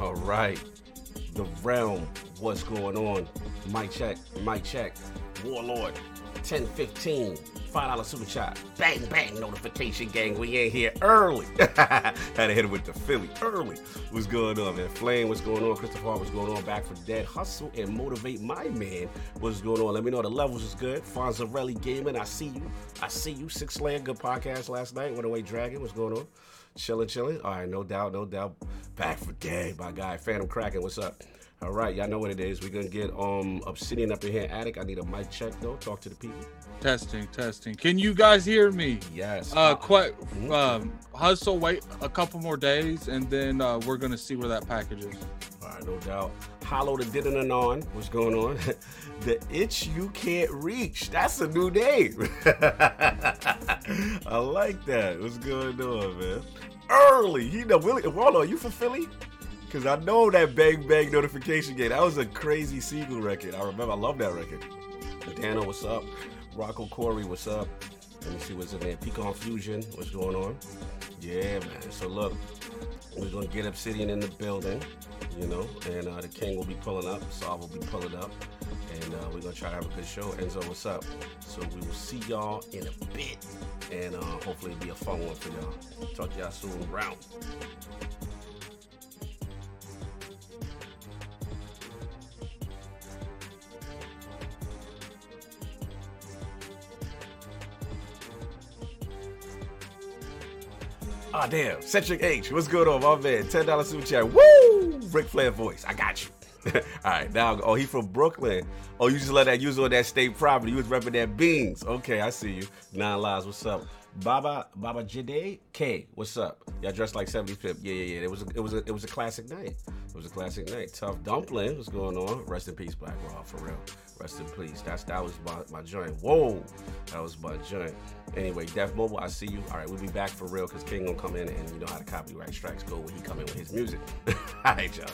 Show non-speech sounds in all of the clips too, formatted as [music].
All right. The realm. What's going on? Mic check. Mic check. Warlord. 1015. Five dollar super chat. Bang bang notification gang. We in here early. [laughs] Had to hit it with the Philly early. What's going on, man? Flame, what's going on? Christopher, what's going on? Back for dead. Hustle and motivate my man. What's going on? Let me know the levels is good. Fonzarelli Gaming. I see you. I see you. Six Slayer, good podcast last night. Went away dragon. What's going on? Chilling, chilling. All right, no doubt, no doubt. Back for Day my guy. Phantom Kraken, what's up? All right, y'all know what it is. We're gonna get um Obsidian up in here, attic. I need a mic check though. Talk to the people. Testing, testing. Can you guys hear me? Yes. Uh, quite. Um, hustle. Wait a couple more days, and then uh, we're gonna see where that package is. All right, no doubt. Hollow the did and on. What's going on? [laughs] the itch you can't reach. That's a new name. [laughs] I like that. What's going on, man? Early. You know, Willie. Waldo, you from Philly? Cause I know that Bang Bang notification game. That was a crazy Sigel record. I remember. I love that record. Dano, what's up? Rocco Corey, what's up? Let me see what's in there. Pecan Fusion, what's going on? Yeah, man. So look, we're gonna get Obsidian in the building, you know, and uh, the King will be pulling up, Saul will be pulling up, and uh, we're gonna try to have a good show. Enzo, what's up? So we will see y'all in a bit, and uh, hopefully it'll be a fun one for y'all. Talk to y'all soon. Round. Ah, damn. Centric H, what's going on, my man? $10 super chat. Woo! Ric Flair voice. I got you. [laughs] All right, now, oh, he from Brooklyn. Oh, you just let that use on that state property. You was repping that beans. Okay, I see you. Nine Lives, what's up? Baba Baba Jide K, what's up? Y'all dressed like 70s pimp. Yeah, yeah, yeah. It was a, it was a, it was a classic night. It was a classic night. Tough dumpling, what's going on? Rest in peace, Black Rob, for real. Rest in peace. That's that was my, my joint. Whoa, that was my joint. Anyway, Def Mobile, I see you. All right, we'll be back for real because King gonna come in and you know how the copyright strikes go when he come in with his music. [laughs] All right, y'all.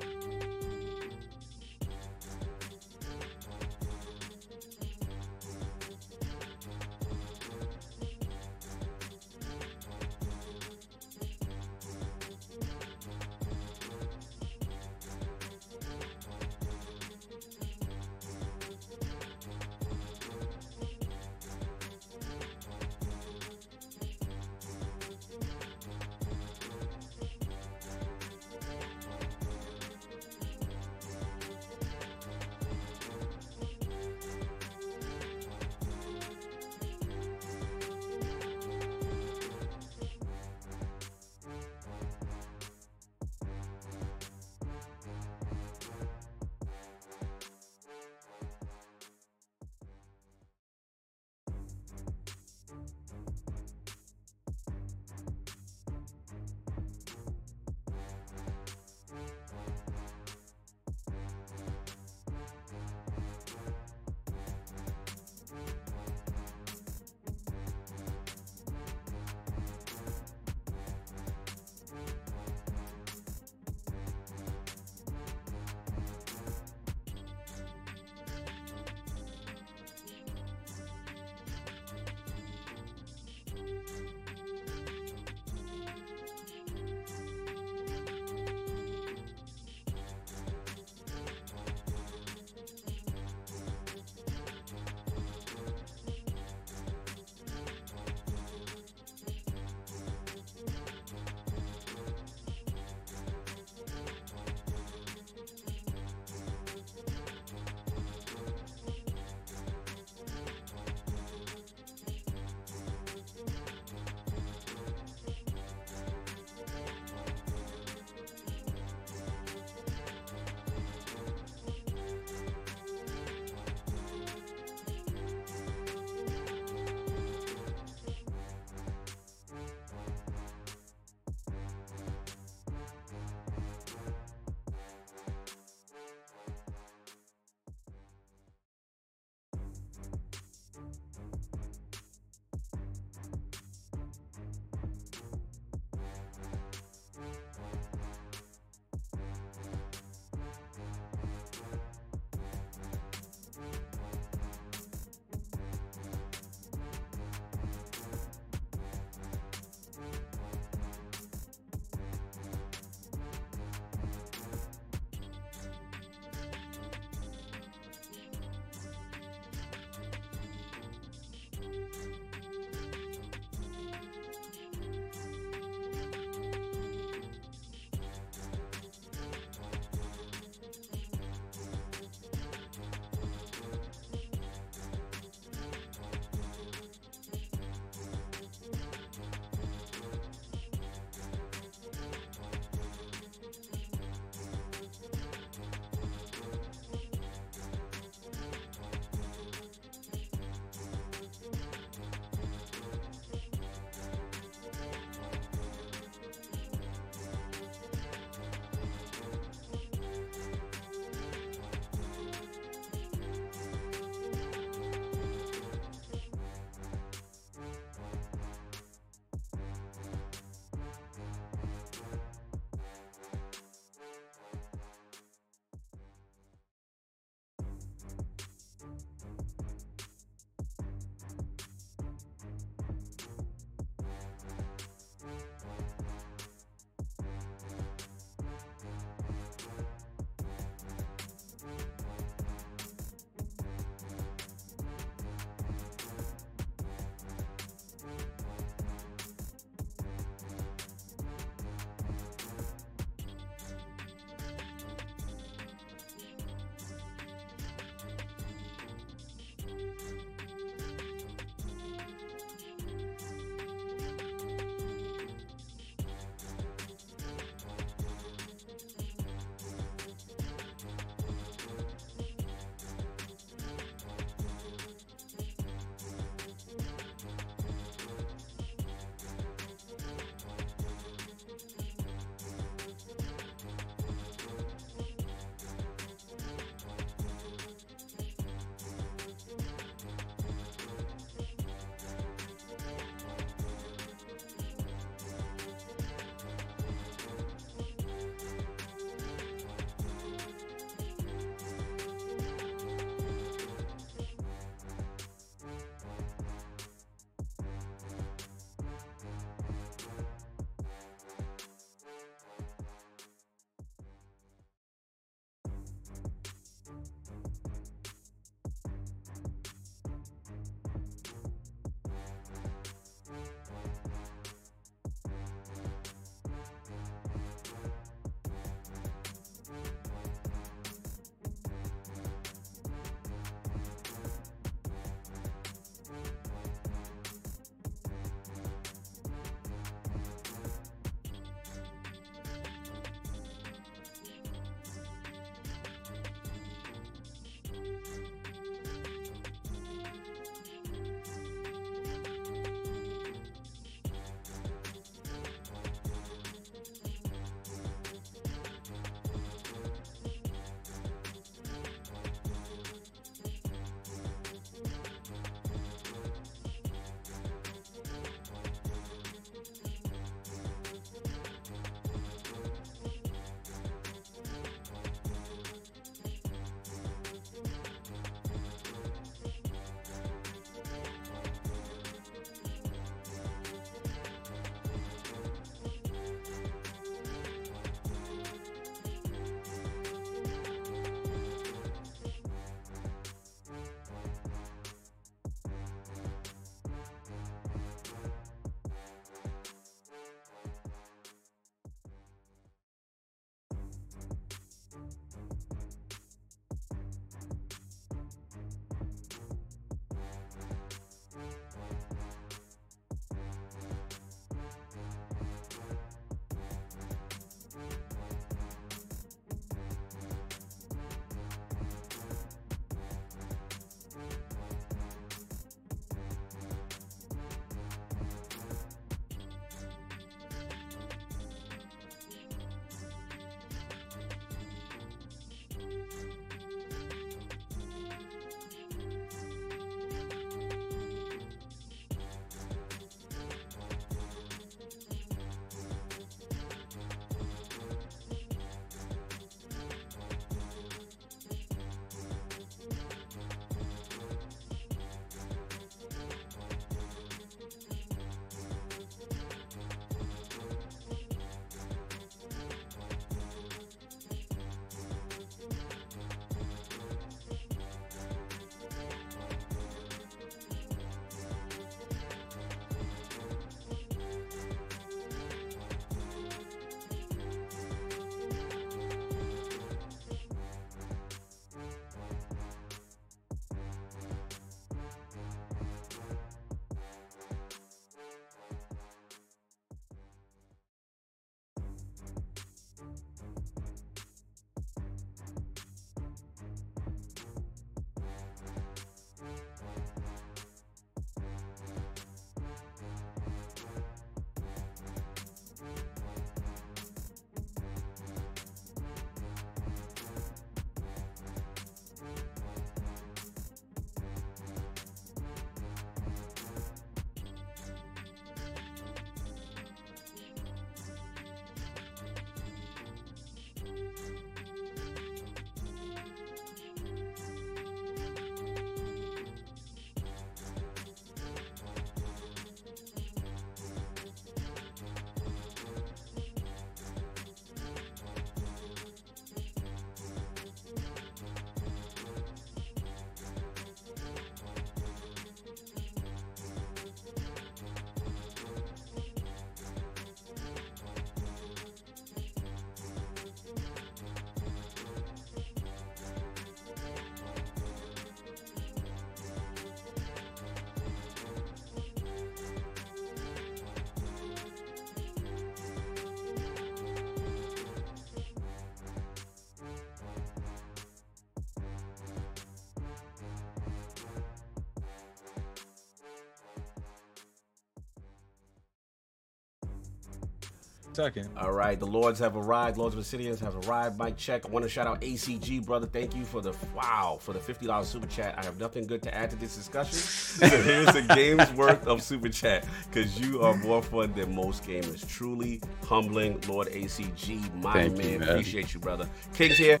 Second. All right, the Lords have arrived. Lords of Obsidians have arrived. Mike check. I want to shout out ACG, brother. Thank you for the wow for the fifty dollars super chat. I have nothing good to add to this discussion. [laughs] so here's a game's worth of super chat because you are more fun than most gamers. Truly humbling, Lord ACG, my Thank man. you, man. Appreciate you, brother. King's here.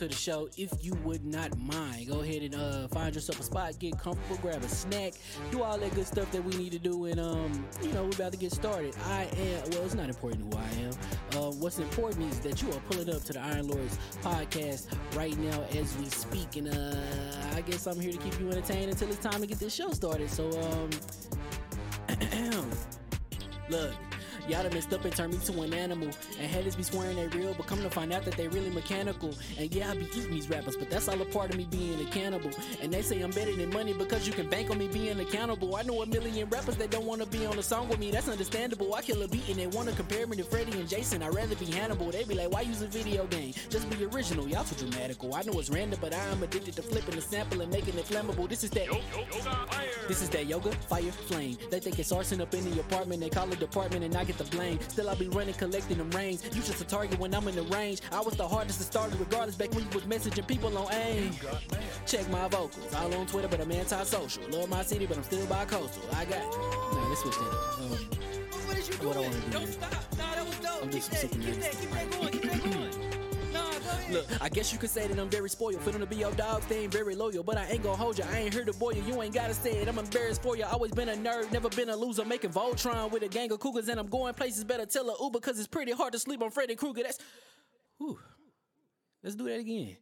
To the show. If you would not mind, go ahead and uh, find yourself a spot, get comfortable, grab a snack, do all that good stuff that we need to do, and um, you know, we're about to get started. I am well, it's not important who I am. Uh, what's important is that you are pulling up to the Iron Lords podcast right now as we speak, and uh, I guess I'm here to keep you entertained until it's time to get this show started. So um, [clears throat] look. Y'all done messed up and turned me to an animal. And haters be swearing they real, but come to find out that they really mechanical. And yeah, I be eating these rappers, but that's all a part of me being a cannibal. And they say I'm better than money because you can bank on me being accountable. I know a million rappers that don't wanna be on a song with me, that's understandable. I kill a beat and they wanna compare me to Freddie and Jason. I'd rather be Hannibal. They be like, why use a video game? Just be original. Y'all too dramatical. I know it's random, but I am addicted to flipping the sample and making it flammable. This is that. This is that yoga, fire, flame. They think it's arson up in the apartment. They call it department and I get the blame. Still I be running, collecting them rains. You just a target when I'm in the range. I was the hardest to start regardless back when you was messaging people on aim. Check my vocals. All on Twitter, but I'm anti-social. Love my city, but I'm still bi-coastal. I got. Nah, let's switch that. Um, What is you What I wanna do Don't stop. Nah, that was dope. I'm just keep that, keep that keep that going. Look, I guess you could say that I'm very spoiled. For them to be your dogs, they ain't very loyal. But I ain't gonna hold you. I ain't here to boil you. You ain't gotta say it. I'm embarrassed for you. Always been a nerd, never been a loser. Making Voltron with a gang of cougars, and I'm going places. Better tell a Uber, cause it's pretty hard to sleep on Freddy Krueger. That's. Whew. Let's do that again.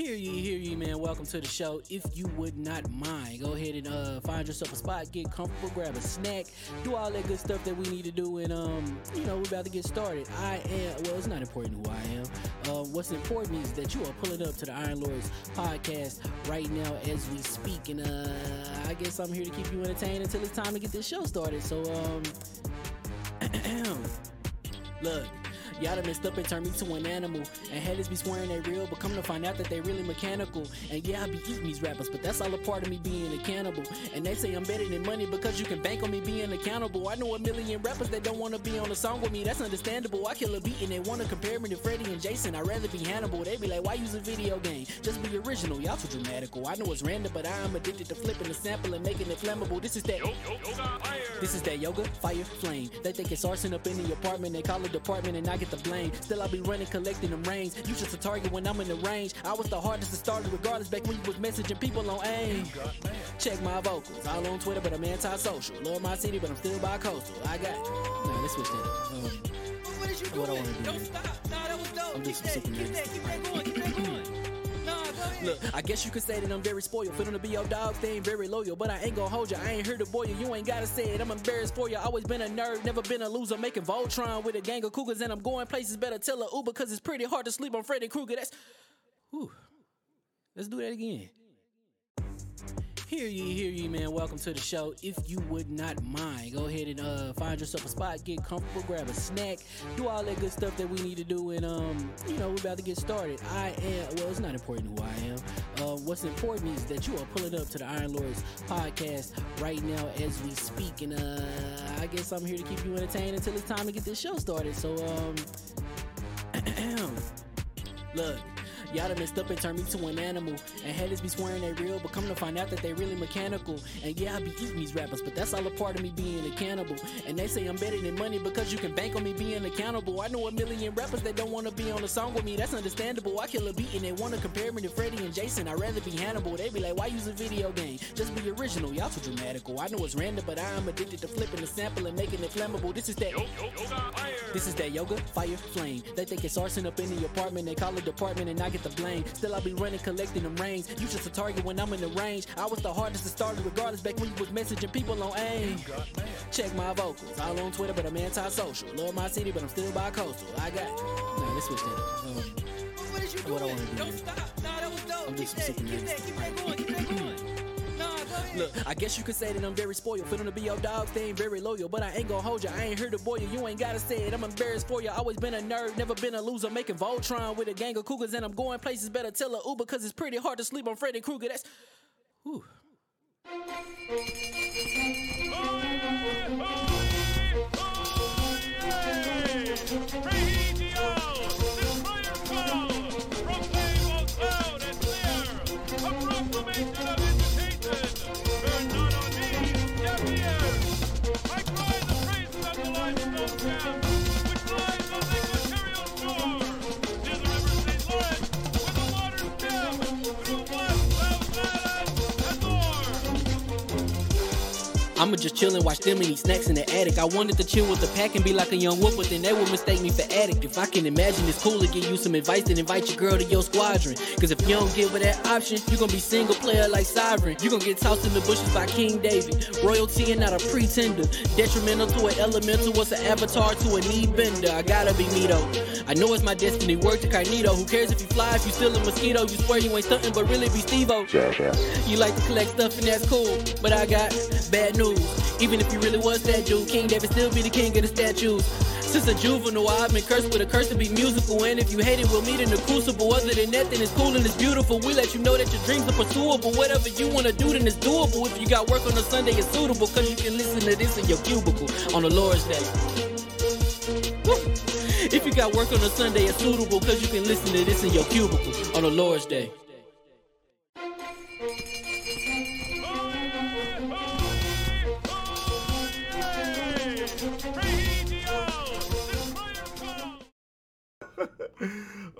Hear ye, hear ye, man. Welcome to the show. If you would not mind, go ahead and uh, find yourself a spot, get comfortable, grab a snack, do all that good stuff that we need to do, and um, you know, we're about to get started. I am well, it's not important who I am. Uh, what's important is that you are pulling up to the Iron Lords podcast right now as we speak, and uh, I guess I'm here to keep you entertained until it's time to get this show started. So um, [clears throat] look. Y'all done messed up and turned me to an animal. And haters be swearing they real, but come to find out that they really mechanical. And yeah, I be eating these rappers, but that's all a part of me being a cannibal. And they say I'm better than money because you can bank on me being accountable. I know a million rappers that don't wanna be on a song with me, that's understandable. I kill a beat and they wanna compare me to Freddie and Jason. I'd rather be Hannibal. They be like, why use a video game? Just be original. Y'all too dramatical. I know it's random, but I am addicted to flipping the sample and making it flammable. This is that. This is that yoga, fire, flame. They think it's arson up in the apartment. They call it department and I get the blame. Still I be running, collecting them rains. You just a target when I'm in the range. I was the hardest to start regardless back when you was messaging people on aim. Check my vocals. All on Twitter, but I'm anti-social. Love my city, but I'm still bi-coastal. I got. Nah, let's switch that up. Um, What What I wanna do Don't here. stop. Nah, that was dope. I'm Keep just that, keep that keep that going. Look, I guess you could say that I'm very spoiled. For them to be your dogs, they ain't very loyal. But I ain't gonna hold you. I ain't here to boil you. You ain't gotta say it. I'm embarrassed for you. Always been a nerd, never been a loser. Making Voltron with a gang of cougars, and I'm going places. Better tell a Uber, cause it's pretty hard to sleep on Freddy Krueger. That's. Whew. Let's do that again. Hear ye, hear ye, man. Welcome to the show. If you would not mind, go ahead and uh, find yourself a spot, get comfortable, grab a snack, do all that good stuff that we need to do, and um, you know, we're about to get started. I am well, it's not important who I am. Uh, what's important is that you are pulling up to the Iron Lords podcast right now as we speak, and uh, I guess I'm here to keep you entertained until it's time to get this show started. So um, [clears throat] look. Y'all done messed up and turned me to an animal. And headers be swearing they real, but come to find out that they really mechanical. And yeah, I be eating these rappers, but that's all a part of me being a cannibal. And they say I'm better than money because you can bank on me being accountable. I know a million rappers that don't wanna be on a song with me, that's understandable. I kill a beat and they wanna compare me to Freddie and Jason. I'd rather be Hannibal. They be like, why use a video game? Just be original. Y'all too dramatical. I know it's random, but I am addicted to flipping the sample and making it flammable. This is that. This is that yoga, fire, flame. They think it's arson up in the apartment. They call it department and I get the blame. Still, I be running, collecting them rains. You just a target when I'm in the range. I was the hardest to start, regardless back when you was messaging people on AIM. Check my vocals. All on Twitter, but I'm anti-social. Love my city, but I'm still bi coastal. I got. Nah, let's switch that. Um, What What I wanna do Don't stop. Nah, that was dope. I'm keep that, keep that, keep that going, keep that going. Look, I guess you could say that I'm very spoiled. Feeling to be your dog, they ain't very loyal. But I ain't gonna hold you. I ain't here to boil you. You ain't gotta say it. I'm embarrassed for you. Always been a nerd, never been a loser. Making Voltron with a gang of cougars, and I'm going places. Better tell a Uber, cause it's pretty hard to sleep on Freddy Krueger. That's. Whew. I'ma just chill and watch them and eat snacks in the attic. I wanted to chill with the pack and be like a young wolf, but then they would mistake me for addict. If I can imagine it's cool to give you some advice, then invite your girl to your squadron. Cause if you don't give her that option, you gonna be single player like Sovereign. You gonna get tossed in the bushes by King David. Royalty and not a pretender. Detrimental to an elemental, what's an avatar to a knee bender? I gotta be me though. I know it's my destiny, work to Carnito. Who cares if you fly, if you still a mosquito? You swear you ain't stunting, but really be Steve-O. You like to collect stuff and that's cool, but I got bad news. Even if you really was that dude, King David still be the king of the statues. Since a juvenile, I've been cursed with a curse to be musical. And if you hate it, we'll meet in the crucible. Other than that, then it's cool and it's beautiful. We let you know that your dreams are pursuable. Whatever you wanna do, then it's doable. If you got work on a Sunday, it's suitable. Cause you can listen to this in your cubicle on the Lord's Day. If you got work on a Sunday, it's suitable. Cause you can listen to this in your cubicle on the Lord's Day.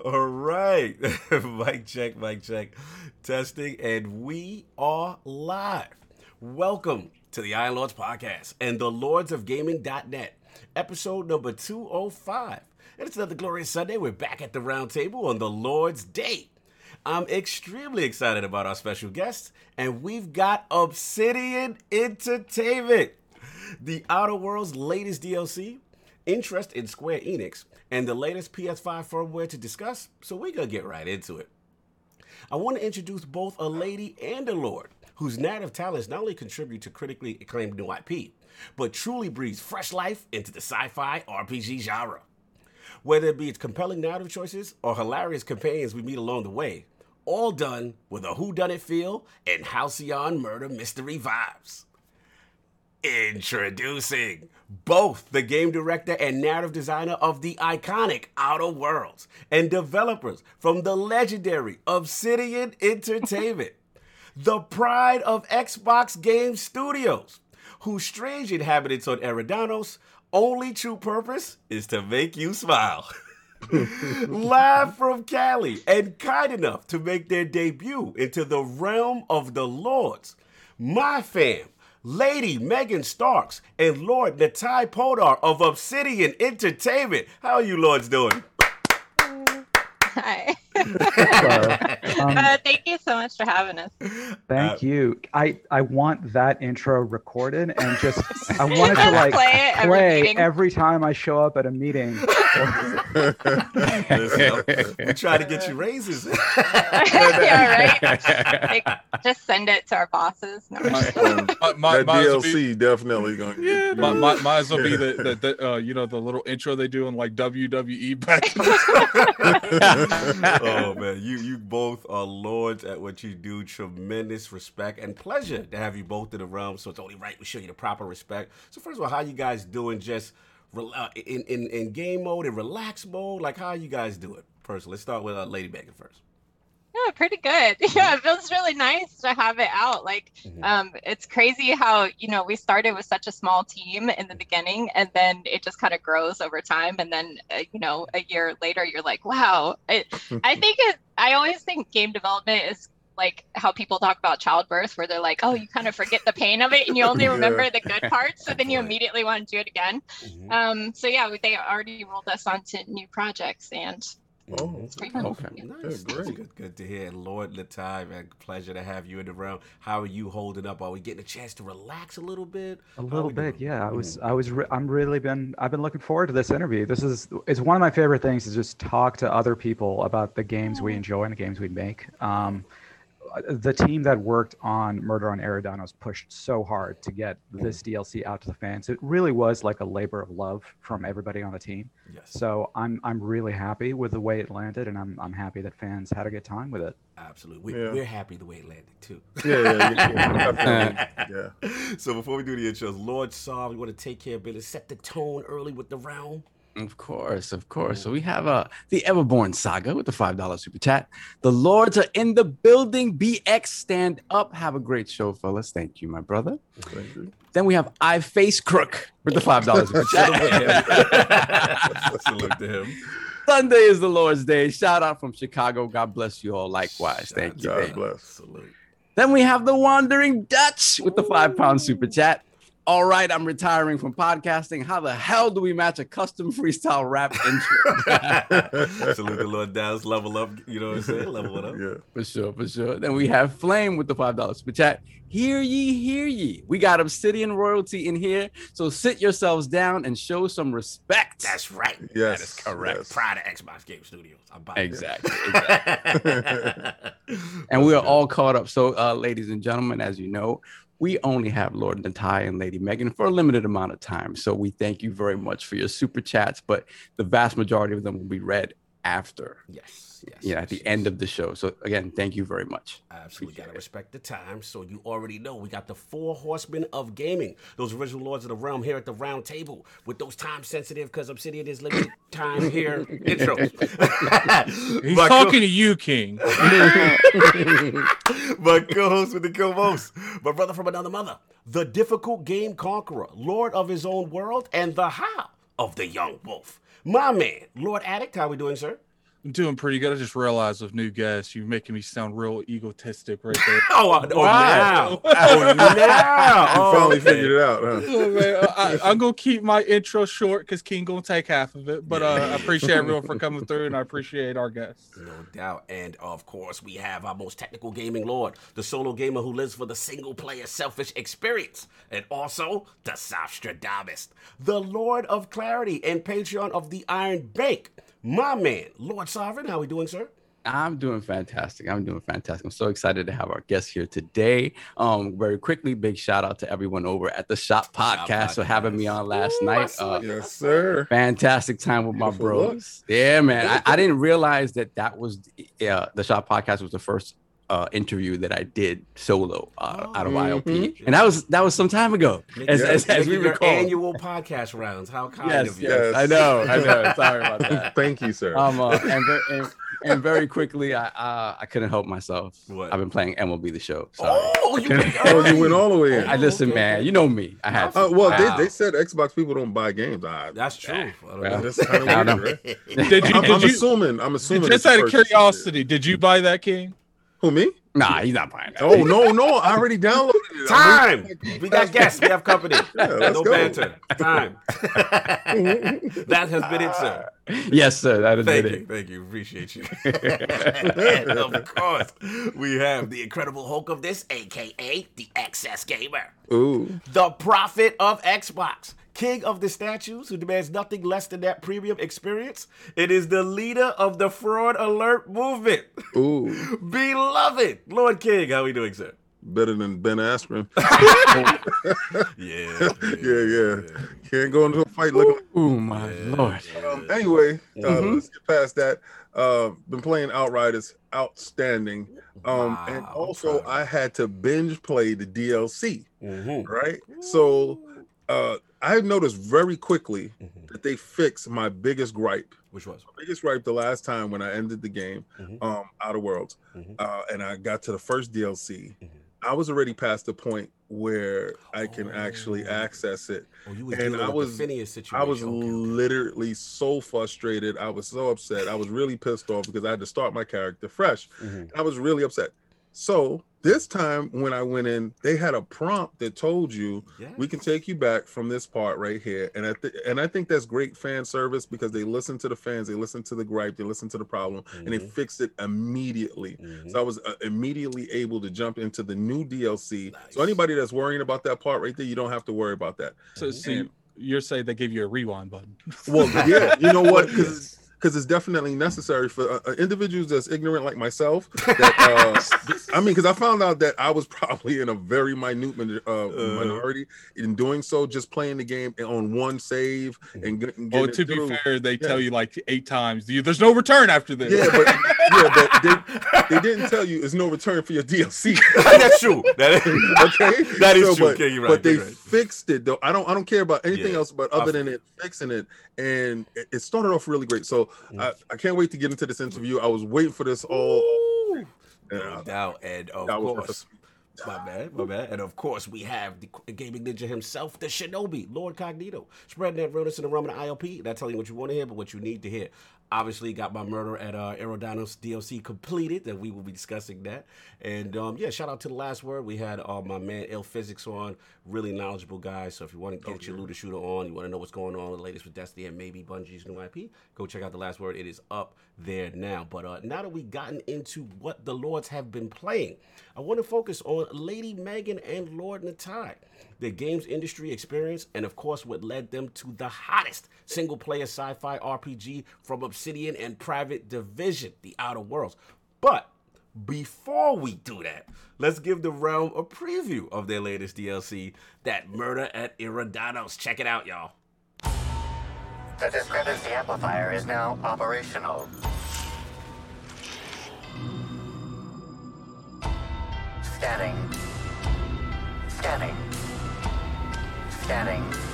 All right. [laughs] mic check, mic check. Testing, and we are live. Welcome to the Iron Lords Podcast and the Lords of Gaming.net, episode number 205. And it's another glorious Sunday. We're back at the round table on the Lord's Day. I'm extremely excited about our special guest, and we've got Obsidian Entertainment, the Outer Worlds' latest DLC, interest in Square Enix, and the latest PS5 firmware to discuss, so we're gonna get right into it. I want to introduce both a lady and a lord whose narrative talents not only contribute to critically acclaimed new IP, but truly breathes fresh life into the sci fi RPG genre. Whether it be its compelling narrative choices or hilarious companions we meet along the way, all done with a whodunit feel and Halcyon murder mystery vibes. Introducing both the game director and narrative designer of the iconic Outer Worlds and developers from the legendary Obsidian Entertainment, the pride of Xbox Game Studios, whose strange inhabitants on Eridanos only true purpose is to make you smile. [laughs] Live from Cali and kind enough to make their debut into the realm of the Lords, my fam, Lady Megan Starks and Lord Nitai Poddar of Obsidian Entertainment. How are you lords doing? Hi. [laughs] Um, uh, thank you so much for having us. Thank Uh, you. I I want that intro recorded and just [laughs] I want it to like play it every play meeting. every time I show up at a meeting. [laughs] Listen, we try to get you raises. yeah, right. Like, just send it to our bosses. No, I'm just kidding. Um, might, might, that might as be, DLC definitely gonna yeah, you. might, might, might as well be the, the, the uh, you know the little intro they do in like WWE back. [laughs] oh man, you you both are lords at what you do. Tremendous respect and pleasure to have you both in the realm. So it's only right we show you the proper respect. So first of all, how you guys doing? Just in in in game mode and relax mode. Like how you guys do it? First, let's start with uh, Lady Megan first. Yeah, pretty good. [laughs] Yeah, it feels really nice to have it out. Like, Mhm. um, it's crazy how you know we started with such a small team in the beginning, and then it just kind of grows over time. And then, uh, you know, a year later, you're like, wow. It, [laughs] I think it. I always think game development is like how people talk about childbirth, where they're like, oh, you kind of forget the pain of it, and you only [laughs] Yeah. remember the good parts, so then you immediately want to do it again. Mhm. Um, so yeah, they already rolled us onto new projects, and Oh, it's. Okay. Nice. Yeah, That's great. good. Good to hear. And Lord Nitai, man, pleasure to have you in the room. How are you holding up? Are we getting a chance to relax a little bit? A little bit, doing? yeah. I was, I was, re- I'm really been, I've been looking forward to this interview. This is, it's one of my favorite things to just talk to other people about the games we enjoy and the games we make. Um, the team that worked on Murder on Eridanos pushed so hard to get this mm-hmm. DLC out to the fans. It really was like a labor of love from everybody on the team. Yes. So I'm, I'm really happy with the way it landed, and I'm, I'm happy that fans had a good time with it. Absolutely. We, Yeah. We're happy the way it landed, too. Yeah, yeah, yeah. [laughs] yeah. So before we do the intros, Lord Saw, we want to take care of business, set the tone early with the round. Of course, of course. So we have uh the Everborn saga with the five dollar super chat. The lords are in the building. BX stand up. Have a great show, fellas. Thank you, my brother. You. Then we have I face crook with the five dollars super chat. Salute to him. Sunday is the Lord's Day. Shout out from Chicago. God bless you all. Likewise. Thank you. God bless. Salute. Then we have the Wandering Dutch with the five pound super chat. All right, I'm retiring from podcasting. How the hell do we match a custom freestyle rap intro? Salute the Lord Dallas. Level up. You know what I'm saying? Level it up. Yeah. For sure, for sure. Then we have Flame with the five dollars super chat. Hear ye, hear ye. We got Obsidian royalty in here, so sit yourselves down and show some respect. That's right. Yes. That is correct. yes. Pride of Xbox Game Studios. I'm buying exactly. [laughs] exactly. [laughs] and we are all caught up. So, uh, ladies and gentlemen, as you know, we only have Lord Nitai and Lady Megan for a limited amount of time. So we thank you very much for your super chats, but the vast majority of them will be read after, Yes. Yes. you know, yes, at the yes. end of the show. So again, thank you very much. Absolutely Appreciate gotta it. respect the time. So you already know we got the four horsemen of gaming, those original lords of the realm here at the round table with those time sensitive because Obsidian is limited [coughs] time here intros. He's [laughs] My talking to you, King. [laughs] my co-host with the co-host, my brother from another mother, the difficult game conqueror, lord of his own world, and the how of the young wolf. My man, Lord Addict, how we doing, sir? I'm doing pretty good. I just realized with new guests, you're making me sound real egotistic right [laughs] there. Oh, uh, oh Wow. now, [laughs] oh now, You oh, finally okay. figured it out, huh? Oh, man, I, I'm gonna keep my intro short because King gonna take half of it. But uh, I appreciate [laughs] everyone for coming through, and I appreciate our guests. No doubt. And of course, we have our most technical gaming lord, the solo gamer who lives for the single player selfish experience, and also the Sostradamus, the Lord of Clarity and patron of the Iron Bank. My man, Lord Sovereign, how we doing, sir? I'm doing fantastic. I'm doing fantastic. I'm so excited to have our guests here today. Um, very quickly, big shout out to everyone over at the Shop Podcast for having me on last Ooh, night. Uh. Yes, sir. fantastic time with my Beautiful look. bros. Yeah, man. I, I [laughs] didn't realize that that was uh, the Shop Podcast was the first uh, interview that I did solo uh, out of. ILP, and that was that was some time ago. As, Yeah. as, as we recall. annual podcast rounds. How kind Yes, of you. yes, I know, I know. [laughs] Sorry about that. Thank you, sir. Um, uh, and, ver- and, and very quickly, I uh, I couldn't help myself. What? I've been playing MLB the Show. Sorry. Oh, you, [laughs] oh, you went all the way in. I listen, okay, man. You know me. I had. Uh, to. well, Wow. they, they said Xbox people don't buy games. I, That's true. I don't Well, know. that's kind of weird, right? Did you? I'm, Did I'm you? assuming. I'm assuming. Just out of curiosity, did you buy that, King? Who me? Nah, he's not buying that. Oh no, no! I already downloaded it. Time. We got guests. We have company. [laughs] Yeah, no go. banter. Time. [laughs] that has been it, sir. Yes, sir. That is Thank it. you. Thank you. Appreciate you. and [laughs] of course, we have the incredible Hulk of this, aka the XS Gamer, Ooh, the prophet of Xbox. King of the statues who demands nothing less than that premium experience. It is the leader of the fraud alert movement. ooh, [laughs] Beloved Lord King, how we doing, sir? better than Ben Askren. [laughs] Yeah, yeah, yeah. Can't go into a fight looking. Like, Oh my lord. um, anyway, uh, Mhm. let's get past that. Uh, been playing Outriders, outstanding. Um, and also proud. I had to binge play the DLC. Mhm. Right, so uh, I noticed very quickly Mhm. that they fixed my biggest gripe. Which was? My biggest gripe the last time when I ended the game, Mhm. um, Outer Worlds, Mhm. uh, and I got to the first DLC. Mhm. I was already past the point where I can actually Oh. access it. Oh, you And I was- Phineas situation. I was Okay, okay. literally so frustrated. I was so upset. I was really pissed off because I had to start my character fresh. Mhm. I was really upset. So this time when I went in, they had a prompt that told you Yeah. we can take you back from this part right here. And I th- and I think that's great fan service because they listen to the fans, they listen to the gripe, they listen to the problem, and they Mhm. fix it immediately. Mhm. So I was uh, immediately able to jump into the new DLC. So anybody that's worrying about that part right there, you don't have to worry about that. So, so you, you're saying they gave you a rewind button? Well, [laughs] yeah, you know what? Yes. Because because it's definitely necessary for uh, uh, individuals that's ignorant like myself. [laughs] That, uh, I mean, because I found out that I was [laughs] probably in a very minute min- uh, minority in doing so, just playing the game on one save and get- Oh, to it be through. fair, they tell you like eight times, there's no return after this. Yeah, but [laughs] yeah, but they, they didn't tell you there's no return for your DLC. [laughs] That's true. That is, [laughs] okay, That is true. But, Okay, right, but they right. fixed it though. I don't I don't care about anything Yeah. else but other than it fixing it, and it, it started off really great. So Mm. I, I can't wait to get into this interview. I was waiting for this all. Ooh. Yeah, No doubt. And of course, [laughs] my bad, my bad. And of course, we have the gaming ninja himself, the Shinobi, Lord Cognito, spreading that realness in the realm of the ILP. Not telling you what you want to hear, but what you need to hear. Obviously, got my murder at uh, Eridanos DLC completed, and we will be discussing that. And um, yeah, shout out to the last word. We had uh, my man Ill Physics on, really knowledgeable guy. So if you want to get your looter shooter on, you want to know what's going on the latest with Destiny and maybe Bungie's new IP, go check out the last word. It is up there now. But uh, now that we've gotten into what the Lords have been playing, I want to focus on Lady Megan and Lord Nitai, their games industry experience, and of course, what led them to the hottest single player sci fi RPG from Obsidian and Private Division, The Outer Worlds. But before we do that, let's give the realm a preview of their latest DLC, that Murder at Eridanos. Check it out, y'all. The discrepancy amplifier is now operational. Scanning. Scanning. Scanning.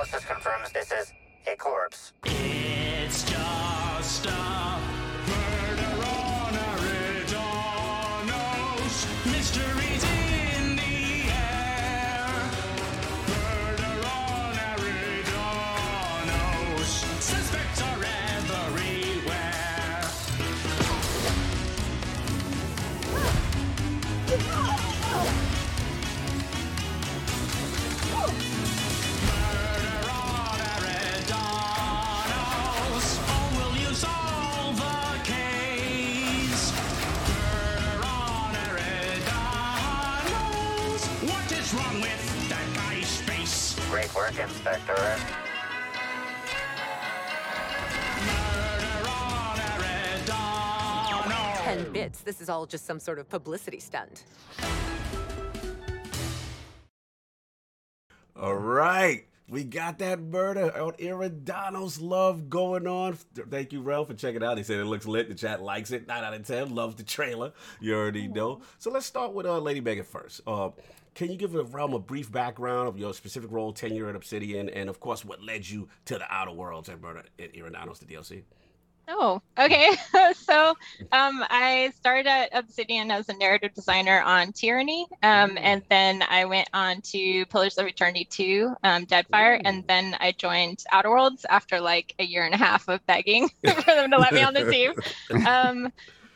Analysis confirms this is a corpse. Great work, Inspector. Murder on Eridanos. 10 bits. This is all just some sort of publicity stunt. All right. We got that murder on Eridanos love going on. Thank you, Ralph, for checking it out. He said it looks lit. The chat likes it. 9 out of 10. Loves the trailer. You already know. So let's start with uh, Lady Megan first. Uh, can you give the realm a brief background of your specific role, tenure at Obsidian, and of course, what led you to the Outer Worlds and Murder at the DLC? Oh, okay. [laughs] so um, I started at Obsidian as a narrative designer on Tyranny, um, and then I went on to Pillars of Eternity 2, um, Deadfire, and then I joined Outer Worlds after like a year and a half of begging [laughs] for them to let me on the team. [laughs]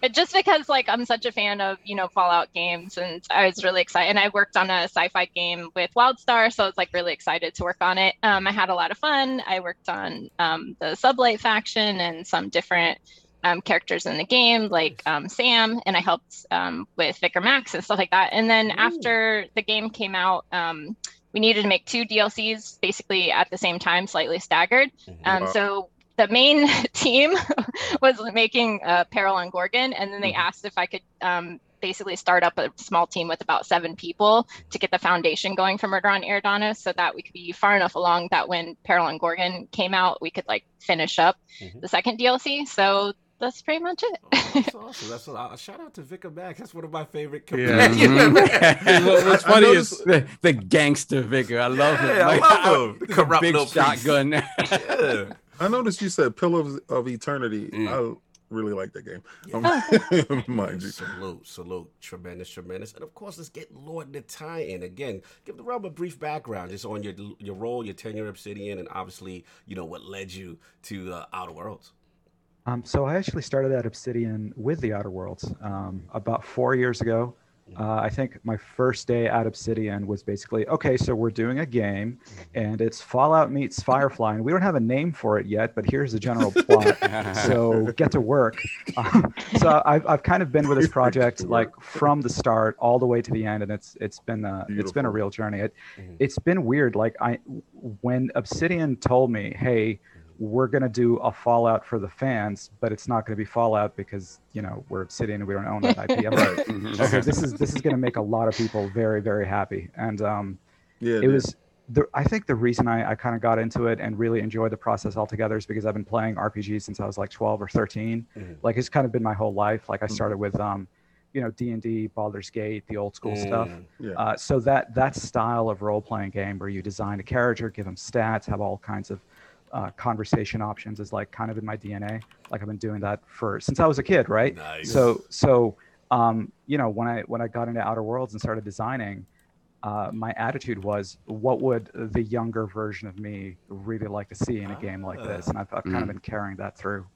But just because like I'm such a fan of you know Fallout games, and I was really excited. And I worked on a sci-fi game with WildStar, so I was like really excited to work on it. Um, I had a lot of fun. I worked on um, the Sublight faction and some different um, characters in the game, like um, Sam, and I helped um, with Vicar Max and stuff like that. And then after the game came out, um, we needed to make two DLCs basically at the same time, slightly staggered. Um, Wow. so the main [laughs] team [laughs] was making uh, Peril on Gorgon, and then they asked if I could um, basically start up a small team with about seven people to get the foundation going for Murder on Eridanos, so that we could be far enough along that when Peril on Gorgon came out, we could like finish up the second DLC. So that's pretty much it. That's [laughs] awesome. That's a, uh, shout out to Vicar Max. That's one of my favorite Yeah. companions. Mhm. What- what's funny noticed is- the, the gangster vicar. I love him. Yeah, I love him. the Corrupt big shotgun. Yeah. I noticed you said Pillars of Eternity. Mm. I really like that game. Um, [laughs] [laughs] mind you. Salute, salute, tremendous, tremendous, and of course, let's get Lord Nitai in again. Give the realm a brief background, just on your your role, your tenure at Obsidian, and obviously, you know what led you to uh, Outer Worlds. Um, so I actually started at Obsidian with the Outer Worlds um, about four years ago. Uh, I think my first day at Obsidian was basically okay. So we're doing a game, and it's Fallout meets Firefly, and we don't have a name for it yet, but here's the general plot. [laughs] so get to work. Um, [laughs] so I've, I've kind of been with this project [laughs] like from the start all the way to the end, and it's it's been a, it's been a real journey. It it's been weird. Like I when Obsidian told me, hey we're going to do a Fallout for the fans, but it's not going to be Fallout because you know we're Obsidian and we don't own that IP. I'm like, [laughs] Right. [laughs] okay, this is this is going to make a lot of people very very happy. And um, Yeah, it was. The, I think the reason I, I kind of got into it and really enjoyed the process altogether is because I've been playing RPGs since I was like 12 or 13. Like it's kind of been my whole life. Like I started with um, you know D and D, Baldur's Gate, the old school stuff. Mm, yeah. Uh, so that that style of role playing game where you design a character, give them stats, have all kinds of uh, conversation options is like kind of in my DNA. Like I've been doing that for since I was a kid, right? Nice. So so um, you know when I when I got into Outer Worlds and started designing, uh, my attitude was, what would the younger version of me really like to see in a game like this? And I've, I've kind of Mm. been carrying that through.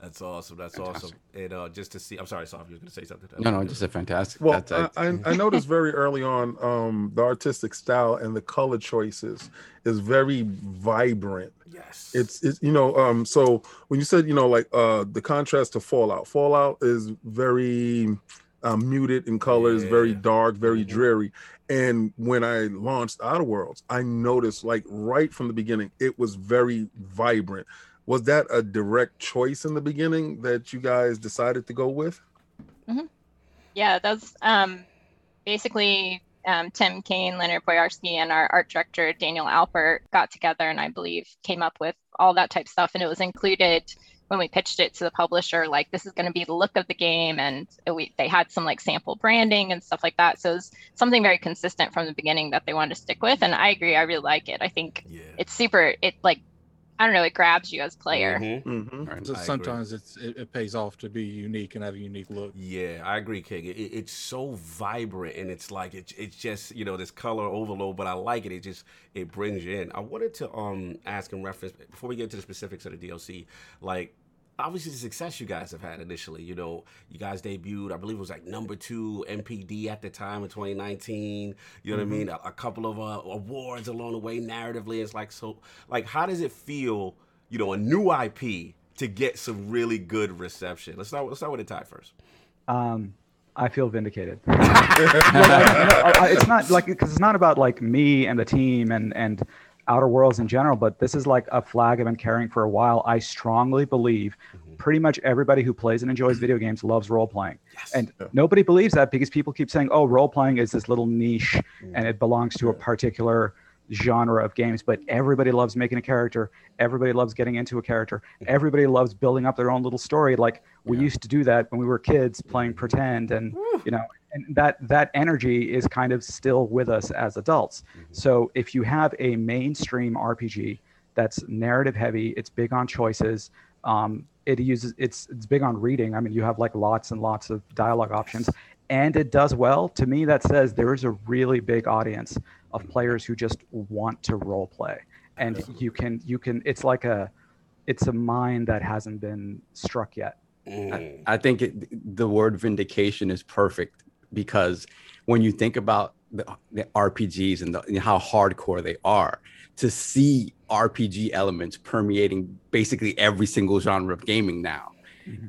That's awesome. That's awesome. And uh, just to see, I'm sorry, Soft, you were going to say something. No, no, just a fantastic. Well, that's, I, I, I noticed very early on um, the artistic style and the color choices is very vibrant. Yes. It's, it's you know um so when you said you know like uh the contrast to Fallout, Fallout is very um, muted in colors, very dark, very dreary. And when I launched Outer Worlds, I noticed like right from the beginning, it was very vibrant. Was that a direct choice in the beginning that you guys decided to go with? Yeah, that's um, basically um, Tim Cain, Leonard Boyarsky, and our art director Daniel Alpert got together and I believe came up with all that type of stuff. And it was included when we pitched it to the publisher, like this is going to be the look of the game, and we they had some like sample branding and stuff like that. So it was something very consistent from the beginning that they wanted to stick with. And I agree, I really like it. I think it's super. It like I don't know, it grabs you as player. Mm-hmm. So sometimes it's it, it pays off to be unique and have a unique look. Yeah, I agree, King. It, it- it's so vibrant and it's like it, it's just you know this color overload, but I like it. It just it brings you in. I wanted to um ask in reference before we get to the specifics of the DLC, like obviously the success you guys have had initially. You know, you guys debuted, I believe it was like number two NPD at the time in 2019. You know what I Mhm. mean? A, a couple of uh, awards along the way, narratively. It's like so, like how does it feel? You know, a new IP to get some really good reception. Let's start. Let's start with the tie first. Um, I feel vindicated. [laughs] [laughs] Like, I- I- it's not like because it's not about like me and the team and and Outer Worlds in general, but this is like a flag I've been carrying for a while. I strongly believe mm-hmm. pretty much everybody who plays and enjoys video games loves role playing, and nobody believes that because people keep saying, "Oh, role playing is this little niche mm. and it belongs to a particular." genre of games. But everybody loves making a character. Everybody loves getting into a character. Mm-hmm. Everybody loves building up their own little story. Like we used to do that when we were kids playing mm-hmm. pretend and you know and that that energy is kind of still with us as adults. Mm-hmm. So if you have a mainstream rpg that's narrative heavy it's big on choices um, it uses it's it's big on reading. I mean you have like lots and lots of dialogue options. And it does well. To me that says there is a really big audience of mm-hmm. players who just want to role play. And you can you can it's like a it's a mind that hasn't been struck yet. Mm. I, I think it, the word vindication is perfect because when you think about the, the RPGs and, the, and how hardcore they are, to see RPG elements permeating basically every single genre of gaming now.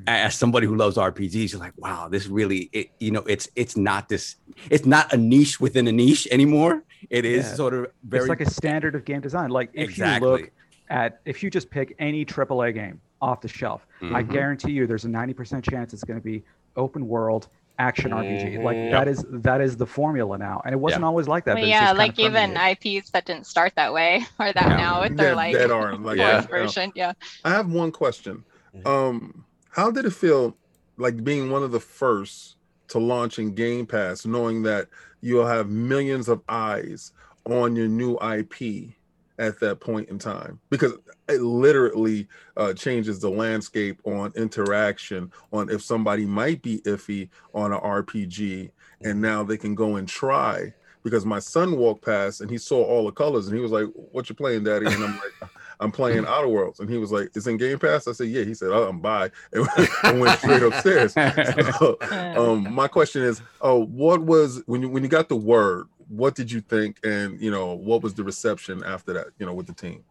As somebody who loves RPGs, you're like, wow, this really, it, you know, it's it's not this, it's not a niche within a niche anymore. It is Yeah. sort of very it's like a standard of game design. Like if Exactly. you look at if you just pick any AAA game off the shelf, I Mhm. guarantee you there's a 90% chance it's going to be open world action RPG. Like Mhm. that is that is the formula now, and it wasn't always like that. Well, yeah, like even. IPs that didn't start that way [laughs] are that Yeah. now with their That- like that are like yeah. version. Yeah. I have one question. Um, how did it feel like being one of the first to launch in Game Pass, knowing that you'll have millions of eyes on your new IP at that point in time? Because it literally uh, changes the landscape on interaction, on if somebody might be iffy on an RPG, and now they can go and try. Because my son walked past and he saw all the colors and he was like, "What you playing, Daddy?" And I'm like, [laughs] "I'm playing Outer Worlds." And he was like, "It's in Game Pass." I said, "Yeah." He said, "Oh, I'm by," and, and went straight upstairs. [laughs] So, um, my question is, oh, what was when you when you got the word? What did you think, and you know, what was the reception after that? You know, with the team.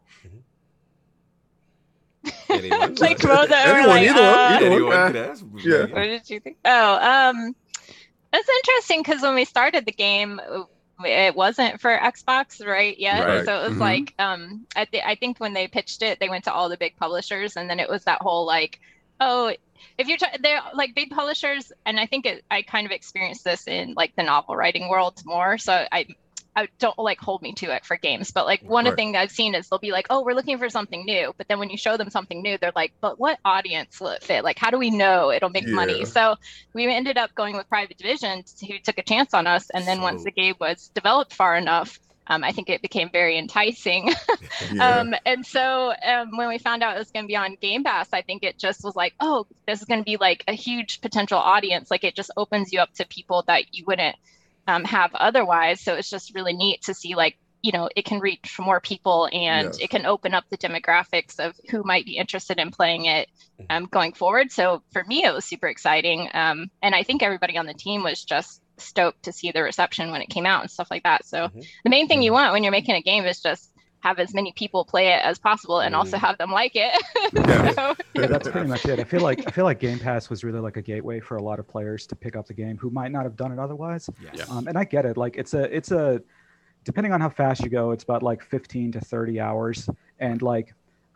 [laughs] Anyone? [laughs] like both of Anyone, like, either one, uh, either one. Anyone could ask. Yeah. What did you think? Oh, um, that's interesting because when we started the game, it wasn't for Xbox right yet. Right. So it was Mhm. like, um, I, th- I think when they pitched it, they went to all the big publishers, and then it was that whole like, oh, if you're try- they're like big publishers, and I think it, I kind of experienced this in like the novel writing world more. So I. I don't like hold me to it for games, but like one of Right. the things I've seen is they'll be like, "Oh, we're looking for something new," but then when you show them something new, they're like, "But what audience will it fit? Like, how do we know it'll make money?" So we ended up going with Private Division, who took a chance on us, and then once the game was developed far enough, um, I think it became very enticing. [laughs] [laughs] Yeah. um, and so um, when we found out it was going to be on Game Pass, I think it just was like, "Oh, this is going to be like a huge potential audience." Like it just opens you up to people that you wouldn't um, have otherwise. So it's just really neat to see like you know it can reach more people and Yes. it can open up the demographics of who might be interested in playing it um, going forward. So for me, it was super exciting, um, and I think everybody on the team was just stoked to see the reception when it came out and stuff like that. So the main thing you want when you're making a game is just have as many people play it as possible and also have them like it. [laughs] So- yeah, that's pretty much it. I feel like I feel like Game Pass was really like a gateway for a lot of players to pick up the game who might not have done it otherwise. Yes. Um, and I get it. Like it's a it's a depending on how fast you go, it's about like 15 to 30 hours. And like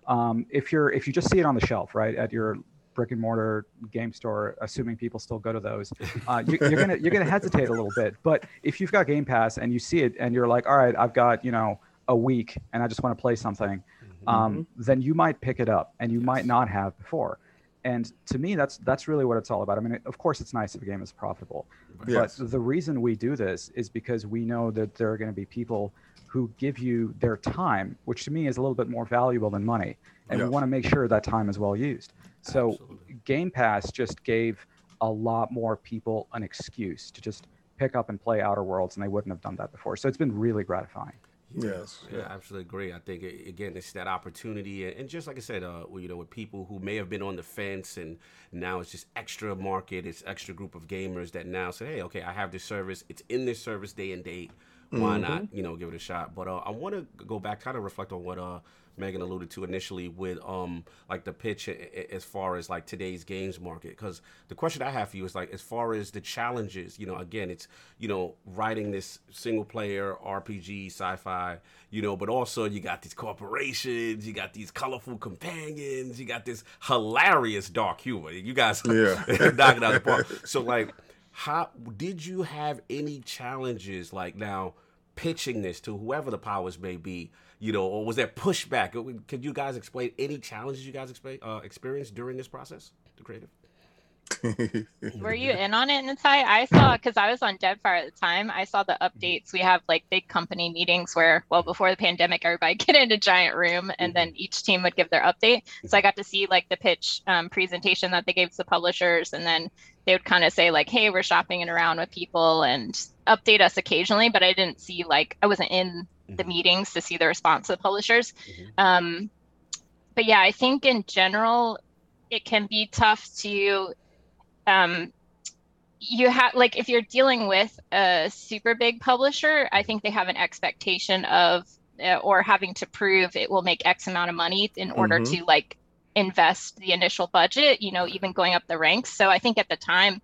um, if you're if you just see it on the shelf, right, at your brick and mortar game store, assuming people still go to those, [laughs] uh, you, you're gonna you're gonna hesitate a little bit. But if you've got Game Pass and you see it and you're like, all right, I've got you know a week and I just want to play something, um, then you might pick it up and you might not have before. And to me, that's that's really what it's all about. I mean, of course, it's nice if a game is profitable, Yes. but the reason we do this is because we know that there are going to be people who give you their time, which to me is a little bit more valuable than money, and Yeah. we want to make sure that time is well used. So, Game Pass just gave a lot more people an excuse to just pick up and play Outer Worlds, and they wouldn't have done that before. So it's been really gratifying. Yes. Yeah, I absolutely agree. I think it, again, it's that opportunity, and, and just like I said, uh, you know, with people who may have been on the fence, and now it's just extra market, it's extra group of gamers that now say, hey, okay, I have this service, it's in this service day and date. Why Mhm. not, you know, give it a shot? But uh, I want to go back, kind of reflect on what uh, Megan alluded to initially with um like the pitch as far as like today's games market. Because the question I have for you is like as far as the challenges, you know, again, it's you know writing this single player RPG sci-fi, you know, but also you got these corporations, you got these colorful companions, you got this hilarious dark humor. You guys, [laughs] Yeah. [laughs] knock it out the park. So like, how did you have any challenges like now? pitching this to whoever the powers may be, you know, or was there pushback? Could you guys explain any challenges you guys explain, uh, experienced during this process, the creative? [laughs] Were you in on it, Nitai? I saw because I was on Deadfire at the time. I saw the updates. We have like big company meetings where, well, before the pandemic, everybody [laughs] get in a giant room and then each team would give their update. So I got to see like the pitch um, presentation that they gave to the publishers, and then they would kind of say like, "Hey, we're shopping it around with people and update us occasionally." But I didn't see like I wasn't in the meetings to see the response of the publishers. Um, but yeah, I think in general, it can be tough to um, you have like if you're dealing with a super big publisher i think they have an expectation of uh, or having to prove it will make x amount of money in order Mhm. to like invest the initial budget you know even going up the ranks so i think at the time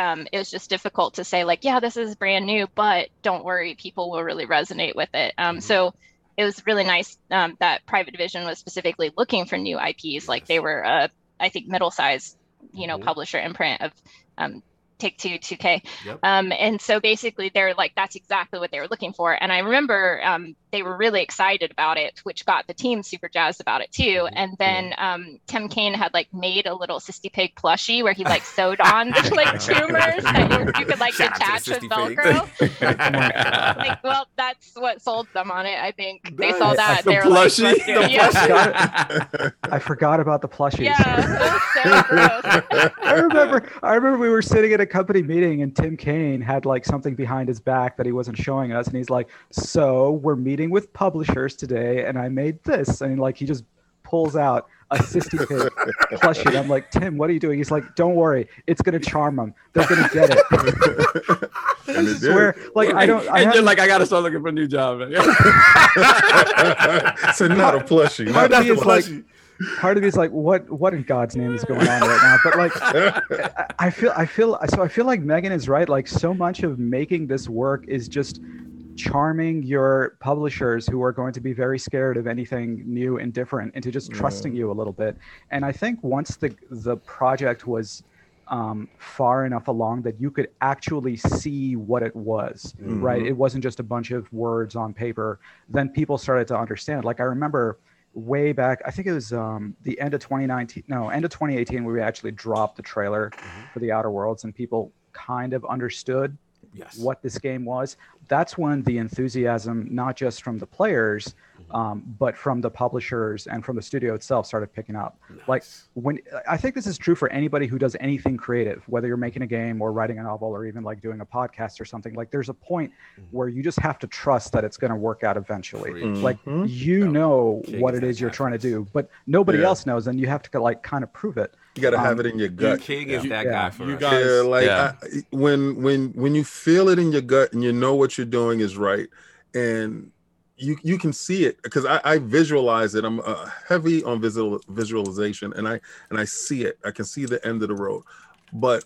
um, it was just difficult to say like yeah this is brand new but don't worry people will really resonate with it. Um, so it was really nice um, that private division was specifically looking for new ips like they were uh, i think middle sized you know publisher imprint of um, take two 2k Yep. um, and so basically they're like that's exactly what they were looking for and i remember um, they were really excited about it which got the team super jazzed about it too and then um, tim cain had like made a little cystypig plushie where he like sewed [laughs] on like [laughs] tumors that you, you could like Shout out to detach with velcro [laughs] like well that's what sold them on it i think they saw Nice. that The they were like plushie. "Let's do it." The yeah. I forgot about the plushies. yeah so gross. I remember I remember we were sitting at a company meeting and Tim Cain had like something behind his back that he wasn't showing us and he's like, "So, we're meeting with publishers today and I made this." And like he just pulls out a Cystypig [laughs] plushie. And I'm like, "Tim, what are you doing?" He's like, "Don't worry. It's going to charm them. They're going to get it." [laughs] And [laughs] This it is where like I don't I and you're like, I gotta start looking for a new job. man. so not a plushie. part Not a is like plushie. Part of me is like what what in god's name is going on right now but like I- i feel i feel so i feel like megan is right like so much of making this work is just charming your publishers who are going to be very scared of anything new and different into just trusting you a little bit and i think once the the project was um, far enough along that you could actually see what it was, right? Mhm. It wasn't just a bunch of words on paper. Then people started to understand. Like I remember way back, I think it was um, the end of 2019, no, end of 2018, where we actually dropped the trailer for the Outer Worlds, and people kind of understood Yes. what this game was. That's when the enthusiasm, not just from the players, um, but from the publishers and from the studio itself, started picking up. Like when I think this is true for anybody who does anything creative, whether you're making a game or writing a novel or even like doing a podcast or something. Like there's a point where you just have to trust that it's going to work out eventually. Preach. Like you know King what is it you're guy. trying to do, but nobody Yeah. else knows, and you have to like kind of prove it. You got to have Um, it in your gut. King is that Yeah. guy for You us. guys- yeah, like Yeah. I, when when when you feel it in your gut and you know what you're doing is right, and you you can see it because I, I visualize it. I'm uh, heavy on visual visualization, and I and I see it. I can see the end of the road, but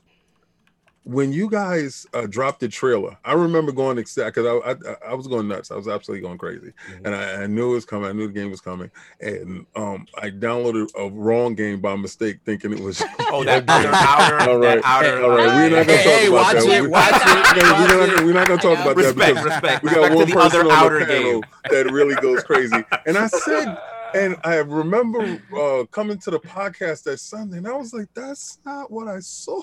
when you guys uh, dropped the trailer, I remember going ecstatic because I, I I was going nuts. I was absolutely going crazy, and I, I knew it was coming. I knew the game was coming, and um, I downloaded a wrong game by mistake, thinking it was. [laughs] Oh, [laughs] that other outer, All right, that outer. all right. We're not gonna Hey, hey, talk about watch that. it, We- watch it, [laughs] We're not gonna- we're not- gonna talk about that Respect, because respect, we respect got to one the person other on outer the panel game. that really goes crazy. And I said, and I remember uh, coming to the podcast that Sunday, and I was like, "That's not what I saw."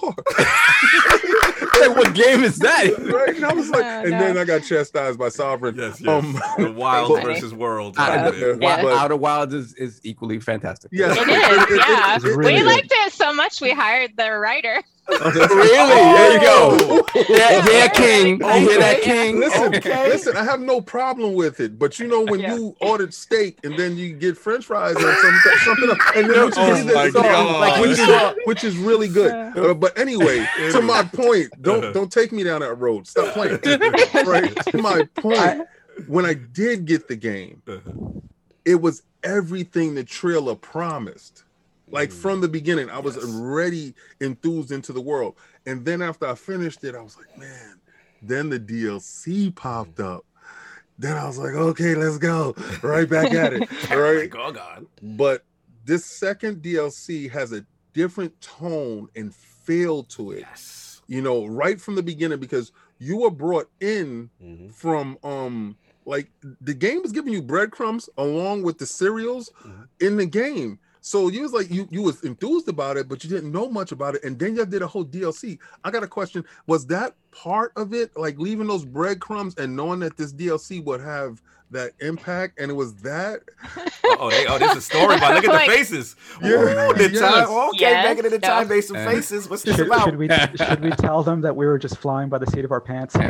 like, what game is that? [laughs] right? And I was like, Oh, and no. then I got chastised by Sovereign. Yes, yes. Um, the [laughs] wild but- versus world. Out- right there. Yeah. Wi- Outer Wilds is, is equally fantastic. Yes, It is, yeah. It's really we good. liked it so much we hired the writer. Really? There you go. Yeah, [laughs] yeah, King. You hear that, King? Listen, Okay. listen. I have no problem with it, but you know when Yeah. you ordered steak and then you get French fries or something, something else, and then you Oh my sauce, God. which is which is really good. Uh, but anyway, to my point, don't don't take me down that road. Stop playing. [laughs] right. To my point, when I did get the game, it was everything the trailer promised. Like from the beginning, I was already enthused into the world. And then after I finished it, I was like, man, then the DLC popped up. Then I was like, okay, let's go. [laughs] Right back at it. [laughs] Right. Oh God. But this second DLC has a different tone and feel to it. Yes. You know, right from the beginning, because you were brought in Mhm. from um like the game was giving you breadcrumbs along with the serials Mhm. in the game. So you was like you you was enthused about it, but you didn't know much about it, and then you did a whole DLC. I got a question: Was that part of it, like leaving those breadcrumbs and knowing that this DLC would have that impact, and it was that? Oh, they, oh, this is a story, but look at Like- the faces. [laughs] Yeah. Oh, the Yes. time, okay, Yes, making it a no. time based some faces. What's this Should, about? should we should we tell them that we were just flying by the seat of our pants? [laughs] [laughs] I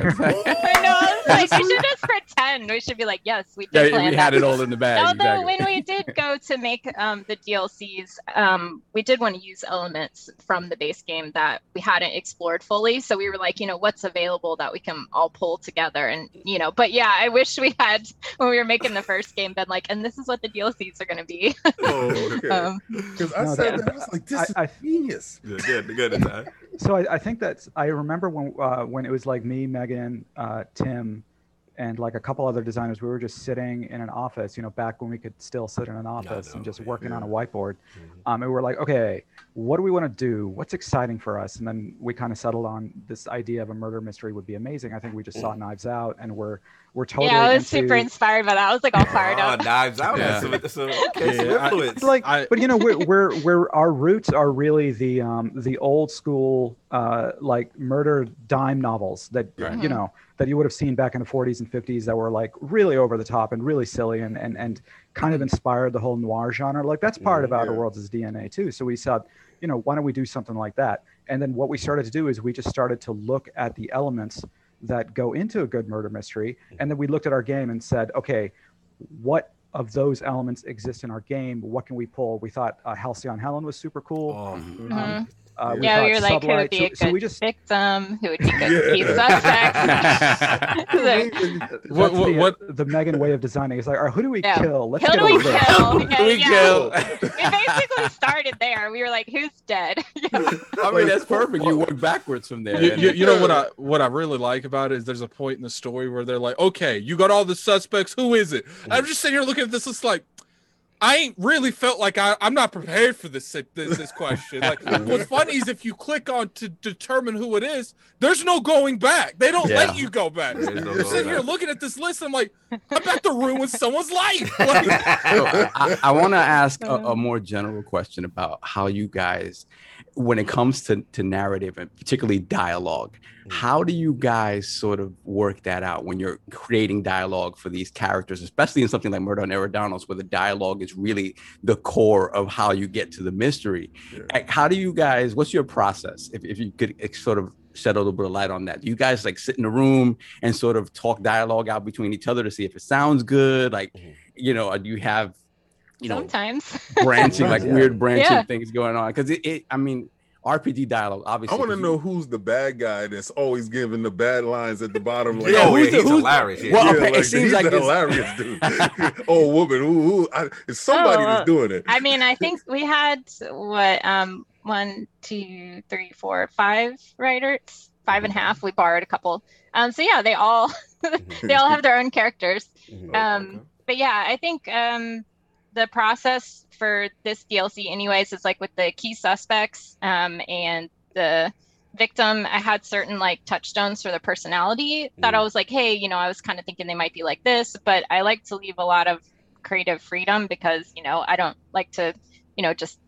know. Like we [laughs] should just pretend. We should be like, yes, we Yeah, did plan we that. had it all in the bag. Although exactly. when we did go to make um, the DLCs, um, we did want to use elements from the base game that we hadn't explored fully. So we were like, you know, what's available that we can all pull together, and you know. But yeah, I wish we had when we were making the first game been like, and this is what the DLCs are going to be. Oh, okay. [laughs] um, Because I No, said that- that, I was like, this I- is genius. Good, good, good. Ty. [laughs] So I, I think that's. I remember when uh, when it was like me, Megan, uh, Tim, and like a couple other designers. We were just sitting in an office. You know, back when we could still sit in an office and just working on a whiteboard. Um, and we were like, okay, what do we want to do? What's exciting for us? And then we kind of settled on this idea of a murder mystery would be amazing. I think we just saw Knives Out, and we're we're totally. yeah, I was super inspired by that. I was like all [laughs] fired Ah, up. knives out. Yeah. That's some, some, [laughs] okay, some Yeah, I- like I- but you know we're, we're we're our roots are really the um the old school uh like murder dime novels that Right. you know that you would have seen back in the 40s and 50s that were like really over the top and really silly and and and kind of inspired the whole noir genre like that's part of outer yeah. worlds' dna too so we said you know why don't we do something like that and then what we started to do is we just started to look at the elements that go into a good murder mystery and then we looked at our game and said okay what of those elements exist in our game? What can we pull? We thought uh, halcyon helen was super cool. Oh, Mhm. um, uh, yeah, thought we were like, who would be so, a good so we just victim? Who would be good Yeah. key suspect? [laughs] [laughs] So- What- what- the, what- the Megan way of designing is like, all right, who do we Yeah. kill? Let's Who get do a we list. kill? Who do we yeah. kill? [laughs] we basically started there. We were like, who's dead? I mean, that's perfect. You work backwards from there. You, you, you know what I what I really like about it is there's a point in the story where they're like, okay, you got all the suspects. Who is it? And I'm just sitting here looking at this. It's like I ain't really felt like I, I'm not prepared for this this, this question. Like, [laughs] what's funny is if you click on to determine who it is, there's no going back. They don't Yeah. let you go back. There's no You're going sitting here back. looking at this list. I'm like, I'm about to ruin someone's life. [laughs] Like, So, I, I want to ask a, a more general question about how you guys, when it comes to, to narrative and particularly dialogue, mm. how do you guys sort of work that out when you're creating dialogue for these characters, especially in something like Murder on Eridanos, where the dialogue is really the core of how you get to the mystery? Like, How do you guys, what's your process? If, if you could sort of shed a little bit of light on that. Do you guys like sit in a room and sort of talk dialogue out between each other to see if it sounds good? Like, mm-hmm. you know, do you have, you know, Sometimes. [laughs] branching, like Yeah. weird branching Yeah. things going on? Because it, it, I mean, RPG dialogue, obviously. I want to 'cause you- know who's the bad guy that's always giving the bad lines at the bottom. Like, Yeah, who's yeah, the- he's who's hilarious. Yeah. Well, yeah, [laughs] okay, it like, seems he's like a hilarious [laughs] dude. oh, woman, who, who, I, it's somebody Oh, that's doing it. I mean, I think we had what um one, two, three, four, five writers, five and a half. We borrowed a couple. Um, so yeah, they all they all have their own characters. Mhm. Um, but yeah, I think um the process for this DLC, anyways, is like with the key suspects um and the victim. I had certain like touchstones for the personality that I was like, hey, you know, I was kind of thinking they might be like this, but I like to leave a lot of creative freedom because you know I don't like to, you know, just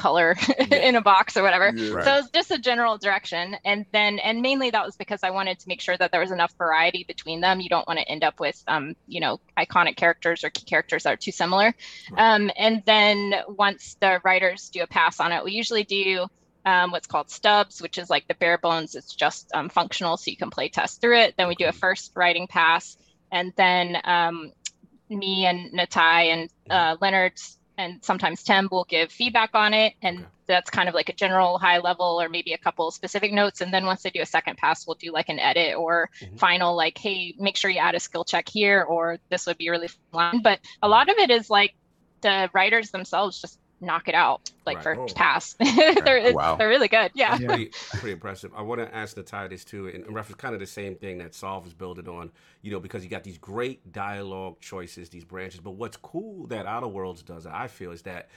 color [laughs] in a box or whatever. Yeah. So it's just a general direction. And then, and mainly that was because I wanted to make sure that there was enough variety between them. You don't want to end up with, um, you know, iconic characters or key characters that are too similar. Um, and then once the writers do a pass on it, we usually do um, what's called stubs, which is like the bare bones. It's just um, functional, so you can play test through it. Then we do a first writing pass, and then um, me and Nitai and uh, Leonard and sometimes Tim will give feedback on it, and Okay. that's kind of like a general high level or maybe a couple specific notes. And then once they do a second pass, we'll do like an edit or Mhm. final, like, hey, make sure you add a skill check here, or this would be really fun. But a lot of it is like the writers themselves just knock it out like Right. first Oh. pass. [laughs] they're oh, Wow. they're really good. Yeah. Yeah. pretty, pretty impressive. I want to ask Natalia this too, in, in reference kind of the same thing that Solve is building on, you know, because you got these great dialogue choices, these branches. But what's cool that Outer Worlds does, I feel, is that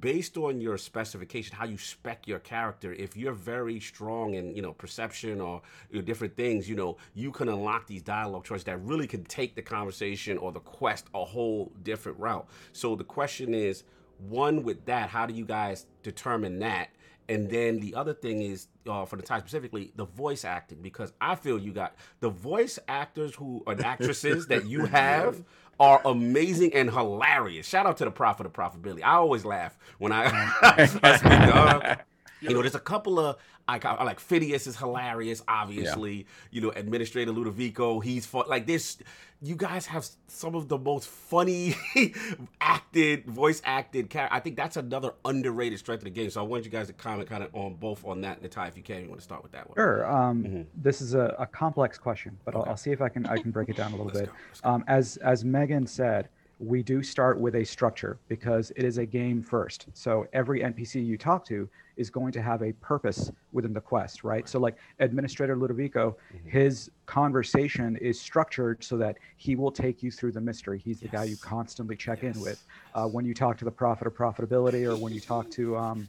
based on your specification, how you spec your character, if you're very strong in, you know, perception or you know, different things, you know, you can unlock these dialogue choices that really can take the conversation or the quest a whole different route. So the question is, one with that, how do you guys determine that? And then the other thing is, uh, for the time specifically, the voice acting, because I feel you got the voice actors who and actresses that you [laughs] have are amazing and hilarious. Shout out to the prophet of profitability. I always laugh when I, [laughs] I speak to her. You know, there's a couple of I, I like Phidias is hilarious, obviously. You know, Administrator Ludovico, he's fun. Like this, you guys have some of the most funny [laughs] acted, voice acted character. I think that's another underrated strength of the game. So I want you guys to comment kind of on both on that, Nitai, if you can. You want to start with that one? Sure. Um, Mm-hmm. This is a, a complex question, but I'll, I'll see if I can I can break it down a little bit. Um, as as Megan said, we do start with a structure because it is a game first. So every NPC you talk to is going to have a purpose within the quest, right? So like Administrator Ludovico, Mm-hmm. his conversation is structured so that he will take you through the mystery. He's the guy you constantly check in with. Uh, when you talk to the Prophet of Profitability or when you talk to um,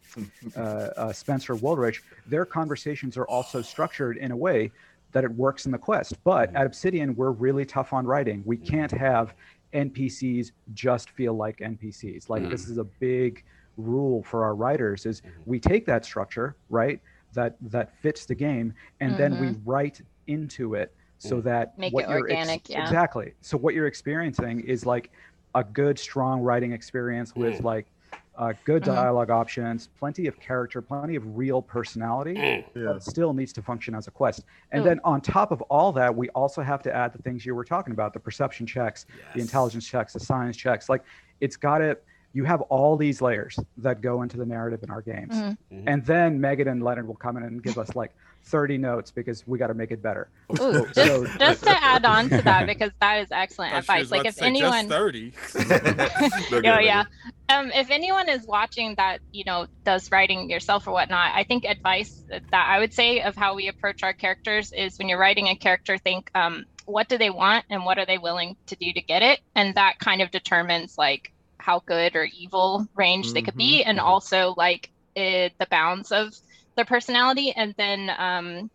uh, uh, Spencer Woolrich, their conversations are also structured in a way that it works in the quest. But at Obsidian, we're really tough on writing. We can't have NPCs just feel like NPCs. Like this mm. is a big rule for our writers is mm-hmm. we take that structure, right? That that fits the game and then we mm-hmm. write into it so mm. that Make what it you're ex- organic, yeah. Exactly. So what you're experiencing is like a good strong writing experience with mm. like uh, good Mhm. dialogue options, plenty of character, plenty of real personality, Yeah. but still needs to function as a quest. And Ooh. then on top of all that, we also have to add the things you were talking about the perception checks, the intelligence checks, the science checks. Like it's got to, you have all these layers that go into the narrative in our games. Mhm. Mhm. And then Megan and Leonard will come in and give us like 30 notes because we got to make it better. Ooh, So- just, so- just to [laughs] add on to that because that is excellent I thought [laughs] she was advice. Like if to just anyone, 30. [laughs] They're yeah, yeah. Um, if anyone is watching that, you know, does writing yourself or whatnot, I think advice that I would say of how we approach our characters is when you're writing a character, think, um, what do they want and what are they willing to do to get it, and that kind of determines like how good or evil range they could be, and also like it, the bounds of their personality, and then um,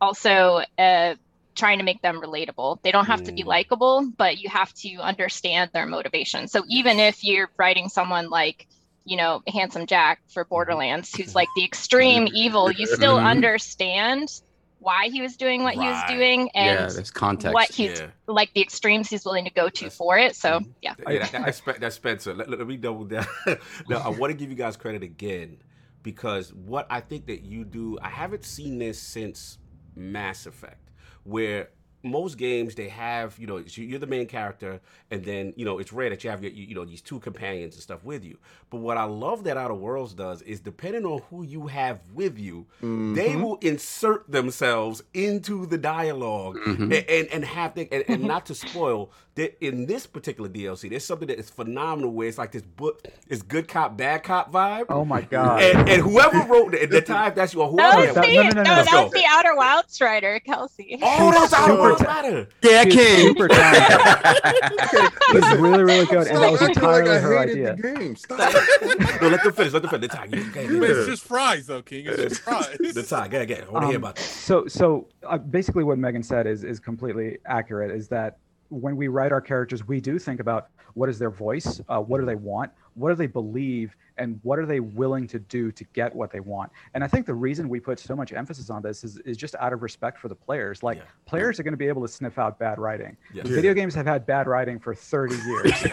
also uh, trying to make them relatable. They don't have to be Mm. likable, but you have to understand their motivation. So even if you're writing someone like, you know, Handsome Jack for Borderlands, who's like the extreme [laughs] evil, you still Mhm. understand why he was doing what he was Right. doing yeah, and there's context. what he's Yeah. like the extremes he's willing to go to That's- for it. So yeah. Yeah, that, that's, Spe- that's Spencer. Let, let me double down. [laughs] now, I want to give you guys credit again because what I think that you do, I haven't seen this since Mass Effect, where most games they have, you know, you're the main character, and then you know it's rare that you have your, you, know, these two companions and stuff with you. But what I love that Outer Worlds does is depending on who you have with you, they will insert themselves into the dialog Mhm. and, and and have the, and, and not to spoil that in this particular DLC, there's something that is phenomenal where it's like this book, it's good cop bad cop vibe. oh my God. And, and whoever wrote it, at the time that's you or That whoever was the, no, no, no, no, no, let's that go. was the Outer Wilds writer, Kelsey. Oh, that's Outer Worlds ta- Matter. Yeah, King. super talented. He's really, really good. And that was I like entirely her idea. the game. Stop. no, let them finish. Let them finish. The time. You, okay, But it's just fries, though, King. It's just fries. the time. Get get. I want to hear Um, about that. So, so uh, basically, what Megan said is is completely accurate. Is that when we write our characters, we do think about what is their voice, uh, what do they want, what do they believe, and what are they willing to do to get what they want. And I think the reason we put so much emphasis on this is, is just out of respect for the players. Like Yeah. players are going to be able to sniff out bad writing. Yeah. Video games have had bad writing for 30 years. [laughs] and,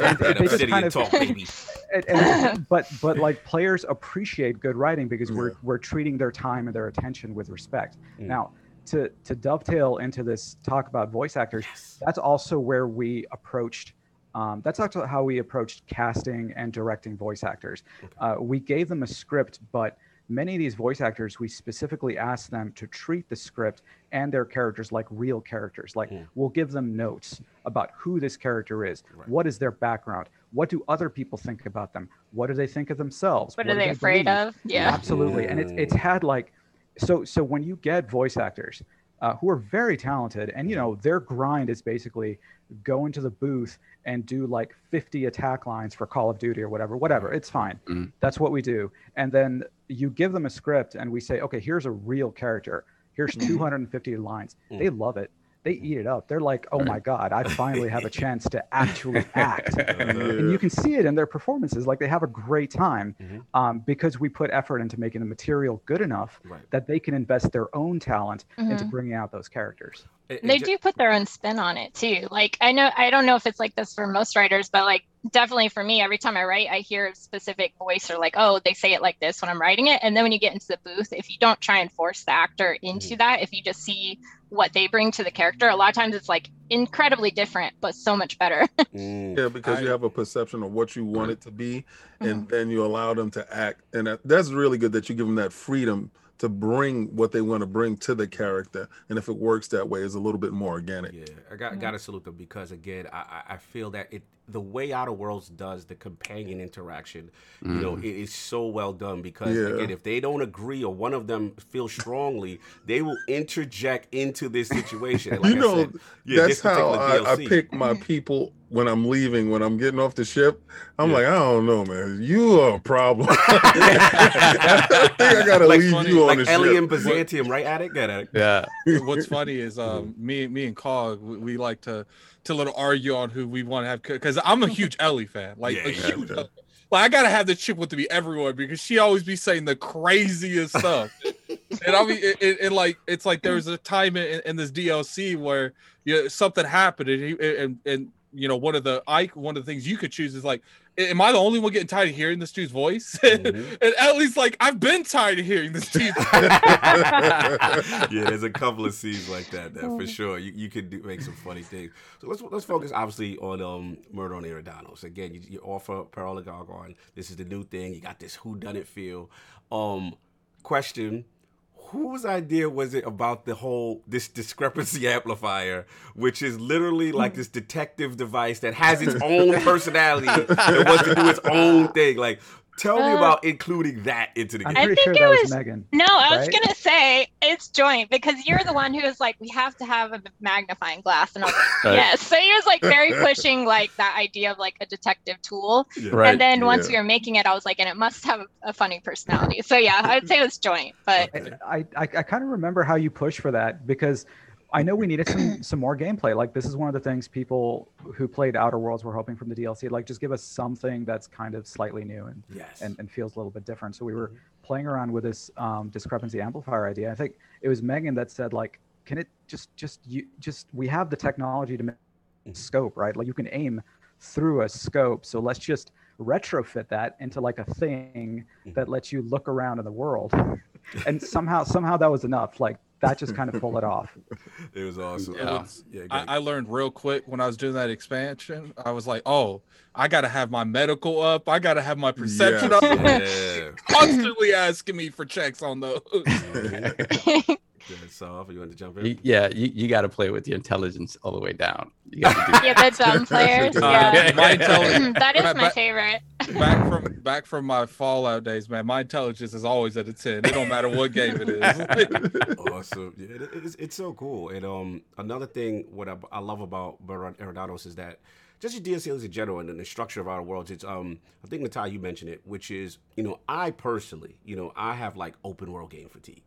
and That they just kind of talk, and, and, but but like players appreciate good writing because we're we're treating their time and their attention with respect. Mm. Now, to to dovetail into this talk about voice actors, Yes. that's also where we approached. Um, that's actually how we approached casting and directing voice actors. Uh, we gave them a script, but many of these voice actors, we specifically asked them to treat the script and their characters like real characters. Like Mm. we'll give them notes about who this character is, Right. what is their background, what do other people think about them, what do they think of themselves, What are they afraid believe? of? Yeah. absolutely and it's it's had like so so when you get voice actors uh, who are very talented and you know their grind is basically go into the booth and do like 50 attack lines for call of duty or whatever whatever. It's fine. Mhm. that's what we do. And then you give them a script and we say okay here's a real character. Here's [clears throat] 250 lines. They love it they eat it up they're like oh my [laughs] god i finally have a chance to actually [laughs] act and you can see it in their performances like they have a great time Mhm. um, because we put effort into making the material good enough Right. that they can invest their own talent into Mhm. bringing out those characters And- and they ju- do put their own spin on it too like i know i don't know if it's like this for most writers but like definitely for me, every time I write, I hear a specific voice or like, oh, they say it like this when I'm writing it. And then when you get into the booth, if you don't try and force the actor into mm. that, if you just see what they bring to the character, a lot of times it's like incredibly different, but so much better. [laughs] Mm. Yeah, because you have a perception of what you want it to be, and mm-hmm. then you allow them to act, and that, that's really good that you give them that freedom to bring what they want to bring to the character, and if it works that way, it's a little bit more organic. Yeah, I got got to salute them because again, I I- I feel that it the way Outer Worlds does the companion interaction, you know, Mhm. it is so well done because Yeah. again, if they don't agree or one of them feels strongly, they will interject into this situation. Like you I know, said, yeah, that's how I, I pick my people when I'm leaving, when I'm getting off the ship. I'm like, I don't know, man. You are a problem. [laughs] I think I gotta like, leave you on like the Ellie ship. and Byzantium, right at it, get at it. Yeah. What's [laughs] funny is um me me and Cog we, we like to to little argue on who we want to have because I'm a huge Ellie fan. Like Yeah, a yeah, huge yeah. Ellie- like I gotta have the chick with to be everywhere because she always be saying the craziest stuff. [laughs] and I mean, it, it, it like it's like there was a time in, in this DLC where you know, something happened and, he, and and you know one of the I one of the things you could choose is like, am I the only one getting tired of hearing this dude's voice? [laughs] Mm-hmm. and at least like I've been tired of hearing this dude's [laughs] voice. yeah, there's a couple of scenes like that, that for sure. You, you could do, make some funny things. So let's let's focus obviously on um Murder on Eridanos. Again, you, you offer Peril Gorgon. This is the new thing. You got this who done it feel. Um, question: Whose idea was it about the whole this discrepancy [laughs] amplifier, which is literally like this detective device that has its [laughs] own personality that wants to do its own thing? Like, tell me Uh, about including that into the game. I'm pretty sure that was Megan. No, I was gonna say it's joint because you're the one who was like, we have to have a magnifying glass, and I was like, Right. yes. So he was like very [laughs] pushing like that idea of like a detective tool. Right. And then once Yeah. we were making it, I was like, and it must have a funny personality. So yeah, I would say it was joint, but I, I, I kind of remember how you pushed for that because I know we needed some [clears throat] some more gameplay. Like this is one of the things people who played Outer Worlds were hoping from the DLC. Like just give us something that's kind of slightly new and Yes. and, and feels a little bit different. So we were mm-hmm. playing around with this um, discrepancy amplifier idea. I think it was Megan that said like, can it just just you just we have the technology to make mm-hmm. scope right? Like you can aim through a scope. So let's just retrofit that into like a thing mm-hmm. that lets you look around in the world. [laughs] and somehow somehow that was enough. Like that just kind of pulled it off. [laughs] It was awesome. Yeah. What's- yeah. I, I learned real quick when I was doing that expansion. I was like, oh, I gotta have my medical up. I gotta have my perception Yes. up. Yeah. [laughs] Constantly asking me for checks on those. [laughs] Good. So, you want to jump in? You- yeah, you, you got to play with your intelligence all the way down. You do [laughs] yeah, the dumb [laughs] players. Uh, Yeah. my intelligence, [laughs] that is my back- favorite. back from back from my Fallout days, man. My intelligence is always at a ten. It don't matter what game it is. awesome. Yeah, it, it's, it's so cool. And um, another thing, what I, I love about Baron Eridanos is that just your DLCs in general and the structure of our Worlds. It's um, I think Nitai, you mentioned it, which is you know, I personally, you know, I have like open world game fatigue.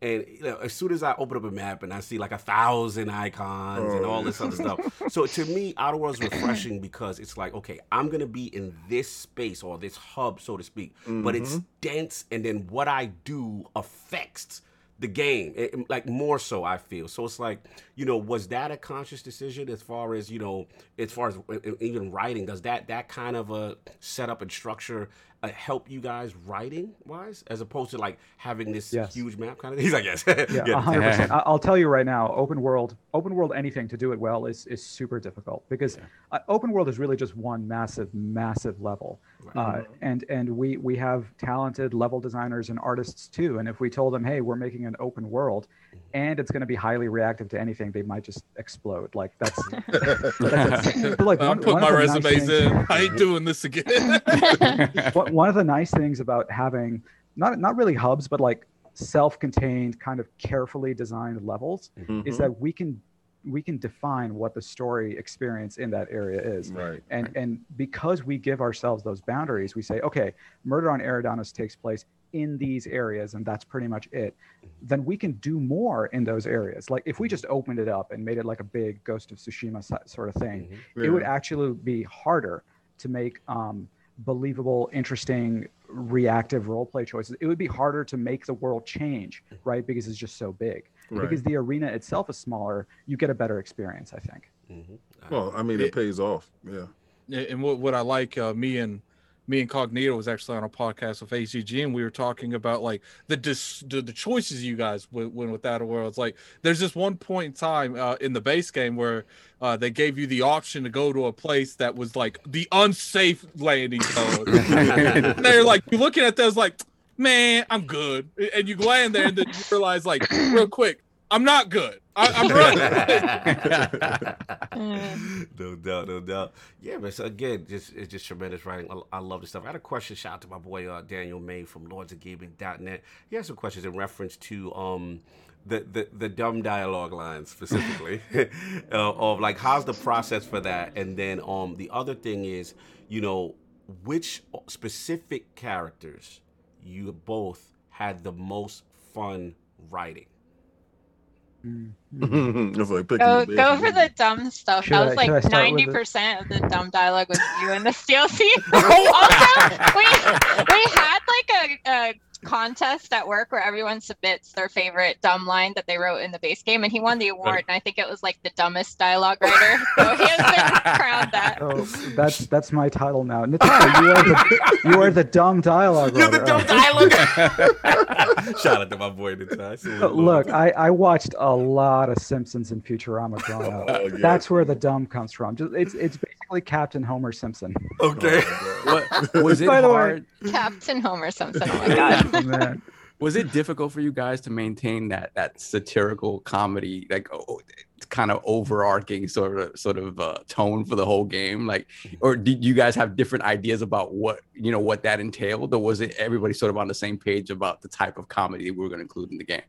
And you know, as soon as I open up a map and I see like a thousand icons and all this other oh. stuff, [laughs] so to me, Outer Worlds is refreshing because it's like, okay, I'm gonna be in this space or this hub, so to speak, but it's mm-hmm. dense, and then what I do affects the game, eh, it- it- like more so. I feel so. It's like, you know, was that a conscious decision as far as you know, as far as uh, even writing? Does that that kind of a setup and structure uh, help you guys writing wise, as opposed to like having this Yes. huge map kind of? thing? [laughs] He's like, yes, [laughs] Yeah, Yeah. a hundred percent. I- I'll tell you right now, open world, open world, anything to do it well is is super difficult because uh, open world is really just one massive, massive level, uh, and and we we have talented level designers and artists too. And if we told them, hey, we're making an open world, and it's going to be highly reactive to anything, they might just explode. Like that's, [laughs] that's like I'm one- putting one my the nice resumes things- in. I ain't [laughs] doing this again. [laughs] one of the nice things about having not not really hubs but like self-contained kind of carefully designed levels is Mhm. that we can we can define what the story experience in that area is Right. and and because we give ourselves those boundaries we say okay murder on eridanos takes place in these areas and that's pretty much it then we can do more in those areas like if we just opened it up and made it like a big ghost of tsushima sort of thing it would actually be harder to make um, believable, interesting, reactive role play choices. It would be harder to make the world change, right? Because it's just so big. Right. Because the arena itself is smaller, you get a better experience, I think. Mhm. Well, I mean, it pays off. Yeah. and what, what I like, uh, me and me and Cognito was actually on a podcast with ACG, and we were talking about like the dis- the, the choices you guys went, went with Outer Worlds. Like, there's this one point in time uh, in the base game where uh, they gave you the option to go to a place that was like the unsafe landing zone. [laughs] And they're like, you're looking at those like, man, I'm good, and you land there, and then you realize like, real quick, I'm not good. I, I'm [laughs] running. no doubt, no doubt. Yeah, but so again, just it's just tremendous writing. I, I love this stuff. I had a question. Shout out to my boy uh, Daniel May from LordsOfGaming.net. He has some questions in reference to um the the, the dumb dialogue lines specifically [laughs] uh, of like how's the process for that, and then um the other thing is you know which specific characters you both had the most fun writing. [laughs] it's like Go go for the dumb stuff. Should that I- was I like ninety percent of the dumb dialogue was you in the steel [laughs] scene. [laughs] also, we we had like a, a contest at work where everyone submits their favorite dumb line that they wrote in the base game, and he won the award. And I think it was like the dumbest dialogue writer. [laughs] So he has been crowned that. Oh, that's that's my title now. Nitai, you are the you are the dumb dialogue. You're the dumb dialogue. [laughs] Shout out to my boy Nitai. Uh, Look, I, I watched a lot of Simpsons and Futurama growing up. Oh, yeah. That's where the dumb comes from. Just it's it's basically Captain Homer Simpson. Okay. What was [laughs] it By the way- hard? Captain Homer Simpson. Oh my god. Oh, man. Was it difficult for you guys to maintain that that satirical comedy, like oh, kind of overarching sort of sort of uh, tone for the whole game? Like, or did you guys have different ideas about what you know what that entailed, or was it everybody sort of on the same page about the type of comedy we were going to include in the game?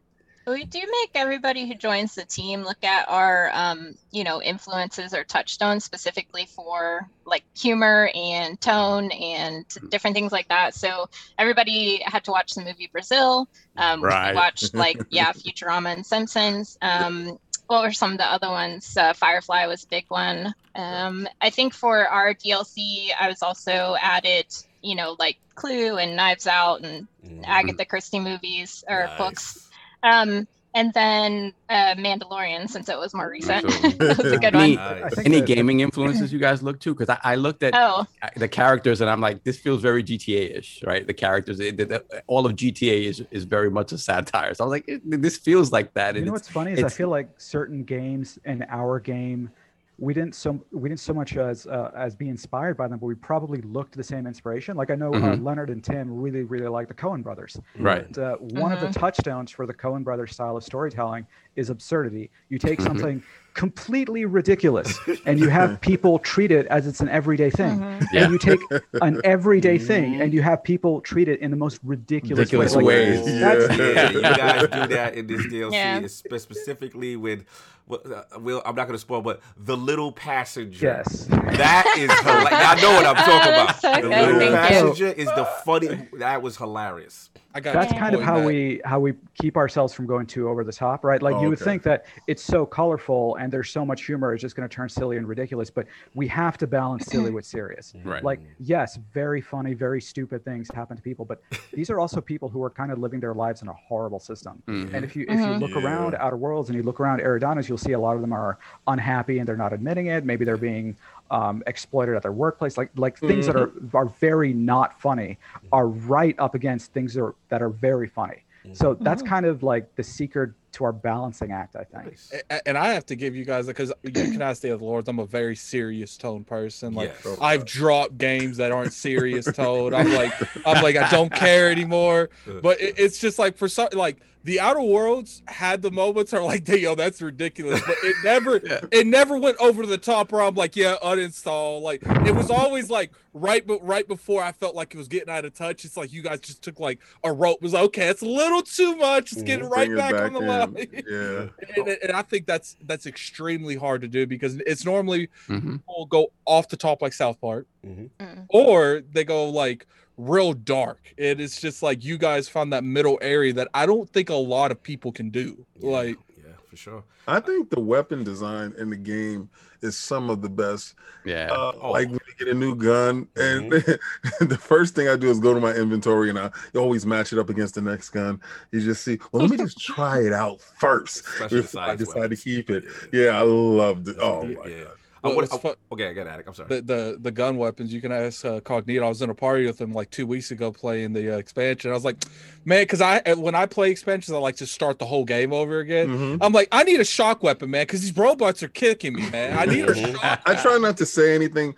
We do make everybody who joins the team look at our, um, you know, influences or touchstones specifically for like humor and tone and different things like that. So everybody had to watch the movie Brazil. Um, Right. We watched [laughs] like yeah, Futurama and Simpsons. Um, what were some of the other ones? Uh, Firefly was a big one. Um, I think for our DLC, I was also added, you know, like Clue and Knives Out and Agatha Christie movies or Nice. books. Um, and then uh, Mandalorian, since it was more recent. So- [laughs] [laughs] that was a good Any- one. Nice. Any gaming influences you guys look to? Because I, I looked at Oh, the characters and I'm like, this feels very GTA-ish, right? The characters, it, the- all of GTA is, is very much a satire. So I was like, it, this feels like that. You And know what's funny is I feel like certain games in our game, we didn't so we didn't so much as uh, as be inspired by them, but we probably looked the same inspiration. Like I know uh, Mhm. Leonard and Tim really really like the Coen brothers. right. And, uh, one of the touchdowns for the Coen brothers style of storytelling is absurdity. You take Mhm. something completely ridiculous and you have [laughs] people treat it as it's an everyday thing. mhm. Yeah. And you take an [laughs] everyday thing and you have people treat it in the most ridiculous, Ridiculous way. Like, ways. that's- yeah, you guys do that in this DLC, Yeah. specifically with. Well, uh, I'm not going to spoil, but the little passenger. Yes. That is [laughs] hilarious. I know what I'm talking about. that's so the good. little Thank you. passenger is the funny. That was hilarious. I got that's kind of how Matt. we how we keep ourselves from going too over the top right like Oh, you would okay. think that it's so colorful and there's so much humor it's just going to turn silly and ridiculous but we have to balance [laughs] silly with serious Right. like yes very funny very stupid things happen to people but these are also people who are kind of living their lives in a horrible system Mhm. and if you if you Mhm. look Yeah. around outer worlds and you look around Eridanos, you'll see a lot of them are unhappy and they're not admitting it maybe they're being um, exploited at their workplace like like things that mm-hmm. are are very not funny are right up against things that are, that are very funny mm-hmm. so that's mm-hmm. kind of like the secret to our balancing act i think Nice. And I have to give you guys because you can ask the other lords. I'm a very serious tone person. Like Yes. Oh, I've dropped games that aren't serious tone. I'm like I'm [laughs] like I don't care anymore. [laughs] But it, it's just like for some like the Outer Worlds had the moments are like, yo, that's ridiculous. But it [laughs] never it never went over the top where I'm like, yeah, uninstall. Like it was always like right but right before I felt like it was getting out of touch. It's like you guys just took like a rope. It was like, okay, it's a little too much. It's getting right Bring it back, on the in. line. [laughs] Yeah. and, and I think that's that's extremely hard to do because it's normally Mhm. people go off the top like South Park, Mhm. Mm. or they go like real dark. It's just like you guys found that middle area that I don't think a lot of people can do. Yeah, Like yeah, for sure. I think the weapon design in the game is some of the best. Yeah. Uh, Oh. Like when you get a new gun, and [laughs] the first thing I do is go to my inventory and I always match it up against the next gun. You just see, well, let me just try it out first [laughs] Especially before I size decide weapons. to keep it. Yeah. Yeah, I loved it. Oh Yeah. my god. Uh, Well, what, oh, fu- okay, I got Attic. I'm sorry. the, the the gun weapons you can ask uh, cognito i was in a party with him like two weeks ago playing the uh, expansion i was like man because i uh, when i play expansions i like to start the whole game over again Mhm. i'm like i need a shock weapon man because these robots are kicking me man i need a shock I try not to say anything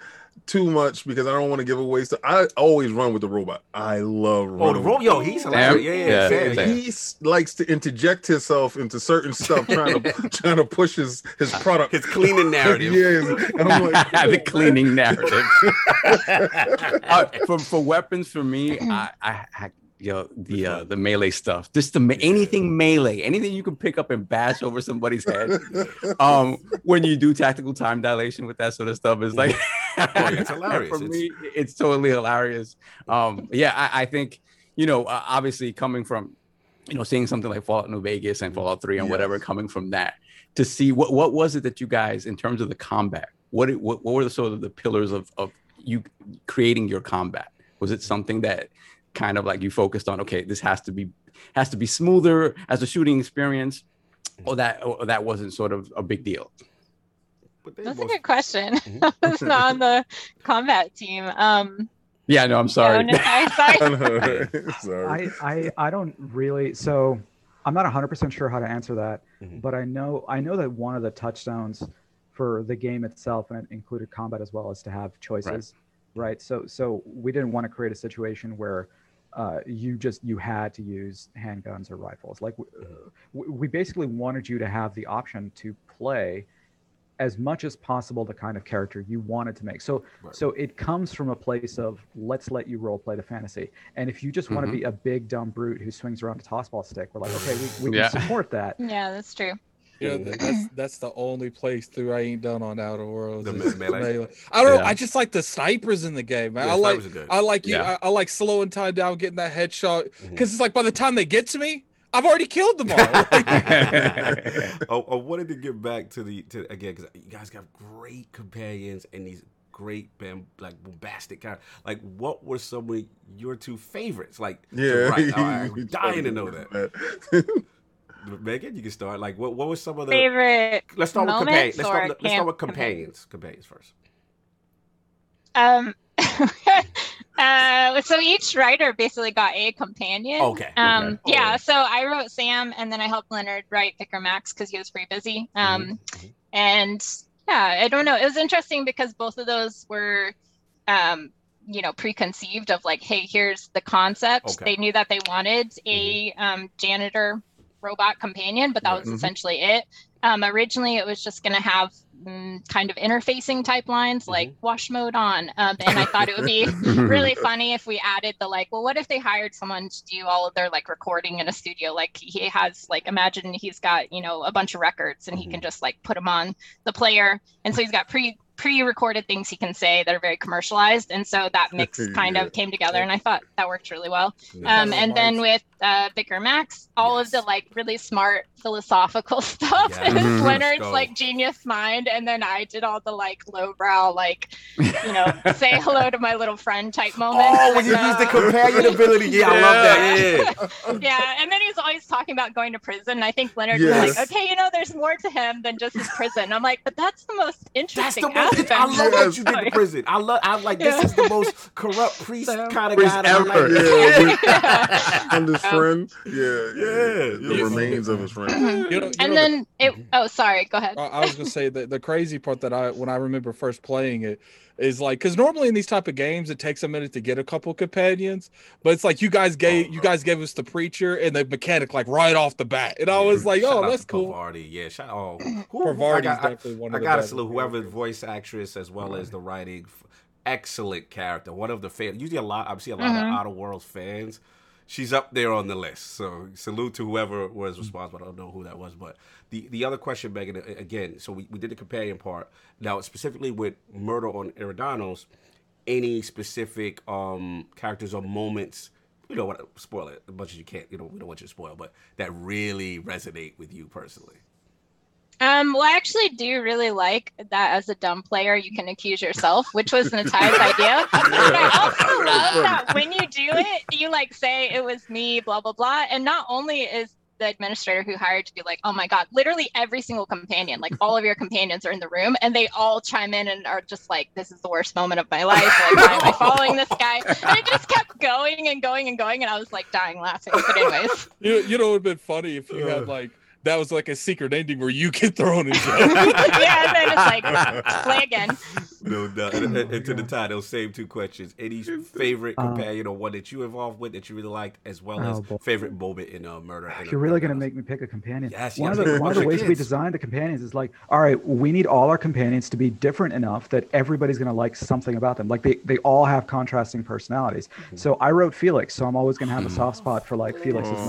too much because I don't want to give away stuff. I always run with the robot. I love Oh, the robot. yo, he's hilarious. Yeah, yeah, Yeah. yeah. He likes to interject himself into certain stuff, trying to [laughs] [laughs] trying to push his his product. His cleaning [laughs] narrative. yeah, and I'm like, the cleaning narrative. uh, for for weapons, for me, [clears throat] I, I, I you know the uh, the melee stuff. Just the me- anything melee, anything you can pick up and bash over somebody's head. Um, when you do tactical time dilation with that sort of stuff, is like [laughs] [laughs] it's hilarious. For It's- me, it's totally hilarious. Um, yeah, I, I think you know, uh, obviously coming from you know seeing something like Fallout New Vegas and Fallout Three and whatever coming from that to see what what was it that you guys in terms of the combat what it, what, what were the sort of the pillars of of you creating your combat was it something that kind of like you focused on okay this has to be has to be smoother as a shooting experience or that or that wasn't sort of a big deal But they That's a good question. Mhm. [laughs] I was not on the combat team. Um, yeah no i'm sorry no, no, I- sorry. [laughs] [laughs] Sorry. I, I I don't really so I'm not 100% sure how to answer that, Mhm. but I know I know that one of the touchstones for the game itself and it included combat as well as to have choices, right? So so we didn't want to create a situation where uh, you just you had to use handguns or rifles. Like w- we, we basically wanted you to have the option to play as much as possible the kind of character you wanted to make. So Right. so it comes from a place of let's let you role play the fantasy. And if you just want to be a big dumb brute who swings around a tossball stick, we're like, okay, we, we Yeah. can support that. [laughs] yeah, that's true. You know, that's that's the only playthrough I ain't done on Outer Worlds. The melee? melee. I don't know. Yeah. I just like the snipers in the game, man. Yeah, I like snipers are good. I like you. Yeah. I, I like slowing time down, getting that headshot mm-hmm. because it's like by the time they get to me, I've already killed them all. [laughs] [laughs] oh, I wanted to get back to the to again because you guys got great companions and these great bam, like bombastic characters. Like, what were some of your two favorites? Like, Yeah, write? Uh, [laughs] I, I'm dying to know totally that. Megan, you can start. Like, what what was some of the? Favorite Let's start with companions. Let's start, let's start with companions. Companions first. Um, [laughs] uh, so each writer basically got a companion. Okay, okay. Um, Oh, yeah. So I wrote Sam, and then I helped Leonard write Vicar Max because he was pretty busy. Um, mhm. and yeah, I don't know. It was interesting because both of those were, um, you know, preconceived of like, hey, here's the concept. Okay. They knew that they wanted a um, janitor robot companion, but that was Mhm. essentially it. Um, originally, it was just going to have mm, kind of interfacing type lines like wash mode on. Um, and I thought it would be [laughs] really funny if we added the like, well, what if they hired someone to do all of their like recording in a studio? Like he has like, imagine he's got, you know, a bunch of records and he can just like put them on the player. And so he's got pre pre-recorded things he can say that are very commercialized. And so that mix kind Yeah. of came together and I thought that worked really well. Yeah. Um, and then with uh, Vicar Max, all of the like really smart philosophical [laughs] stuff Yes. is. Leonard's like genius mind, and then I did all the like lowbrow, like you know, [laughs] say hello to my little friend type moments. Oh, when you use the uh, companion yeah, I love that. Yeah. yeah, [laughs] and then he was always talking about going to prison. And I think Leonard Yes. was like, okay, you know, there's more to him than just his prison. I'm like, but that's the most That's interesting the [laughs] most. I love of what you did in story." prison. I love. I'm like, this is the most corrupt priest So- kind of Priest guy. That I ever. like. Yeah, [laughs] [laughs] and his friend. Yeah, Yeah, the remains of his friend. Mm-hmm. You know- you know and the- then it. Oh, sorry. Go ahead. I I was gonna say that the crazy part that I when I remember first playing it is like because normally in these type of games it takes a minute to get a couple companions, but it's like you guys gave you guys gave us the preacher and the mechanic like right off the bat, and I was like, Shout oh, that's cool. Parvati. Yeah, shout oh, [clears throat] who, who, I Parvati's got, I, definitely one of I gotta better salute whoever characters. voice actress as well as the writing. Excellent character. One of the fans. Usually a lot. I see a lot of Mhm. Outer Worlds fans. She's up there on the list. So salute to whoever was responsible. I don't know who that was, but the the other question, Megan, again. So we, we did the companion part. Now specifically with Murder on Eridanos, any specific um characters or moments. You know what? Spoil it as much as you can't. You know we don't want you to spoil, but that really resonate with you personally. Um, well, I actually do really like that as a dumb player, you can accuse yourself, which was Nitai's [laughs] idea. But I also love that when you do it, you like say it was me, blah blah blah. And not only is the administrator who hired to be like, oh my god, literally every single companion, like all of your companions are in the room, and they all chime in and are just like, this is the worst moment of my life. Like, why am I following this guy? And it just kept going and going and going, and I was like dying laughing. But anyways, You, you know, it would have been funny if you had like that was like a secret ending where you get thrown in jail. [laughs] yeah, and then it's like play again. No, no. And, and- and to the tie, those same two questions. Any favorite Um, companion or one that you involved with that you really liked, as well as Oh, boy. favorite moment in uh, Murder? in You're really going to House? make me pick a companion. Yes, one yes, of the one of the Bunch of ways we designed the companions is like, all right, we need all our companions to be different enough that everybody's going to like something about them. Like they they all have contrasting personalities. Mm-hmm. So I wrote Felix, so I'm always going to have a soft spot for like Felix's Oh.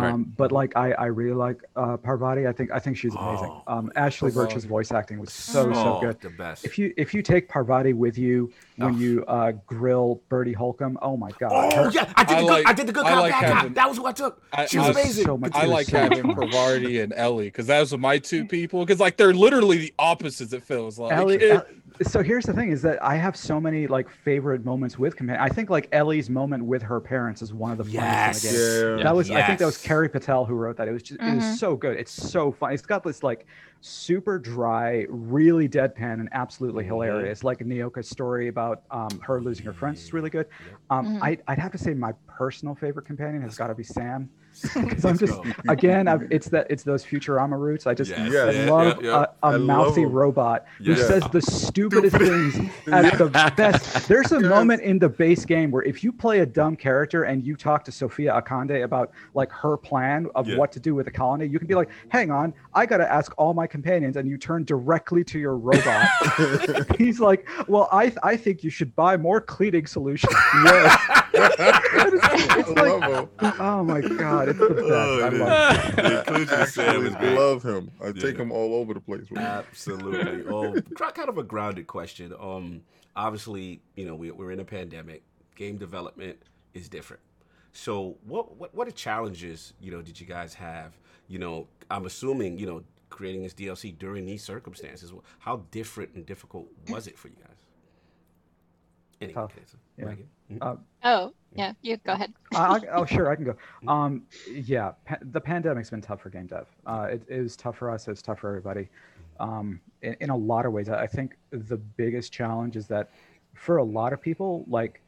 Moments. Right. Um, but like I, I really like uh, Parvati. I think I think she's amazing. Oh. Um, Ashly Parvati. Burch's voice acting was so so Oh, good. The best. If you if you take Parvati with you when Oh. you uh, grill Birdie Holcomb, oh my god, Oh her- yeah, I did I the good. like- I did the good I cop like bad cop. having- That was who I took. I- She was I- amazing. so much I like so having fun. Parvati and Ellie because those are my two people. Because like they're literally the opposites. It feels like. Ellie, It- El- so here's the thing: is that I have so many like favorite moments with companion. I think like Ellie's moment with her parents is one of the funniest in the Yes. game. Yeah. That was I think that was Yes. Carrie Patel who wrote that. It was just it Mhm. was so good. It's so fun. It's got this like super dry, really deadpan, and absolutely Mhm. hilarious. Like Nyoka's story about um, her losing her friends is really good. Um, Mhm. I, I'd have to say my personal favorite companion has got to be Sam. [laughs] Because I'm [laughs] just go. again, I've, it's that it's those Futurama roots. I just Yes. Yeah, I yeah, love yeah, yeah. a, a I love mouthy him. robot who Yeah. says the stupidest things at [laughs] the best. There's a Yes. moment in the base game where if you play a dumb character and you talk to Sophia Akande about like her plan of Yeah. what to do with the colony, you can be like, "Hang on, I got to ask all my companions," and you turn directly to your robot. He's like, "Well, I I think you should buy more cleaning solution." yes. I love him. Oh my god, it's the best. Oh, I love is. The inclusion of Sam is great. love him. I take him all over the place. With. Absolutely. [laughs] Um, cr- kind of a grounded question. Um, obviously, you know, we, we're in a pandemic. Game development is different. So, what, what what are challenges? You know, did you guys have? You know, I'm assuming you know creating this DLC during these circumstances. How different and difficult was it for you guys? Any Tough. answer? Yeah. Megan? Mhm. Uh, Oh yeah, you go ahead. I, I, oh, sure, I can go. Um, yeah, pa- the pandemic's been tough for game dev. Uh, it, it was tough for us. It's tough for everybody. Um, in, in a lot of ways, I I think the biggest challenge is that for a lot of people, like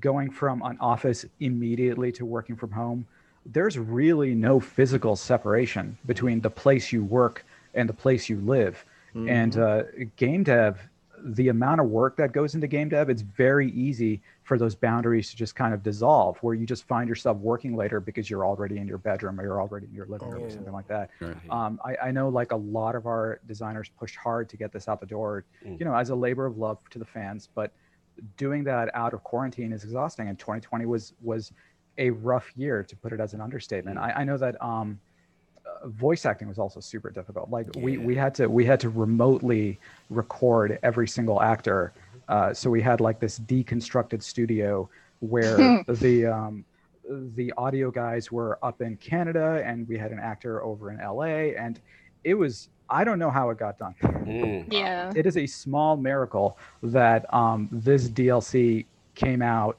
going from an office immediately to working from home, there's really no physical separation between the place you work and the place you live. And uh, game dev, the amount of work that goes into game dev, it's very easy for those boundaries to just kind of dissolve, where you just find yourself working later because you're already in your bedroom or you're already in your living room or something like that. Right. Um, I, I know like a lot of our designers pushed hard to get this out the door, Mm. you know, as a labor of love to the fans, but doing that out of quarantine is exhausting. And 2020 was was a rough year, to put it as an understatement. I, I know that um, voice acting was also super difficult. Like we, we had to we had to remotely record every single actor. Uh, so we had like this deconstructed studio where [laughs] the um, the audio guys were up in Canada and we had an actor over in LA and it was I don't know how it got done. Mm. Yeah. It is a small miracle that um, this DLC came out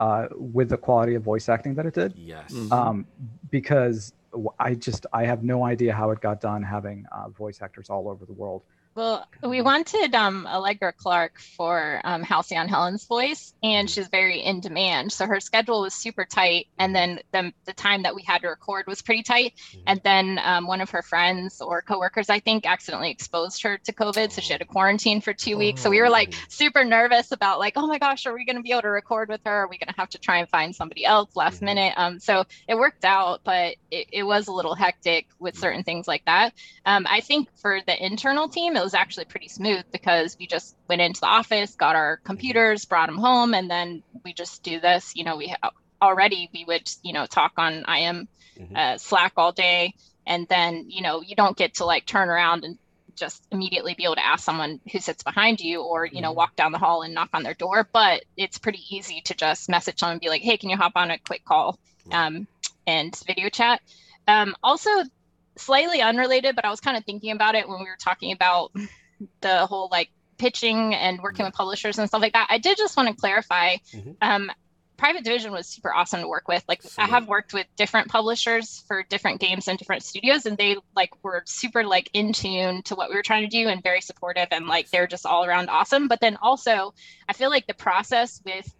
uh, with the quality of voice acting that it did Yes. um, because w- I just I have no idea how it got done having uh, voice actors all over the world. Well, we wanted um, Allegra Clark for um, Halcyon Helen's voice, and she's very in demand. So her schedule was super tight, and then the, the time that we had to record was pretty tight. And then um, one of her friends or coworkers, I think, accidentally exposed her to COVID, so she had to quarantine for two weeks. So we were like super nervous about like, oh my gosh, are we going to be able to record with her? Are we going to have to try and find somebody else last Mhm. minute? Um, so it worked out, but it, it was a little hectic with certain things like that. Um, I think for the internal team, it was actually pretty smooth because we just went into the office, got our computers, brought them home, and then we just do this. You know, we ha- already we would you know talk on IM Mhm. uh, Slack all day, and then you know you don't get to like turn around and just immediately be able to ask someone who sits behind you or you know Mhm. walk down the hall and knock on their door but it's pretty easy to just message someone and be like hey can you hop on a quick call um, and video chat um, also slightly unrelated but i was kind of thinking about it when we were talking about the whole like pitching and working with publishers and stuff like that i did just want to clarify Mhm. um, Private Division was super awesome to work with. Like I have worked with different publishers for different games and different studios, and they like were super like in tune to what we were trying to do and very supportive and like they're just all around awesome. But then also, I feel like the process with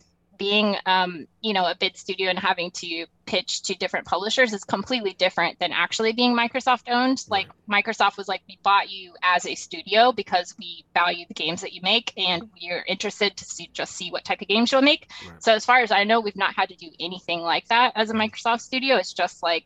being um, you know a bid studio and having to pitch to different publishers is completely different than actually being microsoft owned. Like microsoft was like we bought you as a studio because we value the games that you make and we're interested to see just see what type of games you'll make. So as far as i know we've not had to do anything like that as a microsoft studio. It's just like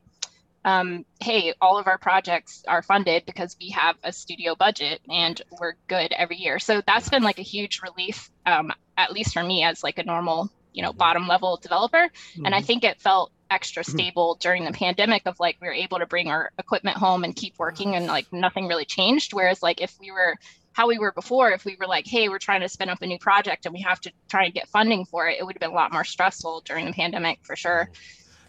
um, hey, all of our projects are funded because we have a studio budget and we're good every year. So that's been like a huge relief, um, at least for me as like a normal, you know, bottom level developer. And I Mhm. think it felt extra stable during the pandemic of like we were able to bring our equipment home and keep working and like nothing really changed. Whereas like if we were how we were before, if we were like, hey, we're trying to spin up a new project and we have to try and get funding for it, it would have been a lot more stressful during the pandemic for sure.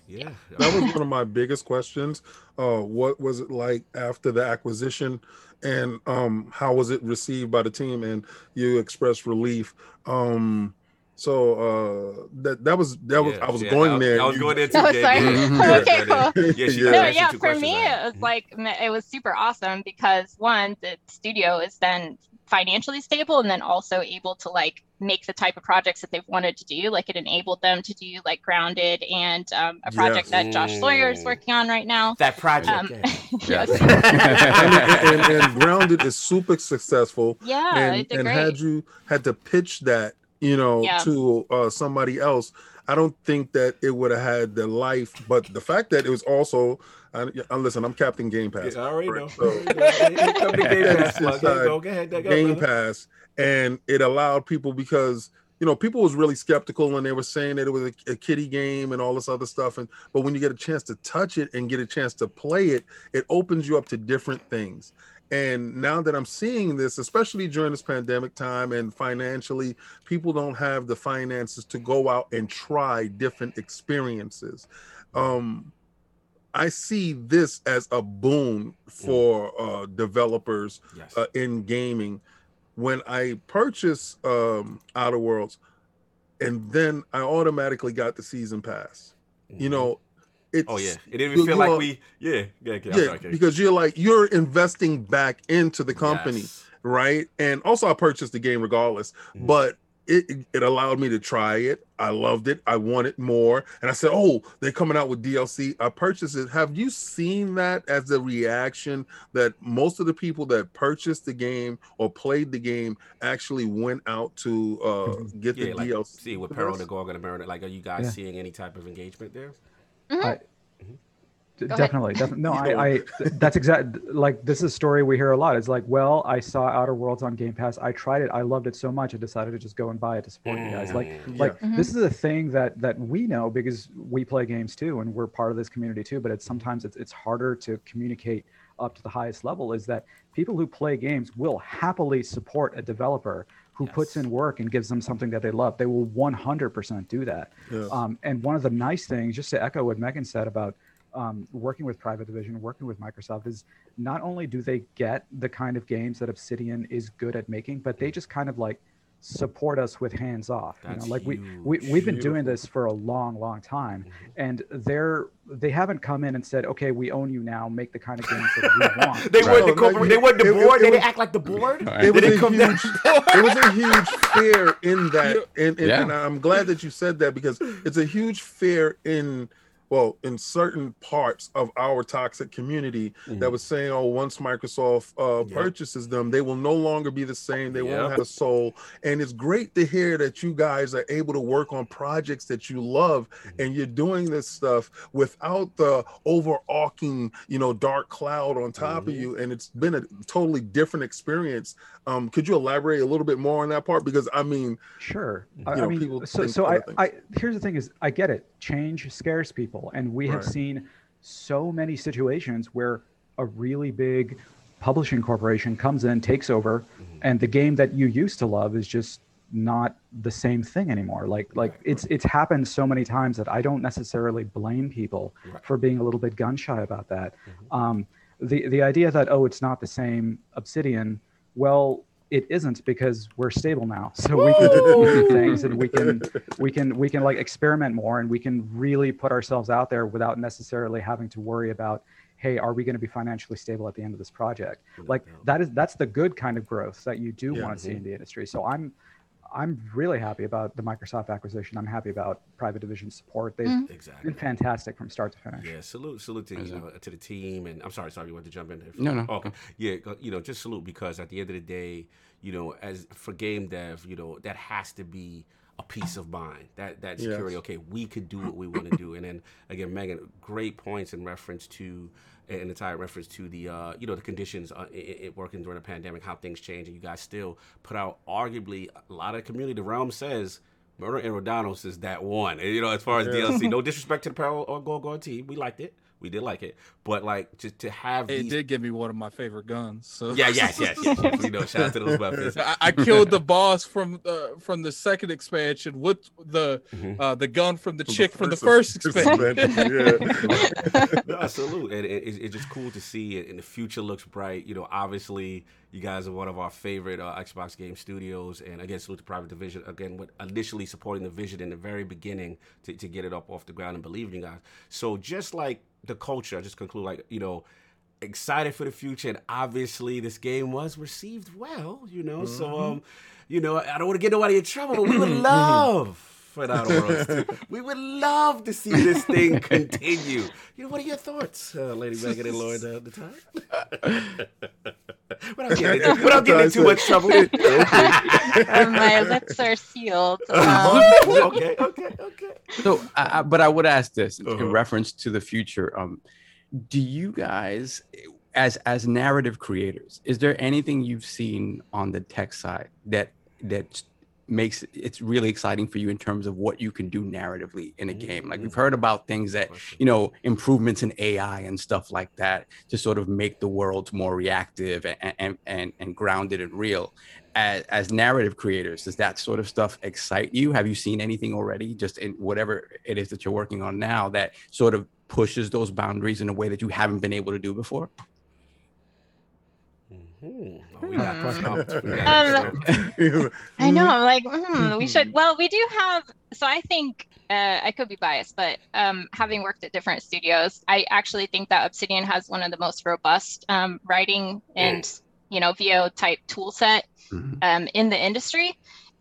Yeah. that was one of my biggest questions. Uh, what was it like after the acquisition, and um, how was it received by the team? And you expressed relief. Um, so uh, that that was that was I was yeah, going I- there. I was You- going there [laughs] too, Oh, Gabe. [laughs] sorry. Yeah. okay, cool. Yeah, she no, yeah, for me, it. it was like it was super awesome because one, the studio is then financially stable and then also able to like make the type of projects that they've wanted to do. Like it enabled them to do like Grounded and um, a project Yes. that Josh Sawyer is working on right now. That project. Um, [laughs] Yes. yes. and, and, and grounded is super successful. Yeah, and, it did and great. had you had to pitch that, you know, Yeah. to uh, somebody else, I don't think that it would have had the life. But the fact that it was also, I, I listen, I'm Captain Game Pass. Yeah, I already right? know. So- [laughs] Here come the [laughs] Game Pass it's plug. There you inside go. Go ahead, go, Game. Pass, and it allowed people because you know people was really skeptical and they were saying that it was a, a kiddie game and all this other stuff. And but when you get a chance to touch it and get a chance to play it, it opens you up to different things. And now that I'm seeing this, especially during this pandemic time and financially, people don't have the finances to go out and try different experiences. Um, I see this as a boon for uh, developers uh, in gaming. When I purchased um, Outer Worlds, and then I automatically got the season pass. You know, it's Oh yeah, it didn't even feel like are- we. Yeah, yeah, okay, I'm yeah, sorry, Gabe. because you're like you're investing back into the company, Yes. right? And also, I purchased the game regardless, Mm-hmm. but it it allowed me to try it. I loved it. I wanted more, and I said, "Oh, they're coming out with DLC." I purchased it. Have you seen that as the reaction that most of the people that purchased the game or played the game actually went out to uh, get yeah, the like DLC? see with with Peril the Gorgon and Baron. Like, are you guys Yeah. seeing any type of engagement there? Mm-hmm. I, D- Go ahead. definitely, definitely. No, I, I, that's exact. Like this is a story we hear a lot. It's like, well, I saw Outer Worlds on Game Pass. I tried it. I loved it so much. I decided to just go and buy it to support you guys. Like, Mm, like yeah. this is a thing that that we know because we play games too, and we're part of this community too. But it's sometimes it's it's harder to communicate up to the highest level. Is that people who play games will happily support a developer who puts in work and gives them something that they love. They will 100% do that. Yes. Um, and one of the nice things, just to echo what Megan said about um, working with Private Division, working with Microsoft, is not only do they get the kind of games that Obsidian is good at making, but they just kind of like support us with hands off. You know, That's like we, we we've been doing this for a long, long time, mm-hmm. and they're they haven't come in and said, okay, we own you now, make the kind of games that we [laughs] want. They weren't the No, no, corporate. They it- weren't the it- it- board. it They didn't was- act like the board. It was, a huge, it was a huge fear in [laughs] that, and, and, Yeah. and I'm glad that you said that because it's a huge fear in, well, in certain parts of our toxic community that was saying, oh, once Microsoft uh, purchases them, they will no longer be the same. They Yep. won't have a soul. And it's great to hear that you guys are able to work on projects that you love, and you're doing this stuff without the overarching, you know, dark cloud on top of you. And it's been a totally different experience. Um, could you elaborate a little bit more on that part? Because I mean, Sure. you I, I mean, people so so I. I here's the thing is I get it. Change scares people, and we have seen so many situations where a really big publishing corporation comes in, takes over, Mm-hmm. and the game that you used to love is just not the same thing anymore. Like like it's it's happened so many times that I don't necessarily blame people for being a little bit gun shy about that. Mm-hmm. Um, the the idea that oh it's not the same Obsidian, well it isn't because we're stable now. So we can do things and we can [laughs] we can we can like experiment more and we can really put ourselves out there without necessarily having to worry about hey are we going to be financially stable at the end of this project like that is that's the good kind of growth that you do Yeah. want to mhm. see in the industry so i'm i'm really happy about the microsoft acquisition i'm happy about private division support they've Mhm. Exactly. been fantastic from start to finish Yeah, salute, salute to you know, to the team, and I'm sorry, sorry, you want to jump in? If- No, no, Okay, yeah, you know, just salute because at the end of the day, you know, as for game dev, you know, that has to be a peace of mind. That that Yes. security. Okay, we could do what we want to do, and then again, Megan, great points in reference to. An entire reference to the, uh, you know, the conditions uh, it, it working during the pandemic, how things change, and you guys still put out arguably a lot of community. The realm says Murder on Eridanos is that one. And, you know, as far as Yeah. DLC, no [laughs] disrespect to the Peril on Gorgon team, we liked it. We did like it, but like just to have It these. did give me one of my favorite guns. So Yeah, yes, yes, yes. yes. You know, shout out to those weapons. [laughs] I, I killed the [laughs] boss from uh, from the second expansion with the Mhm. uh, the gun from the From the chick from the first first expansion, expansion. [laughs] no, salute. And it, it's, it's just cool to see it. And the future looks bright. You know, obviously, you guys are one of our favorite uh, Xbox game studios. And again, salute to Private Division. Again, with initially supporting the vision in the very beginning to, to get it up off the ground and believing in you guys. So just like the culture, I just conclude like, you know, excited for the future. And obviously, this game was received well, you know. So, um, you know, I don't want to get nobody in trouble, but we would [clears throat] love for it Outer We would love to see this thing continue. You know, what are your thoughts, uh, Lady Megan and Lloyd, uh, the time? without getting, into- without getting in too much trouble. My lips are sealed. Um, [laughs] okay, okay, okay. So, I, I, but I would ask this Uh-huh. in reference to the future. Um, do you guys, as as narrative creators, is there anything you've seen on the tech side that that makes it's really exciting for you in terms of what you can do narratively in a mm-hmm, game? Like we've mm-hmm. heard about things that you know improvements in AI and stuff like that to sort of make the world more reactive and and and, and grounded and real. As, as narrative creators, does that sort of stuff excite you? Have you seen anything already, just in whatever it is that you're working on now, that sort of pushes those boundaries in a way that you haven't been able to do before? Hmm. Oh, we got Hmm. stumped. We got Um. [laughs] I know. I'm like, hmm, [laughs] we should. Well, we do have. So I think uh, I could be biased, but um, having worked at different studios, I actually think that Obsidian has one of the most robust um, writing and you know VO type tool set um, in the industry.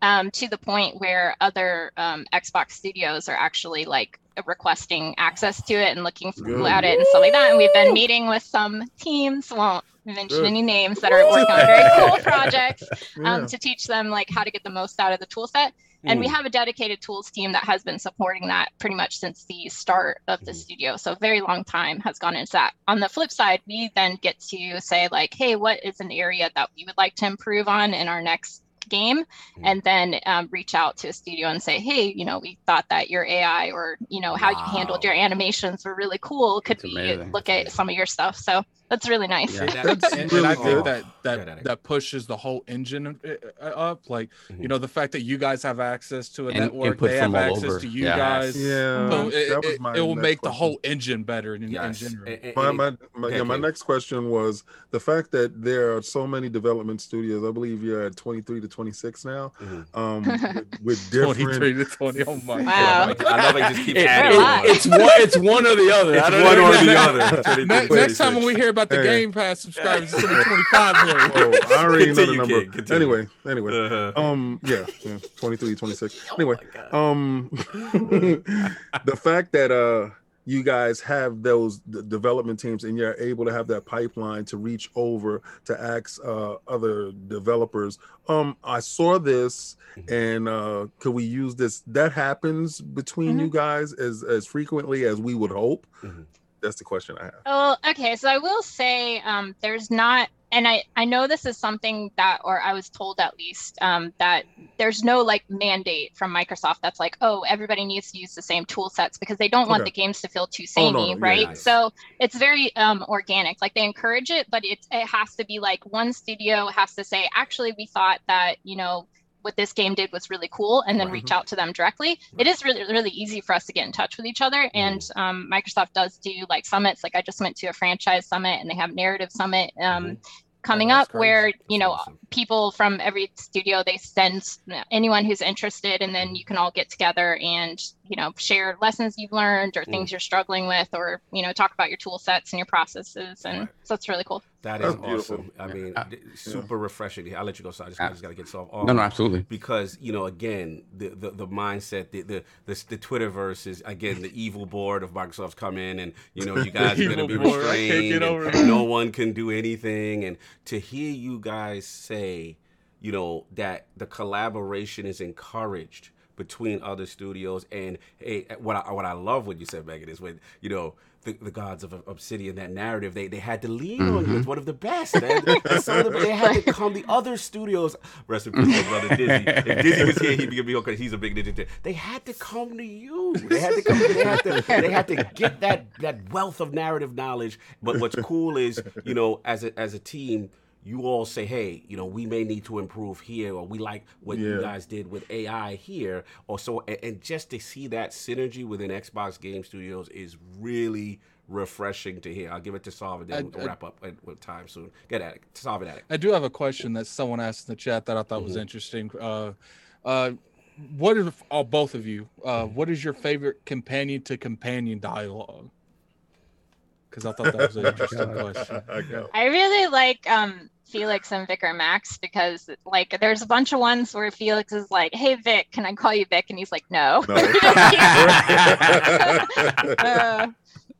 Um, to the point where other um, Xbox studios are actually like requesting access to it and looking f- at it and stuff like that. And we've been meeting with some teams, won't mention Good. any names, that are working on very cool [laughs] projects um, Yeah. to teach them like how to get the most out of the tool set. And we Mm. have a dedicated tools team that has been supporting that pretty much since the start of the studio. So a very long time has gone into that. On the flip side, we then get to say like, hey, what is an area that we would like to improve on in our next game and then um, reach out to a studio and say hey you know we thought that your ai or you know how you handled your animations were really cool could we amazing. look at some of your stuff so that's really nice and, [laughs] and I think that that that pushes the whole engine uh, uh, up. Like you know, the fact that you guys have access to a And network, input they have all access over. to you Yeah. guys. Yeah, so it, that was it, my it will next make the whole engine better in, in Yes. general. My, my, my, yeah, Yeah, my next question was the fact that there are so many development studios. I believe you're at 23 to 26 now, Mm-hmm. um, [laughs] with, with different 23 to 20. Oh my Wow. god! I love how you just keep It- adding it- it's one it's one or the other. It's I don't one know. or the other. next, next time when we hear about the Hey. Game Pass subscribers, it's gonna be [laughs] 25 million. Oh, I already know the Continue, number. kid, continue. Anyway, anyway, Uh-huh. um, yeah, yeah, 23, 26. Oh Anyway, um, [laughs] the fact that uh you guys have those d- development teams and you're able to have that pipeline to reach over to ask uh, other developers. Um, I saw this, Mm-hmm. and uh, could we use this? That happens between you guys as as frequently as we would hope. Mm-hmm. That's the question I have. Well, okay, so I will say um, there's not, and I I know this is something that, or I was told at least um, that there's no like mandate from Microsoft that's like, oh, everybody needs to use the same tool sets because they don't want the games to feel too Oh, samey, no, no, yeah, right? nice. So it's very um, organic. Like they encourage it, but it it has to be like one studio has to say, actually, we thought that you know what this game did was really cool and then reach out to them directly it is really really easy for us to get in touch with each other and um, microsoft does do like summits like i just went to a franchise summit and they have narrative summit um, coming that's up where you know awesome. people from every studio they send anyone who's interested and Mm-hmm. then you can all get together and you know share lessons you've learned or Mm. things you're struggling with or you know talk about your tool sets and your processes and Right. so that's really cool That is That's beautiful. awesome. I mean, Uh, d- super refreshing. I'll let you go. So I just, I just got to get this off. No, no, absolutely. Because you know, again, the the, the mindset, the, the the the Twitterverse is again the evil board of Microsoft's come in, and you know, you [laughs] guys are going to be board. Restrained. get over and that. no one can do anything, and to hear you guys say, you know, that the collaboration is encouraged between other studios, and hey, what I what I love what you said, Megan, is when you know the, the gods of Obsidian, that narrative, they, they had to lean on you. Mm-hmm. It's one of the best. Man. And some of the, they had to come. The other studios, rest in peace, brother Dizzy. If Dizzy was here, he'd be be okay. He's a big ninja. They had to come to you. They had to come. They had to. They had to get that that wealth of narrative knowledge. But what's cool is, you know, as a as a team. You all say, hey, you know, we may need to improve here, or we like what you guys did with AI here, or so. And, and just to see that synergy within Xbox Game Studios is really refreshing to hear. I'll give it to Solve and then I- we'll I- wrap up at, with time soon. Get at it. Solve it at it. I do have a question that someone asked in the chat that I thought was Mhm. interesting. Uh, uh, what is oh, both of you? Uh, Mm-hmm. what is your favorite companion to companion dialogue? Because I thought that was an [laughs] interesting question. I i really like um felix and Vicar Max because like there's a bunch of ones where felix is like hey vic can i call you vic and he's like no, No. [laughs] [laughs] Uh,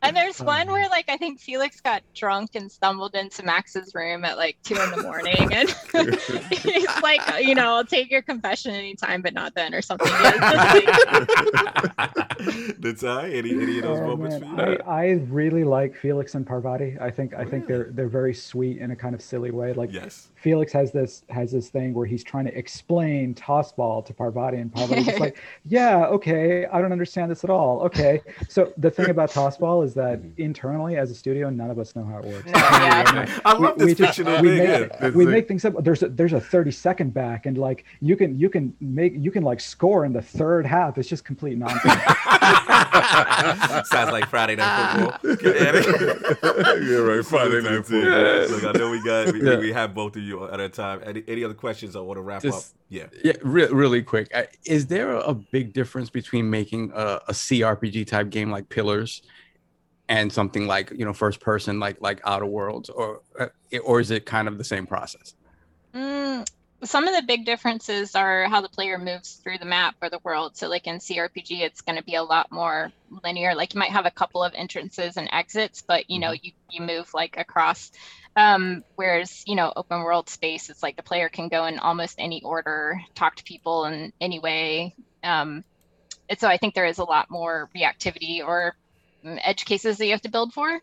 and there's Oh, one man. where like I think Felix got drunk and stumbled into Max's room at like two in the morning, and [laughs] he's like, oh, you know, I'll take your confession anytime, but not then, or something. [laughs] That's just like- [laughs] Any, any of those Oh, moments man. for you? I, I really like Felix and Parvati. I think I think they're they're very sweet in a kind of silly way. Like Yes. Felix has this has this thing where he's trying to explain toss ball to Parvati, and Parvati's like, "Yeah, okay, I don't understand this at all." Okay, so the thing about toss ball is that internally, as a studio, none of us know how it works. No, [laughs] yeah. [laughs] I love this just- we make, yeah. we make things up. There's a, there's a 30 second back, and like you can you can make you can like score in the third half. It's just complete nonsense. [laughs] Sounds like Friday Night Football. Get at yeah, right. Friday night football. Look, I know we got we, Yeah. we have both of you at a time. Any, any other questions I want to wrap up? Yeah. Yeah, re- really quick. uh, Is there a big difference between making a, a CRPG type game like Pillars and something like you know first person like like Outer Worlds, or uh, or is it kind of the same process? Mm, some of the big differences are how the player moves through the map or the world. So, like in CRPG, it's going to be a lot more linear. Like you might have a couple of entrances and exits, but you know, you you move like across. Um, whereas you know, open world space, it's like the player can go in almost any order, talk to people in any way. Um, and so I think there is a lot more reactivity or edge cases that you have to build for.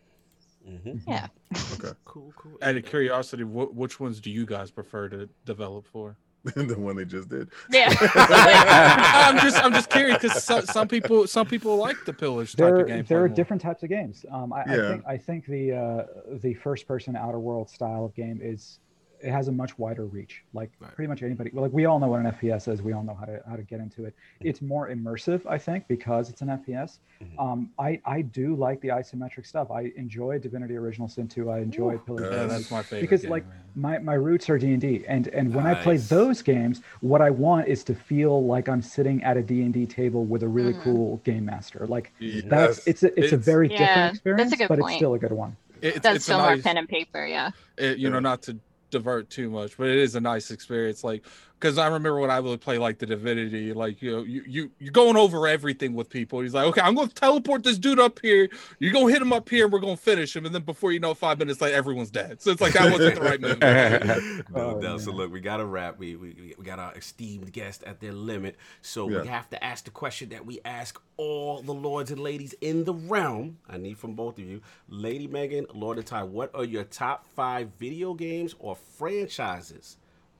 Mm-hmm. Yeah. Okay. [laughs] Cool, cool. Out of curiosity, wh- which ones do you guys prefer to develop for? [laughs] the one they just did. Yeah. [laughs] I'm just I'm just curious because some, some people some people like the pillars type there, of game. there are different types of games. Um, I, I think I think the uh, the first person outer world style of game is it has a much wider reach. Like Right. pretty much anybody. Like we all know what an FPS is. We all know how to how to get into it. Mm-hmm. It's more immersive, I think, because it's an FPS. Mhm. Um, I I do like the isometric stuff. I enjoy Divinity Original Sin 2. I enjoy Pillars. Yeah, that's my favorite. because game, like man. my, my roots are d&d and and when i play those games what i want is to feel like i'm sitting at a d&d table with a really Mhm. cool game master like Yes. that's it's a, it's, a It's- very Yeah, different a experience good but it's still a good one It- it's, Does it's a feel more pen and paper, yeah. it, you know, not to divert too much, but it is a nice experience. Like, because I remember when I would play like the Divinity, like you know, you you you're going over everything with people. He's like, okay, I'm going to teleport this dude up here. You're going to hit him up here, and we're going to finish him. And then before you know, it, five minutes later, everyone's dead. So it's like that wasn't the right move. [laughs] no Oh, doubt. So look, we got to wrap. We, we we got our esteemed guest at their limit. So Yeah. we have to ask the question that we ask all the lords and ladies in the realm. I need from both of you, Lady Megan, Lord Nitai. What are your top five video games or franchises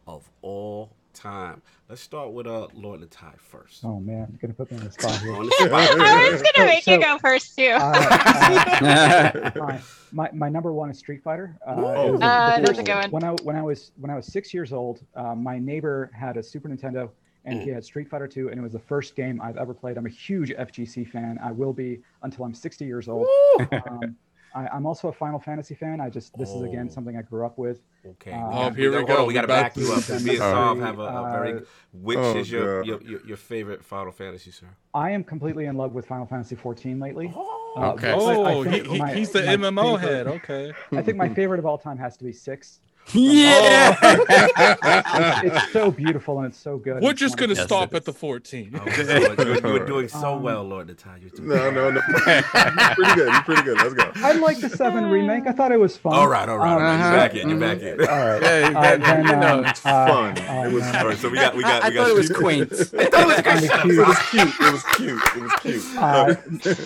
of all time? Let's start with uh Lord Nitai first. oh man you're gonna put me on the spot here [laughs] On the spot. [laughs] I was gonna make you go first too. Uh, [laughs] my, my my number one is Street Fighter. Uh, was Uh, that's a good one. When I when I was when I was six years old, uh, my neighbor had a Super Nintendo, and he had Street Fighter 2, and it was the first game I've ever played. I'm a huge FGC fan. I will be until I'm 60 years old. Um, I, I'm also a Final Fantasy fan. I just this is again Oh. something I grew up with. Okay. Uh, Oh, here we hold go. on, we We gotta back you up. Me and Sav have a, a very. Uh, Which Oh, is your, your your your favorite Final Fantasy, sir? I am completely in love with Final Fantasy 14 lately. Uh, Okay. but I Oh, he, he- my- he's the MMO favorite- head. Okay. I think my favorite of all time has to be six. Yeah. It's, it's so beautiful and it's so good. We're It's just gonna Yes, stop at the 14. Oh, you, [laughs] were, you were doing so Um, well, Lord Nitai. You were doing No, no, [laughs] no. Pretty good. You're pretty good. Let's go. I like the seven remake. I thought it was fun. All right, all right, all right. Um, You're back in. You're back in. [laughs] All right. Yeah, you Uh, then, you know, um, It's uh, fun. oh, It was man. All right, so we got we got I, we I thought it was quaint. Kinda It cute. was cute. It was cute. It was cute. Uh,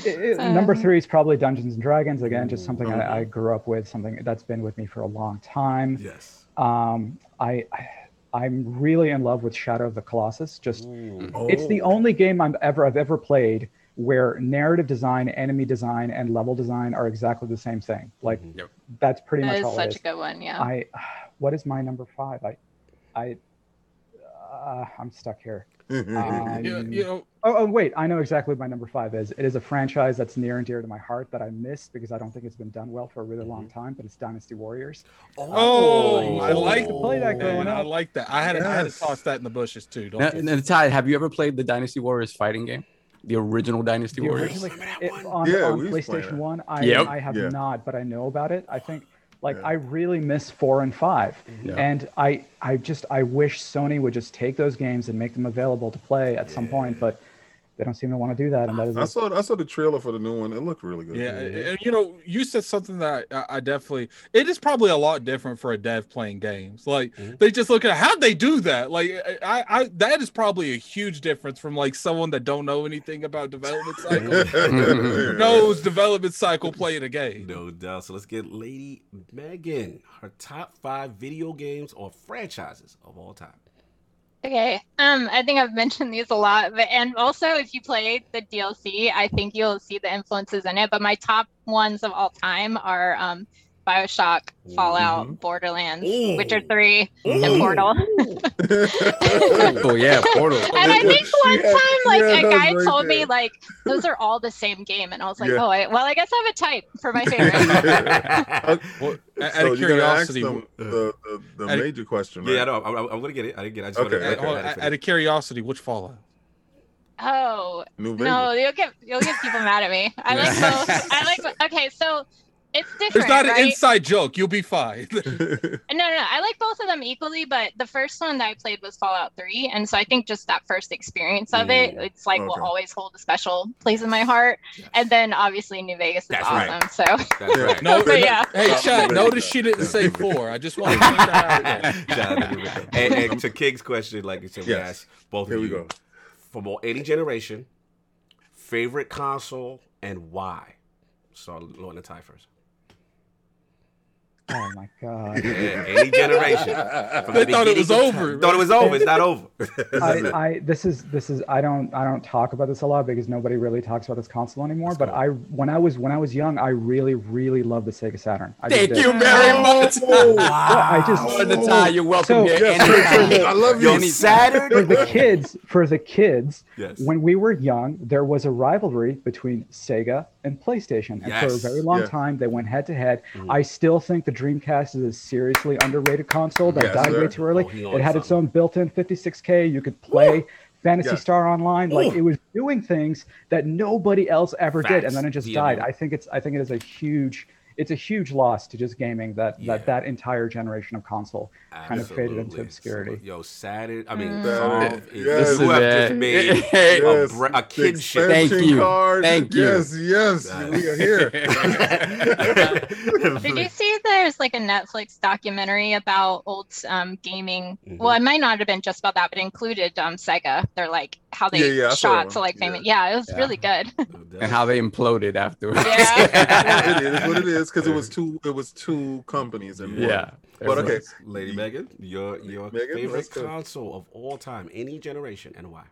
it- it- number three is probably Dungeons and Dragons. Again, just something. I, I grew up with, something that's been with me for a long time. Yes. Um, I, I'm really in love with Shadow of the Colossus. Just Ooh. it's the Oh. only game I'm ever I've ever played where narrative design, enemy design, and level design are exactly the same thing. Like Mhm. Yep. that's pretty That much is all it such is. a good one. Yeah. I, [sighs] what is my number five? I, I, uh, I'm stuck here. Um, You, you know, Oh, oh, wait, I know exactly what my number five is. It is a franchise that's near and dear to my heart that I miss because I don't think it's been done well for a really long time, but it's Dynasty Warriors. oh, I Oh. like to play that growing man, I like that. I had to, I had to toss that in the bushes too. Don't Now, you? now, Ty, have you ever played the Dynasty Warriors fighting game? The original Dynasty The Warriors? originally- it- on, Yeah, on we used to play PlayStation 1, I, Yep. I have Yeah. not, but I know about it. I think, like, Yeah. I really miss 4 and 5. Mm-hmm. Yeah. And I, I just, I wish Sony would just take those games and make them available to play at some point, but they don't seem to want to do that. And that is I a- saw I saw the trailer for the new one. It looked really good. Yeah, and you know, you said something that I, I definitely. It is probably a lot different for a dev playing games. Like Mhm. they just look at how they do that. Like I, I, that is probably a huge difference from like someone that don't know anything about development [laughs] cycle, Yeah. [laughs] knows development cycle playing a game. No doubt. So let's get Lady Megan her top five video games or franchises of all time. Okay. Um, I think I've mentioned these a lot, but and also if you play the DLC, I think you'll see the influences in it. But my top ones of all time are um, Bioshock, Fallout, mm-hmm. Borderlands, Ooh. Witcher Three, Ooh. and Portal. [laughs] oh, yeah, Portal. [laughs] And I think [laughs] one Yeah, time, like yeah, a guy right told me, like those are all the same game, and I was like, Yeah. oh, I, well, I guess I have a type for my favorite. Well, out so of you gotta ask curiosity, them the, the, the Out of- major question. Right? yeah, I know. I'm, I'm, I'm gonna get it. I didn't get. It. I just Okay, wanted okay. to- hold I on, had to out of curiosity, which Fallout? oh no, you'll get you'll get people mad at me. I like both. I like okay, so it's different. There's not an right? inside joke. You'll be fine. [laughs] No, no, no. I like both of them equally, but the first one that I played was Fallout 3. And so I think just that first experience of it, Mm, it's like okay. will always hold a special place in my heart. And then obviously New Vegas is That's awesome. right. So That's right. [laughs] No, But yeah. hey, Stop chat. moving. Notice she didn't say four. I just want to point that out. there. Shout out to Ruben. and, and to King's question, like you said, we Yes. asked both Here of we you go. from all, any generation, favorite console and why. So Lord and Ty first. Oh my God. Yeah, [laughs] any generation. From They the thought it was over, time. Thought it was over. It's not over. I, [laughs] I this is this is I don't I don't talk about this a lot because nobody really talks about this console anymore. But I when I was when I was young, I really really loved the Sega Saturn. I oh, [laughs] just Thank did. you very much. Oh, I just Lord Nitai, you're welcome So- here Yes, I love you. Yo, Saturn. for the kids for the kids Yes. when we were young there was a rivalry between sega and playstation. And for a very long Yeah. time they went head to head. Mhm. i still think the dreamcast is a seriously underrated console that Yes, died sir. way too early. Oh, it had its own built-in 56k you could play fantasy Yes. star online. Like Ooh. it was doing things that nobody else ever did and then it just died. i think it's i think it is a huge it's a huge loss to just gaming that Yeah. that that entire generation of console kind of faded into obscurity So, yo, Saturn. I mean, Mm. Solve is Yes. who have Listen, just made [laughs] Hey, a, Yes, br- a the kinship. Thank you. Card. Thank you. Yes, yes, Got we are here. [laughs] did you see there's like a Netflix documentary about old um, gaming? Mhm. Well, it might not have been just about that, but included um, Sega. They're like how they Yeah, yeah, shot that to like famous. Yeah. Yeah, it was Yeah. really good. [laughs] and how they imploded afterwards. Yeah. it is what it is because it was two. It was two companies and one. yeah. But okay, Lady Megan, your your Megan, favorite console of all time, any generation, and why?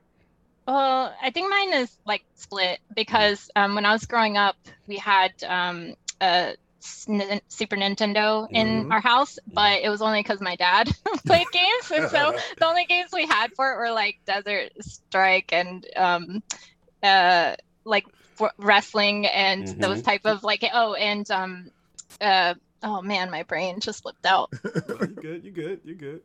Well, I think mine is like split because um, when I was growing up, we had um, a s- N- Super Nintendo in Mhm. our house, but it was only because my dad [laughs] played games, and so the only games we had for it were like Desert Strike and um, uh, like for wrestling and those Mhm. type of like oh and um uh oh man my brain just slipped out [laughs] you good? You good? You good?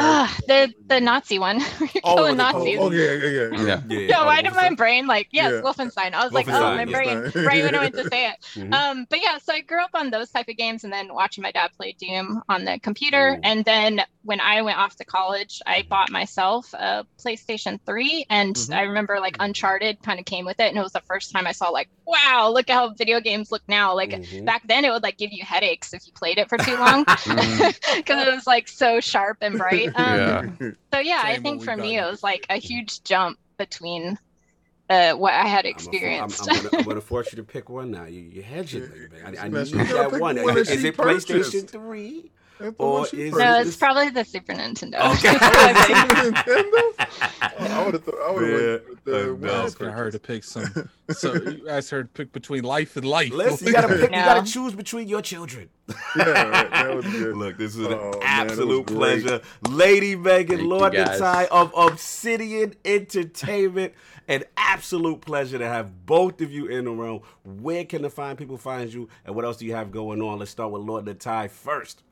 Ah, the the Nazi one [laughs] You're Oh, the- Nazis. Oh yeah, yeah, yeah. Yeah. Yeah. No, oh, why did my Wolfenstein? brain like yes, Yeah. Wolfenstein? I was like, oh, my brain right when I went to [laughs] say it. Mhm. Um, but yeah, so I grew up on those type of games, and then watching my dad play Doom on the computer. Ooh. And then when I went off to college, I bought myself a PlayStation 3, and Mhm. I remember like Uncharted kind of came with it, and it was the first time I saw like, wow, look at how video games look now. Like Mhm. back then, it would like give you headaches if you played it for too long [laughs] because it was like so sharp and bright. [laughs] Um, Yeah. so yeah, I think for me it it. was like a huge jump between uh, what I had I'm a- I'm- experienced. I'm, gonna, I'm [laughs] gonna force you to pick one now. You, you're hedging, baby. I, I need she gotta that one. the one that Is she it PlayStation. Three? That's Or is no, purchased. it's probably the Super Nintendo. Okay. [laughs] Nintendo? [laughs] I would have. thought. I would have went with Yeah, the I one know. I asking her to pick some. [laughs] So you asked her to pick between life and life. Listen, you gotta pick. You No. gotta choose between your children. Yeah, right, that was good. Look, this is Oh, an man, it absolute great. pleasure. Lady Megan, Lord guys. Nitai of Obsidian Entertainment. An absolute pleasure to have both of you in the room. Where can the fine people find you? And what else do you have going on? Let's start with Lord Nitai first.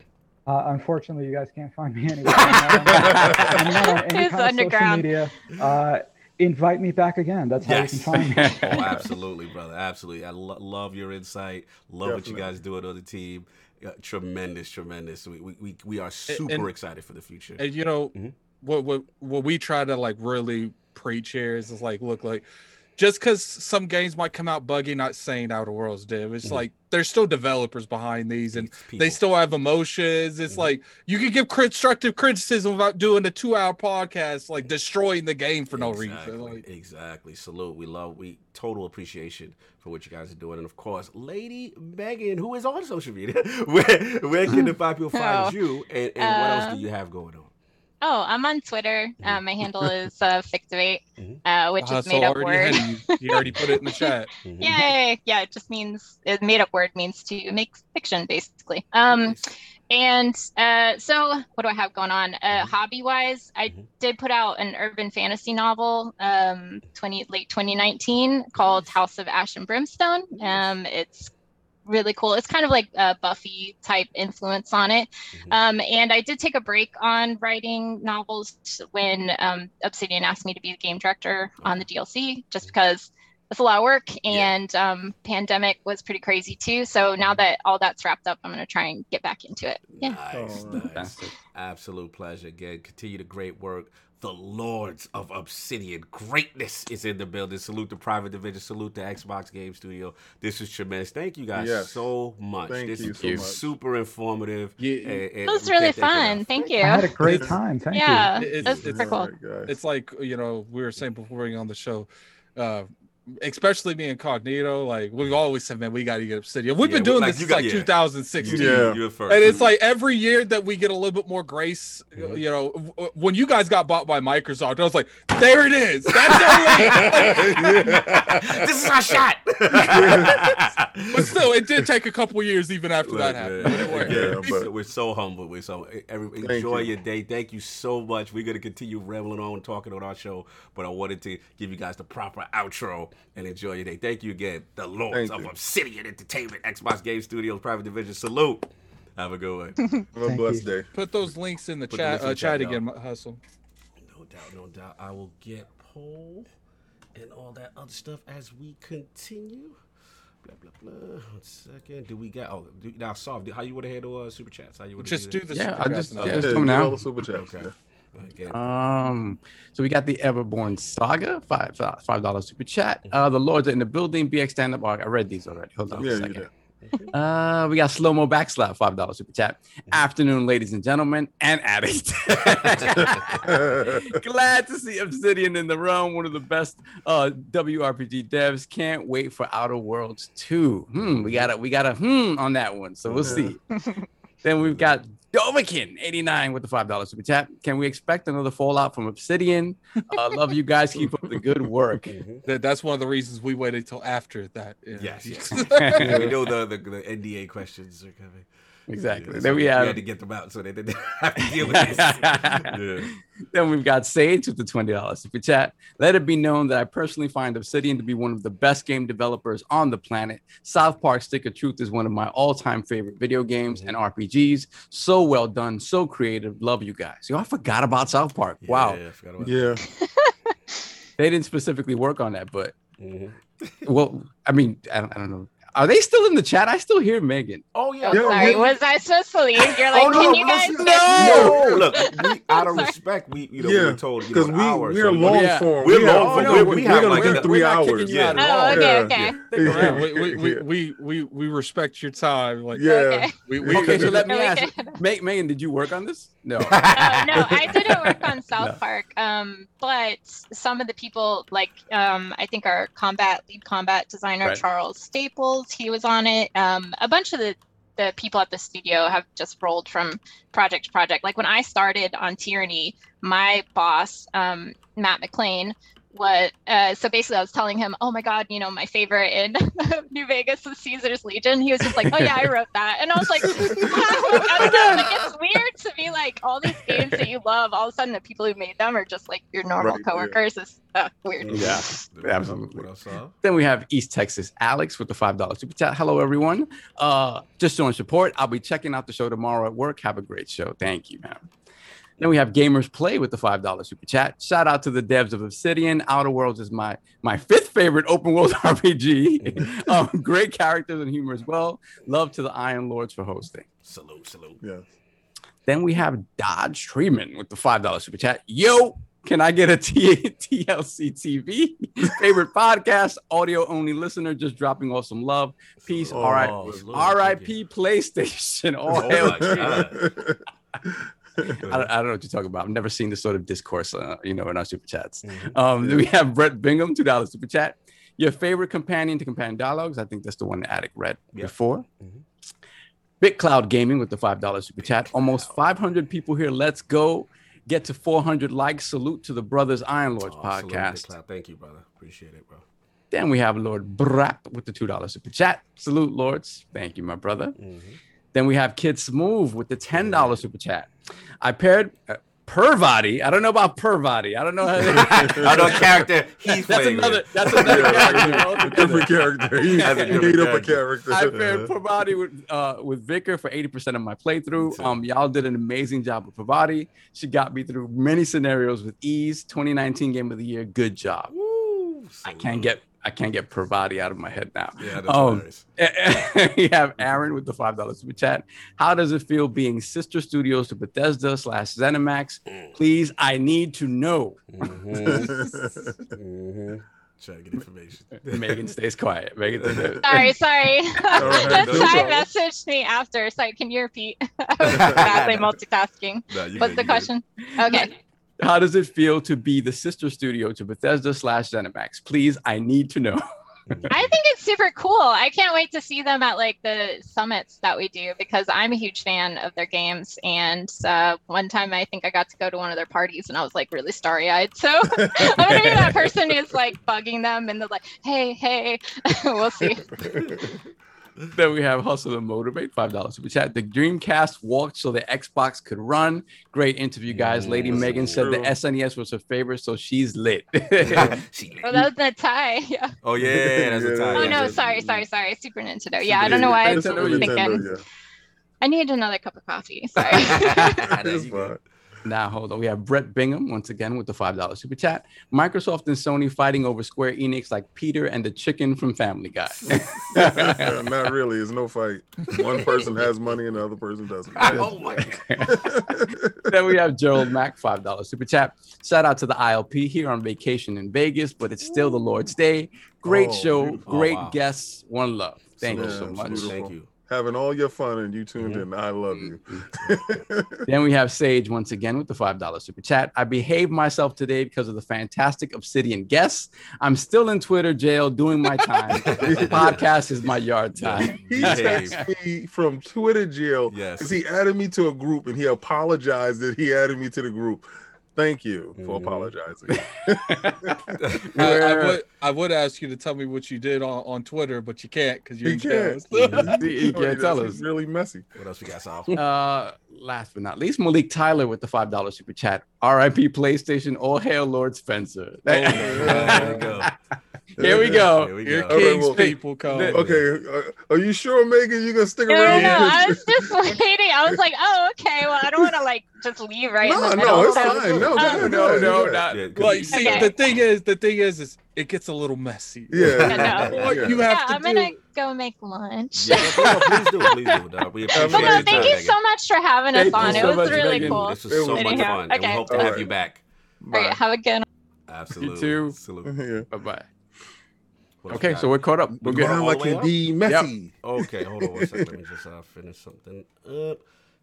Uh, unfortunately, you guys can't find me [laughs] anywhere. I'm not, on any kind of social media. Uh, invite me back again. That's how Yes. you can find me. [laughs] oh, [laughs] absolutely, brother. Absolutely. I lo- love your insight. Love what you guys do on the team. Yeah, tremendous, tremendous. We, we, we, we are super and- excited for the future. And you know Mhm. what what what we try to like really preach here is, is like look like just because some games might come out buggy, not saying Outer Worlds did. It's Mhm. like there's still developers behind these, and they still have emotions. It's Mhm. like you can give constructive criticism without doing a two-hour podcast, like destroying the game for no reason. Like, exactly. Salute. We love. We total appreciation for what you guys are doing, and of course, Lady Megan, who is on social media. [laughs] where where can [laughs] the five people find Oh. you, and, and what else Uh, do you have going on? Oh, I'm on Twitter. [laughs] Uh, my handle is uh, Fictivate, Mhm. uh, which uh, is so made up word. ahead you. You already put it in the [laughs] chat. Mhm. Yay! Yeah, it just means it made up word means to make fiction, basically. Um, Nice. and uh, so what do I have going on? Uh, Mhm. hobby wise, I did put out an urban fantasy novel, um, 20 late 2019 called House of Ash and Brimstone. Um, it's really cool. It's kind of like a Buffy type influence on it. Mhm. Um, and I did take a break on writing novels when um, Obsidian asked me to be the game director on the DLC, just because it's a lot of work Yeah. and um, pandemic was pretty crazy too. So now that all that's wrapped up, I'm going to try and get back into it. Yeah. Nice, Oh, nice. Absolute pleasure. Again, continue the great work. The Lords of Obsidian. Greatness is in the building. Salute the private division. Salute the Xbox Game Studio. This is tremendous. Thank you guys Yes. so much. Thank this you is so much. super informative. Yeah, and- and It was really can't thank you I had a great time. Thank Yeah, you. It's- that's it's- super cool. All right, guys. it's like you know we were saying before we on the show uh especially me incognito like we've always said man we got to get obsidian we've Yeah, been doing like, this you since got- like yeah. 2016 Yeah. You're first. and it's like every year that we get a little bit more grace you know when you guys got bought by microsoft i was like there it is that's only [laughs] this is our shot. [laughs] but still it did take a couple years even after that happened man, but it worked. again, Yeah, we- but- we're so humble. We're so every, enjoy you. your day. Thank you so much. We're gonna continue rambling on, talking on our show, but I wanted to give you guys the proper outro and enjoy your day. Thank you again, the Lords Thank of you. Obsidian Entertainment, Xbox Game Studios, Private Division. Salute. Have a good one. [laughs] Have a blessed you. day. put those links in the Put chat links in the uh, chat, chat y'all. again hustle No doubt, no doubt. I will get poll and all that other stuff as we continue. Blah blah blah. One second. Do we got? Oh, do, now solve. How you want to handle uh, super chats? How you want to just do the Yeah, super I just- now. yeah. Yeah, It's do coming all now. the super chats. Okay. yeah. Again. Um, so we got the Everborn Saga, five five dollar super chat. Uh, the Lords are in the building. BX stand up. I read these already. Hold on Yeah, a second. did. Uh, we got slow mo backslap, five dollar super chat. Afternoon, ladies and gentlemen, and addicts. [laughs] Glad to see Obsidian in the room. One of the best uh WRPG devs. Can't wait for Outer Worlds 2. Hmm, we got a we got a hmm on that one. So we'll see. then we've got Dovakin 89 with the five dollar super chat. Can we expect another fallout from Obsidian? Uh, love you guys. Keep up the good work. [laughs] Mhm. That, that's one of the reasons we waited till after that. yeah. Yes, [laughs] yes. [laughs] we know the, the the NDA questions are coming. Exactly. Yeah, then so we have had to get them out so they didn't [laughs] have to deal with this. [laughs] yeah. Then we've got Sage with the $20 super chat. Let it be known that I personally find Obsidian to be one of the best game developers on the planet. South Park Stick of Truth is one of my all time favorite video games and RPGs. So well done, so creative. Love you guys. Yo, I forgot about South Park. wow. Yeah, I forgot about Yeah. They didn't specifically work on that, but Mhm. well, I mean, I don't, I don't know. Are they still in the chat? I still hear Megan. Oh yeah. Yeah, sorry. yeah. Was I supposed to leave? You're like, Oh, no, can you guys? no, No, look, [laughs] we, out of Sorry. respect, we you know Yeah, we were told you know Because an we hour. we're so- long Yeah. form. We're We long have- form. we're- We- we we're have gonna like do a- three we're not kicking hours. Yeah. out at Oh, all. okay, okay. Yeah. [laughs] we, we, we, we, we, we respect your time. Like, Yeah. Okay. we, we, Okay, so let me Okay. ask, Meg, Megan, did you work on this? No. [laughs] Uh, no, I didn't work on South No. Park. Um, but some of the people, like um, I think our combat lead combat designer Charles Staples, he was on it. Um, a bunch of the the people at the studio have just rolled from project to project. Like when I started on Tyranny, my boss, um, Matt MacLean, what uh, so basically I was telling him, oh my god, you know, my favorite in [laughs] New Vegas is Caesar's Legion. He was just like, oh yeah, I wrote that, and I was like, wow. [laughs] I don't like it's weird to be like all these games that you love, all of a sudden the people who made them are just like your normal Right, yeah. coworkers. It's uh, weird. Yeah, absolutely. Else? Then we have East Texas Alex with the five dollar super chat. Hello everyone. Uh, just showing support. I'll be checking out the show tomorrow at work. Have a great show. Thank you, man. Then we have Gamers Play with the five dollar super chat. Shout out to the devs of Obsidian. Outer Worlds is my my fifth favorite open world [laughs] RPG. [laughs] um, great characters and humor as well. Love to the Iron Lords for hosting. Salute, salute. Yeah. Then we have Dodge Treeman with the five dollar super chat. Yo, can I get a [laughs] T- TLC TV favorite podcast? Audio only listener, just dropping off some love. Peace. Oh, all right. RIP PlayStation. All Oh hail. I don't, I don't know what you're talking about. I've never seen this sort of discourse, uh, you know, in our super chats. Mhm. Um, we have Brett Bingham, two dollars super chat. Your favorite companion to companion dialogues? I think that's the one that Addict read Yeah. before. Mhm. BitCloud Gaming with the five dollars super chat. Almost 500 people here. Let's go. Get to 400 likes. Salute to the Brothers Iron Lords Oh, Big podcast. Cloud. Thank you, brother. Appreciate it, bro. Then we have Lord Brap with the two dollars super chat. Salute, Lords. Thank you, my brother. Mhm. Then we have Kid Smooth with the ten dollars super chat. I paired uh, Pervati. I don't know about Pervati. I don't know how. [laughs] I know a character he's [laughs] that's playing another. with. That's another [laughs] character. different character. He, That's a he different made up a character. character. I paired Pervati with uh with Vicar for 80% of my playthrough. Um, y'all did an amazing job with Pervati. She got me through many scenarios with ease. 2019 game of the year. Good job. Woo, I can't get I can't get Pravati out of my head now. Yeah, that's Um, hilarious. [laughs] we have Aaron with the five dollars super chat. How does it feel being sister studios to Bethesda slash ZeniMax? Please, I need to know. [laughs] Mhm. Mhm. Trying to get information. [laughs] Megan stays quiet. Megan, Sorry, sorry. right, the no guy problem. messaged me after. Sorry, can you repeat? I was badly multitasking. No, What's good, the you good. question? Okay. How does it feel to be the sister studio to Bethesda slash ZeniMax? Please, I need to know. [laughs] I think it's super cool. I can't wait to see them at like the summits that we do because I'm a huge fan of their games. And uh, one time I think I got to go to one of their parties and I was like really starry eyed. So [laughs] I'm gonna be that person who's like bugging them and they're like, hey, hey, [laughs] we'll see. Then we have Hustle and Motivate, five dollars super chat. The Dreamcast walked so the Xbox could run. Great interview, guys. Lady Mm, Megan said the. SNES was her favorite, so she's lit. [laughs] [laughs] She lit. Oh, that was the tie. [laughs] Yeah. oh yeah, that's a tie. Oh yeah. no, sorry, sorry, sorry. Super Nintendo. Yeah, I don't know why I was Nintendo, thinking. Nintendo, yeah. I need another cup of coffee. Sorry. It's you fine. good. Now, hold on. We have Brett Bingham once again with the $5 super chat. Microsoft and Sony fighting over Square Enix like Peter and the chicken from Family Guy. [laughs] Not really. It's no fight. One person has money and the other person doesn't. [laughs] oh my god. [laughs] then we have Gerald Mack, $5 super chat. Shout out to the ILP here on vacation in Vegas, but it's still the Lord's Day. Great Oh, show, beautiful. great Oh, wow. guests, one love. Thank you Yeah, so much. beautiful. Thank you. Having all your fun and you tuned Mm-hmm. in. I love you. [laughs] Then we have Sage once again with the $5 super chat. I behaved myself today because of the fantastic Obsidian guests. I'm still in Twitter jail doing my time. [laughs] this podcast is my yard time. He Behave. texted me from Twitter jail Yes. because he added me to a group and he apologized that he added me to the group. Thank you Mm-hmm. for apologizing. [laughs] I, I would I would ask you to tell me what you did on, on Twitter, but you can't because you're He can't. jail. He- he [laughs] can't tell It's us. really messy. What else we got, Sal? [laughs] Uh, last but not least, Malik Tyler with the five dollar super chat. R.I.P. PlayStation. All hail Lord Spencer. Oh, there we go. Here we go. Here we Your go. All right, king's well- people come. Okay, uh, are you sure, Megan? You gonna stick No, no, around? no. I was [laughs] just waiting. I was like, oh, okay. Well, I don't want to like just leave right in No, no, middle. it's so- fine. No, go Um, no, no, go ahead. not. Yeah, 'cause Well, you see, Okay. the thing is, the thing is, is it gets a little messy. Yeah, [laughs] Yeah, no. What yeah. you have yeah, to I'm do. gonna go make lunch. Yeah, no, please do, please do. dog. We appreciate But no, thank you Megan. so much for having us Thank on. so It was really Megan. cool. This was so was much Anyhow, fun, and we hope to have right. you back. All right, have a good Absolutely. You too. Salute. [laughs] Yeah. Bye bye. What Okay, so we're caught up. We're We good. going Sound all like the way up? be messy. Okay, hold on one second. Let me just uh, finish something up.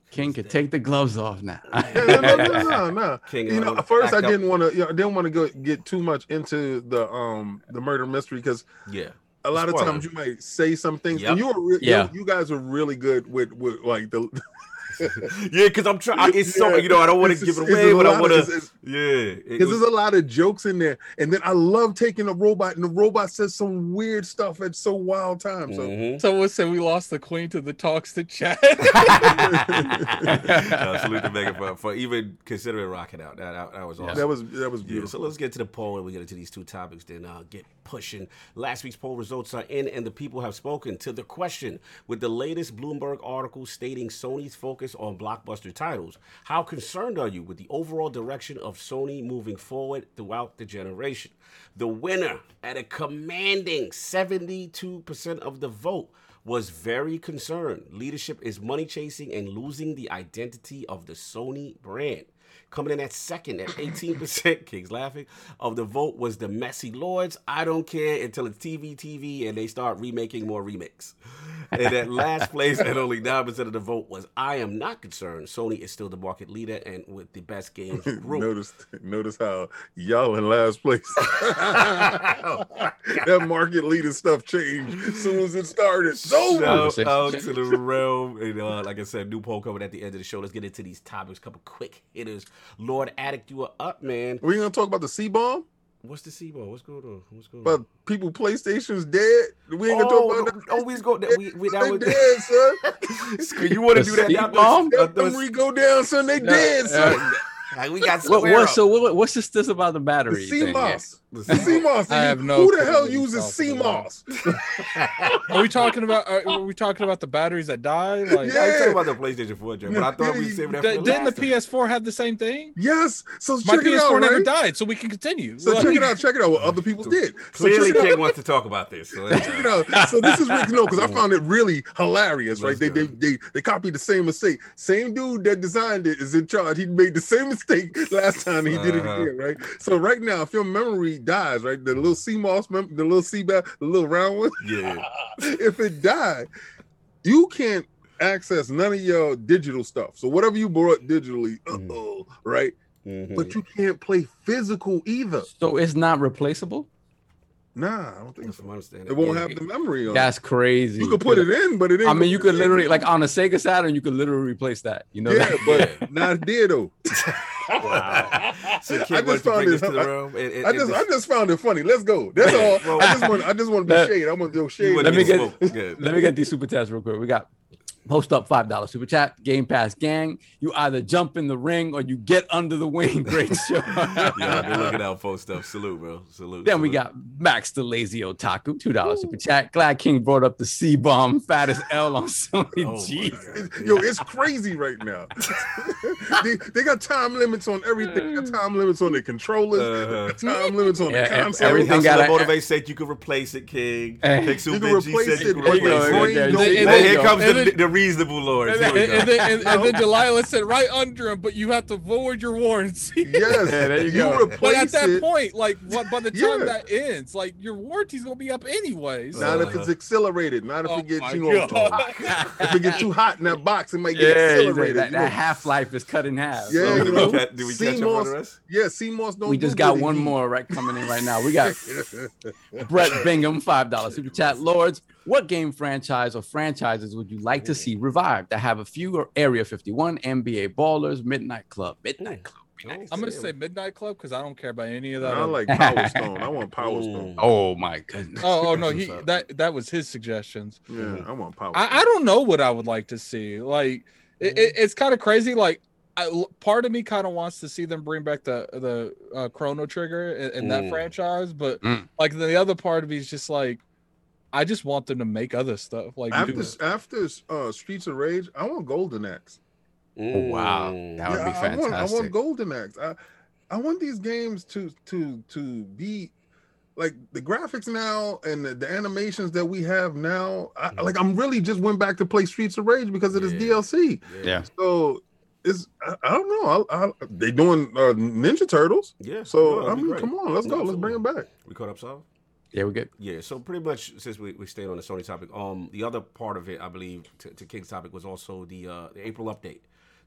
King could take the gloves off now. [laughs] No, no, no, no, no. King, You know, uh, at first I didn't want to. You know, I didn't want to go get too much into the um the murder mystery because Yeah. a lot of times you might say some things, Yep. and you were re- Yeah. you, you guys are really good with with like the [laughs] Yeah, because I'm trying. It's so Yeah. you know I don't want to give it away, a but I want to. Yeah, because there's a lot of jokes in there, and then I love taking a robot, and the robot says some weird stuff at so wild times. So Mhm. Someone said we lost the queen to the talks to chat. [laughs] [laughs] Uh, salute to Megan for, for even considering rocking out. That that, that was awesome. that was that was Yeah, beautiful. so let's get to the poll and we get into these two topics, then uh, get pushing. Last week's poll results are in, and the people have spoken to the question with the latest Bloomberg article stating Sony's focus on blockbuster titles. How concerned are you with the overall direction of Sony moving forward throughout the generation? The winner at a commanding 72% of the vote was very concerned. Leadership is money chasing and losing the identity of the Sony brand. Coming in at second at 18%, [laughs] King's laughing, of the vote was the Messy Lords. I don't care until it's TV, TV, and they start remaking more remakes. And at last place, at only 9% of the vote was I am not concerned. Sony is still the market leader and with the best games [laughs] group. notice notice how y'all in last place. [laughs] that market leader stuff changed as soon as it started. So out to the realm. And uh, like I said, new poll coming at the end of the show. Let's get into these topics. couple quick hitters. Lord Addict, you are up, man. We gonna talk about the C bomb? What's the C ball? What's going on? What's going on? But people PlayStation's dead. We ain't gonna Oh, talk about that. oh, we was going. We, we, that they was, dead, [laughs] son. you want to do that? C I bomb? I thought- When we go down, son, they dead, son. Like, we got What, what, so what, what's this, this about the The battery? thing? CMOS. The The CMOS. I have no Who the hell uses talking. CMOS? [laughs] Are we talking about? Are, are we talking about the batteries that die? Like, Yeah. I was talking about the PlayStation 4, Jay, but I thought we saved that for d- didn't the. PS4 have the same thing? Yes. So My PS4 out, never right? died, so we can continue. So Like- check it out. Check it out. What other people did. So Clearly, check. King wants to talk about this. So Check it out. So this is Rick No, because I found it really hilarious, right? Let's They, they they they copied the same mistake. Same dude that designed it is in charge. He made the same mistake last time he did it Uh-huh. again, right? So right now, if your memory dies, right, the little CMOS, mem- the little sea CBAP, the little round one, [laughs] yeah. [laughs] if it died, you can't access none of your digital stuff. So whatever you bought digitally, Mm-hmm. uh-oh, right? Mhm. But you can't play physical either. So it's not replaceable? Nah, I don't think That's so. my understanding. It won't Yeah. have the memory on. it. That's crazy. You could put it in, but it ain't. I mean, you could it ain't- literally, like on a Sega Saturn, you could literally replace that. You know yeah, that? but [laughs] not there though. [laughs] Wow. So, I just found it. this to the [laughs] I, realm. and- and- I and just, this- I just found it funny. Let's go. That's all. Well- I just want, I just want to be shade. I want to do You shade. Let me get get- Let me get these super chats real quick. We got post up five dollar super chat, Game Pass gang. You either jump in the ring or you get under the wing. Great [laughs] show. Yeah, I've been looking out for stuff. Salute, bro. Salute. Then we got Max the Lazy Otaku, two dollars super chat. Glad King brought up the C bomb, fattest L on Sony. Oh, my Jesus. Yo, it's crazy right now. [laughs] they, they got time limits on everything. They got time limits on the controllers. Uh-huh. Time limits on Yeah, the and console. everything got and a- motivate said you could replace it, King. Eh. Take You can replace it. There you go, replace there it. you go. Brain There don't you Now go. here comes And the, then- the reasonable lords. And Here then, and, then, and, and then Delilah said right under him, but you have to forward your warranty. [laughs] Yes, Yeah, there you you, go. But at that it. point, like what by the time Yeah. that ends, like your warranty's gonna be up anyways. Not if it's uh. accelerated. Not if Oh it gets my you know. God. if it gets too hot in that box, it might get Yeah, he's accelerated. that, that half life is cut in half. Yeah, So, you did know, we catch, did we catch up on CMOS? Yeah, CMOS don't. We do just got one more right coming in right now. We got [laughs] Brett Bingham, five dollars super chat. Lords, what game franchise or franchises would you like to see revived? that have a few Area 51, NBA Ballers, Midnight Club, Midnight Club. I'm gonna say Midnight Club because I don't care about any of that. I like [laughs] Power Stone. I want Power Stone. Oh my goodness. Oh, oh no, he that that was his suggestions. Yeah, I want Power. I, I don't know what I would like to see. Like it, it- it's kind of crazy. Like I, part of me kind of wants to see them bring back the the uh, Chrono Trigger in, in that Mm. franchise, but Mm. like the other part of me is just like I just want them to make other stuff. Like after after uh, Streets of Rage, I want Golden Axe. Oh, wow, that would be I- I want, I want Golden Axe. I, I want these games to to to be like the graphics now and the, the animations that we have now. I, like I'm really just went back to play Streets of Rage because of this DLC. Yeah. So it's I, I don't know. I, I, they doing uh, Ninja Turtles. Yeah. So no, I mean, great. come on, let's go. Let's bring it back. We caught up, Sal? Yeah, we're good. Yeah, so pretty much since we, we stayed on the Sony topic, um, the other part of it, I believe, to, to King's topic was also the uh, the April update.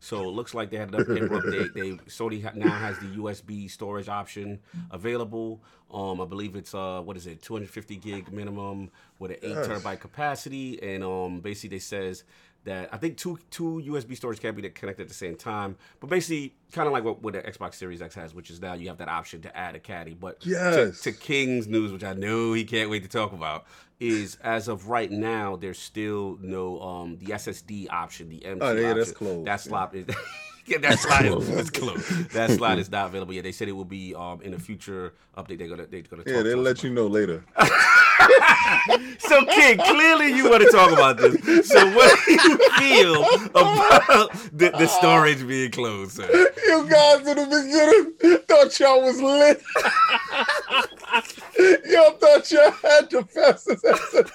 So it looks like they had an April [laughs] update. They Sony ha- now has the USB storage option available. Um, I believe it's uh, what is it, 250 gig minimum with an eight Yes. terabyte capacity, and um, basically they says that I think two two USB storage can be connected at the same time. But basically, kind of like what, what the Xbox Series X has, which is now you have that option to add a caddy. But to- Yes. to King's news, which I know he can't wait to talk about, is as of right now, there's still no um the SSD option, the M2 Oh, yeah, that's closed. That slot is [laughs] yeah, that slot is it's closed. That [laughs] slot is not available yet. They said it will be um in a future update. They're gonna they're gonna talk Yeah, they'll us let you know later. [laughs] so, King, clearly you want to talk about this. So, what do you feel about the, the storage being closed, sir? You guys in the beginning thought y'all was lit. [laughs] y'all thought y'all had the fastest SSD.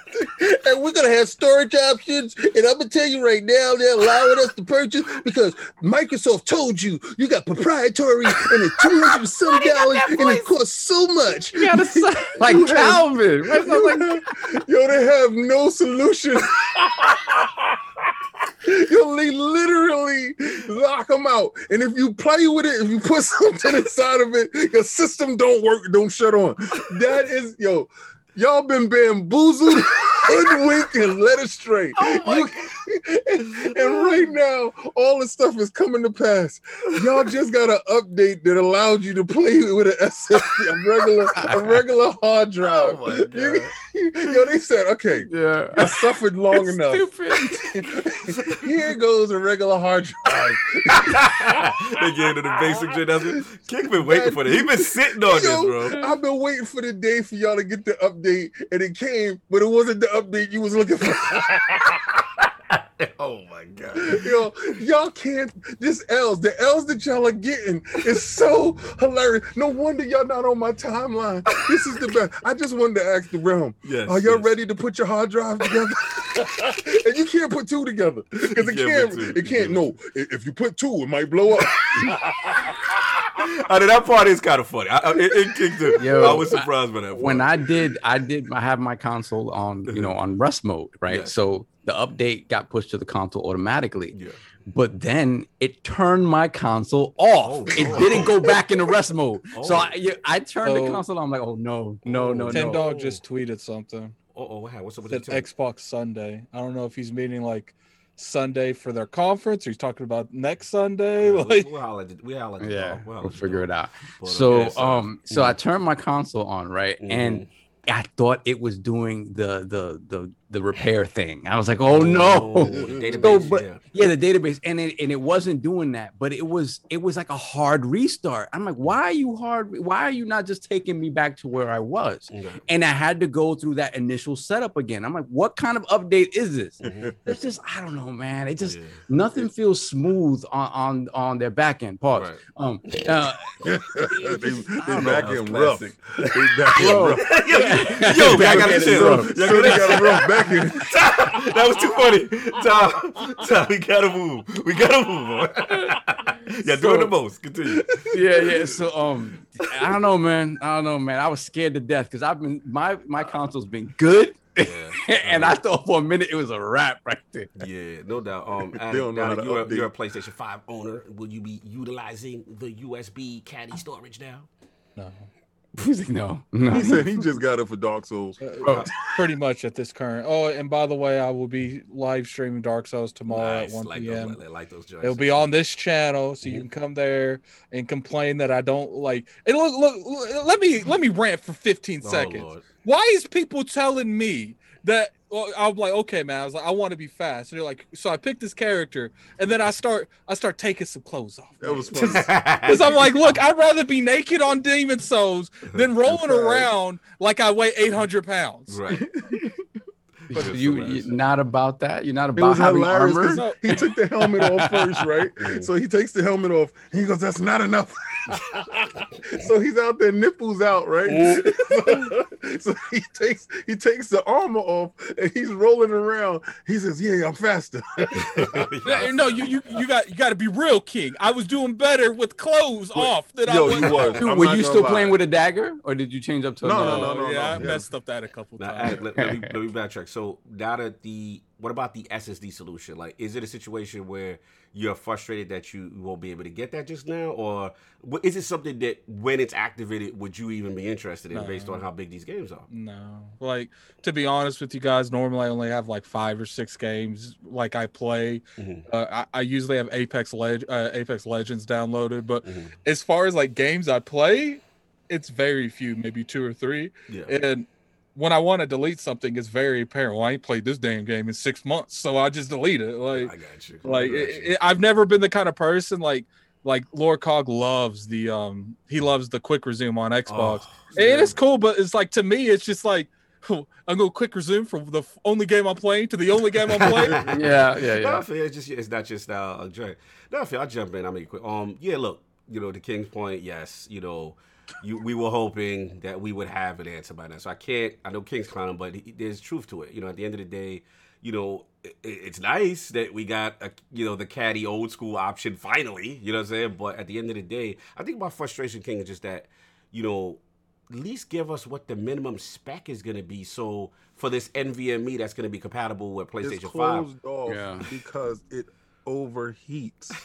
And we're gonna have storage options. And I'm gonna tell you right now, they're allowing us to purchase because Microsoft told you you got proprietary and it's 200 some dollars and it costs so much. You gotta [laughs] say like You have- Calvin. Why sound like Yo, they have no solution. [laughs] Yo, they literally lock them out. And if you play with it, if you put [laughs] something inside of it, your system don't work, don't shut on. That is, yo, y'all been bamboozled, hoodwinked, and led astray. Oh you- [laughs] and right now, all this stuff is coming to pass. Y'all just got an update that allowed you to play with an SSD, a regular, a regular hard [laughs] oh drive. You- [laughs] yo, they said, okay, yeah, I suffered long enough. Stupid. Here goes a regular hard drive. they gave it the basic shit. That's it. King been waiting for this. He been sitting on this, bro. I've been waiting for the day for y'all to get the update, and it came, but it wasn't the update you was looking for. oh my god. Yo, y'all can't. This L's, the L's that y'all are getting is so hilarious. No wonder y'all not on my timeline. This is the best. I just wanted to ask the realm. Yes, Are y'all yes. ready to put your hard drive together? [laughs] and you can't put two together because it can't. It can't. No, if you put two, it might blow up. [laughs] [laughs] I mean, that part is kind of funny. I, I, it, it kicked in. Yo, I was surprised by that. Part. when I did, I did. I have my console on, you know, on rest mode, right? Yes. So the update got pushed to the console automatically. Yeah. But then it turned my console off. Oh, it no. didn't go back into rest mode. [laughs] So Oh. I, I turned the oh. console. on. I'm like, oh no, no, oh. no, Ten no. Dog just tweeted something. Oh, oh. What's up with Said the Xbox Sunday. I don't know if he's meaning like Sunday for their conference or he's talking about next Sunday. Yeah, Like we'll holler at the- we'll holler at the Yeah, dog. We'll holler we'll at the figure it out. But, So, okay, so- um, so I Mhm. turned my console on, right, and Mhm. I thought it was doing the the the the repair thing. I was like, oh no. Oh, the [laughs] So, but yeah. yeah, the database, and it and it wasn't doing that, but it was it was like a hard restart. I'm like, why are you hard? Why are you not just taking me back to where I was? Okay. And I had to go through that initial setup again. I'm like, what kind of update is this? Mhm. It's just I don't know, man. It just Yeah. nothing feels smooth on on on their back end. Pause. Right. Um, [laughs] uh, they [laughs] I they don't know. back That was in rough. classic. They back in Bro. rough. yo, yo, I Back got end to is chill. rough. Y'all So they gotta- got a rough back in. [laughs] that was too funny. Tom, Tom, we gotta move. We gotta move. Boy. [laughs] yeah, doing the most. Continue. yeah, yeah. So um, I don't know, man. I don't know, man. I was scared to death because I've been my my console's been good, [laughs] and I thought for a minute it was a wrap right there. Yeah, no doubt. Um, They Adam, don't know now how you're, a, you're a PlayStation 5 owner. Will you be utilizing the USB caddy storage now? no. [laughs] He's like, no, [laughs] no. He said he just got it for Dark Souls. Uh, pretty much at this current. Oh, and by the way, I will be live streaming Dark Souls tomorrow Nice, at 1 like p.m. those, like those joints. It'll be on this channel, so you can come there and complain that I don't like. And look, look, look, let me let me rant for 15 Oh, seconds. Lord. Why is people telling me that? Well, I'm like, okay, man. I was like, I want to be fast. And they're like, so I picked this character, and then I start, I start taking some clothes off. That was funny. Because I'm like, look, I'd rather be naked on Demon Souls than rolling Right. around like I weigh 800 pounds. Right. [laughs] But you, you're not about that. You're not It about having armor. he took the helmet off first, right? [laughs] So he takes the helmet off and he goes, That's not enough. [laughs] so he's out there, nipples out, right? [laughs] so he takes he takes the armor off and he's rolling around. He says, Yeah, I'm faster. [laughs] No, No, you you you got you got to be real, King. I was doing better with clothes off than I Yo, was. you was. Dude, were you still lie. playing with a dagger, or did you change up to? No, another- no, no, no, yeah, I no. messed up that a couple Now, times. Alex, let, let me, let me backtrack. So now that the what about the SSD solution? Like, is it a situation where you're frustrated that you won't be able to get that just now, or is it something that when it's activated, would you even be interested in based on how big these games are? No, like to be honest with you guys, normally I only have like five or six games like I play. Mhm. Uh, I, I usually have Apex Leg uh, Apex Legends downloaded, but Mhm. as far as like games I play, it's very few, maybe two or three. Yeah. And when I want to delete something, it's very apparent. Well, I ain't played this damn game in six months, so I just delete it. Like, I got you. like I got it, you. it- I've never been the kind of person like like Lord Cog loves the um he loves the quick resume on Xbox. Oh, it's cool, but it's like to me, it's just like [laughs] I'm gonna quick resume from the only game I'm playing to the only game I'm playing. [laughs] Yeah, yeah, No, I yeah. feel it's just it's not just uh, a drag. No, I feel I'll jump in. I'll make quick. Um, yeah, look, you know, the King's point. Yes, you know, you we were hoping that we would have an answer by now. So I can't. I know King's clowning, but he, there's truth to it. You know, at the end of the day, you know, it, it's nice that we got a you know the caddy old school option finally. You know what I'm saying? But at the end of the day, I think my frustration, King, is just that you know at least give us what the minimum spec is going to be. So for this NVMe that's going to be compatible with It's PlayStation Five. closed off Yeah. because it overheats. [laughs]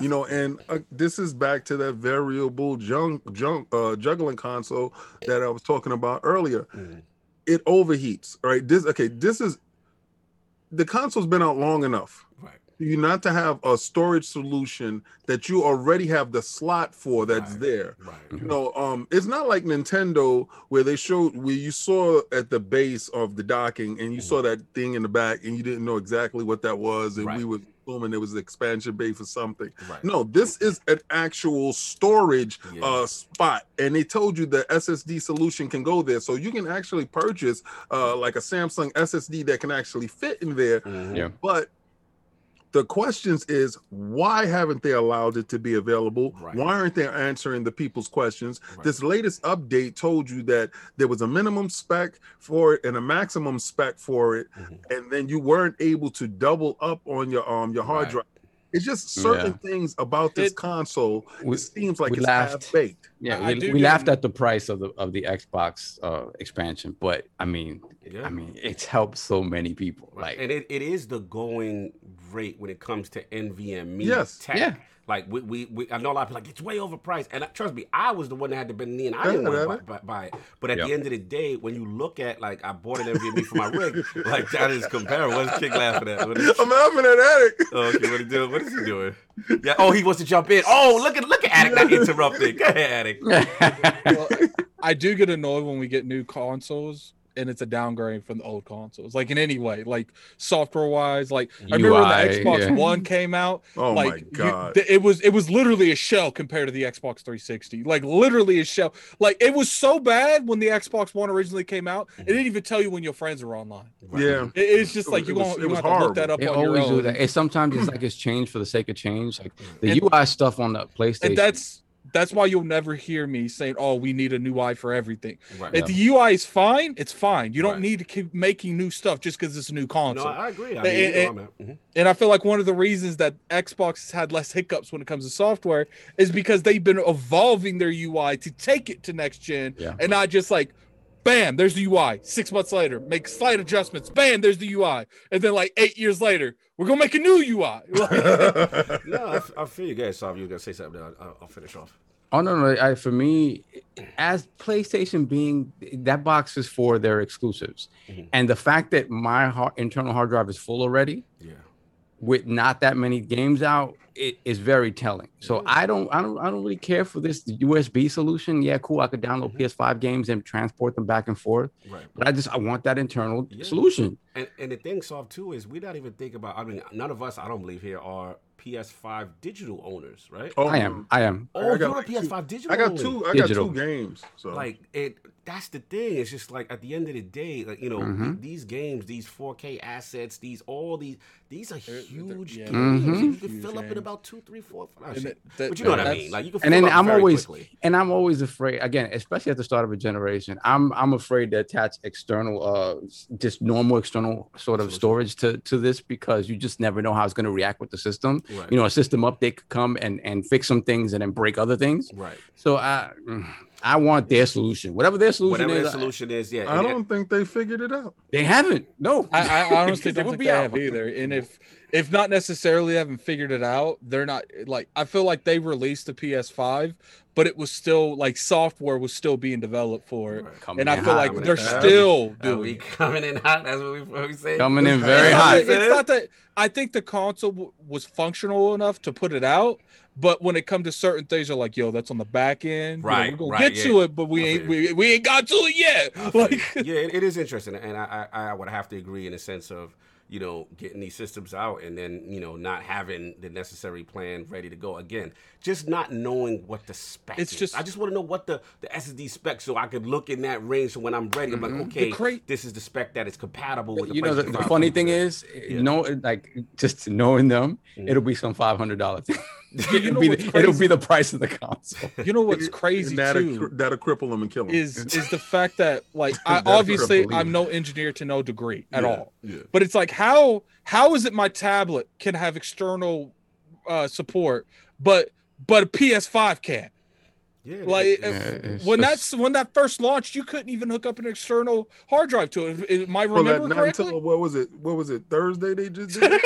You know, and uh, this is back to that variable junk, junk, uh, juggling console that I was talking about earlier. Mhm. It overheats, right? This okay. This is the console's been out long enough. Right. for You not to have a storage solution that you already have the slot for that's Right. there. Right. You know, um, it's not like Nintendo where they showed where you saw at the base of the docking and you saw that thing in the back and you didn't know exactly what that was, and Right. we were assuming it was the expansion bay for something. Right. No, this is an actual storage Yeah. uh spot, and they told you the SSD solution can go there, so you can actually purchase uh like a Samsung SSD that can actually fit in there. Mhm. Yeah. But the questions is why haven't they allowed it to be available? Right. Why aren't they answering the people's questions? Right. This latest update told you that there was a minimum spec for it and a maximum spec for it, Mhm. and then you weren't able to double up on your um your hard Right. drive. It's just certain things about this It- console. We- it seems like we it's laughed. half baked. Yeah, we, we laughed at the price of the of the Xbox uh, expansion, but I mean, Yeah. I mean, it's helped so many people. Right. Like, and it, it is the going rate when it comes to NVMe Yes. tech. Yeah. Like we, we, we I know a lot of people are like it's way overpriced, and trust me, I was the one that had to bend the knee, and I didn't want to buy, buy, buy it. But at Yep. the end of the day, when you look at like I bought an NVMe for my rig, [laughs] like that is comparable. What's Kick laughing at? What is, I'm laughing at Addict. oh, okay, what he doing? What is he doing? Yeah. Oh, he wants to jump in. Oh, look at look at Addict not interrupting. Go ahead, Addict. [laughs] Well, I do get annoyed when we get new consoles and it's a downgrade from the old consoles, like in any way, like software wise. Like I remember when the Xbox yeah. One came out. Oh my like you- god. th- it was it was literally a shell compared to the Xbox 360. Like literally a shell. Like it was so bad when the Xbox One originally came out. It mm-hmm. didn't even tell you when your friends were online. yeah. It- it's just It like was- you it was- gonna it you was gonna have to look that up They on your always own. do that. It's sometimes it's like it's changed for the sake of change. Like the And- UI stuff on the PlayStation. And that's that's why you'll never hear me saying, "Oh, we need a new UI for everything." Right. If the UI is fine, it's fine. You don't Right. need to keep making new stuff just because it's a new console. No. I agree. I And- mean, and- mhm. and I feel like one of the reasons that Xbox has had less hiccups when it comes to software is because they've been evolving their UI to take it to next gen Yeah. and not just like, bam, there's the UI. Six months later, make slight adjustments. Bam, there's the UI. And then like eight years later, we're gonna make a new UI. [laughs] [laughs] No, I, I feel you guys. So you were gonna say something, I'll- I'll finish off. Oh no, no. I, for me, as PlayStation being that box is for their exclusives, Mhm. and the fact that my hard, internal hard drive is full already, Yeah. with not that many games out, it is very telling. So I don't, I don't, I don't really care for this USB solution. Yeah, cool. I could download Mhm. PS5 games and transport them back and forth, Right. but I just I want that internal Yeah. solution. And and the thing, soft too, is we're not even thinking about. I mean, none of us, I don't believe here, are PS5 digital owners, right? Oh, I am, I am. Oh, I got you're a PS5 digital. I got only. two. I Digital. got two games. So Like it. That's the thing. It's just like at the end of the day, like you know, Mhm. th- these games, these 4K assets, these all these these are They're- they're- huge yeah, games. Mhm. You can Huge fill up in games. about two, three, four, five. And shit. that- that- but you know what I mean. Like you can. and then up I'm very always quickly. and I'm always afraid again, especially at the start of a generation. I'm I'm afraid to attach external uh just normal external sort of storage to to this because you just never know how it's going to react with the system. Right. You know, a system update could come and and fix some things and then break other things. Right. So I I want their solution. Whatever their solution Whatever is, the I- solution is, yeah. I don't think they figured it out. they haven't. No. I, I honestly [laughs] They don't think be they out. have either. And if if not necessarily haven't figured it out, they're not like I feel like they released the PS5, but it was still like software was still being developed for it. Coming And I feel like they're in hot. still Are we doing coming in hot? That's what we, what we say. coming in very It's hot. not- It's not that I think the console w- was functional enough to put it out, but when it comes to certain things, they're like, "Yo, that's on the back end. You know, Right, we're gonna right, get yeah. to it, but we I ain't we, we ain't got to it yet." I [laughs] Like, yeah, it, it is interesting, and I, I I would have to agree in the sense of you know, getting these systems out and then, you know, not having the necessary plan ready to go. Again, just not knowing what the spec it's is. Just, I just want to know what the, the SSD spec so I could look in that range so when I'm ready, I'm like, mm-hmm. okay, cra- this is the spec that is compatible with the You know, the, the funny thing is, yeah. no, like just knowing them, mm-hmm. it'll be some $500 [laughs] you know it'll, be the, it'll, be the, price of the console. You know what's crazy that'll, too? That'll cripple them and kill them—is is the fact that like I [laughs] obviously I'm no engineer to no degree at yeah, all. Yeah. But it's like how how is it my tablet can have external uh, support, but but a PS5 can't? Yeah, Like Yeah, if- when just- that's when that first launched, you couldn't even hook up an external hard drive to it. If- Am I Well, remember not correctly? until what was it? What was it? Thursday they just did. [laughs]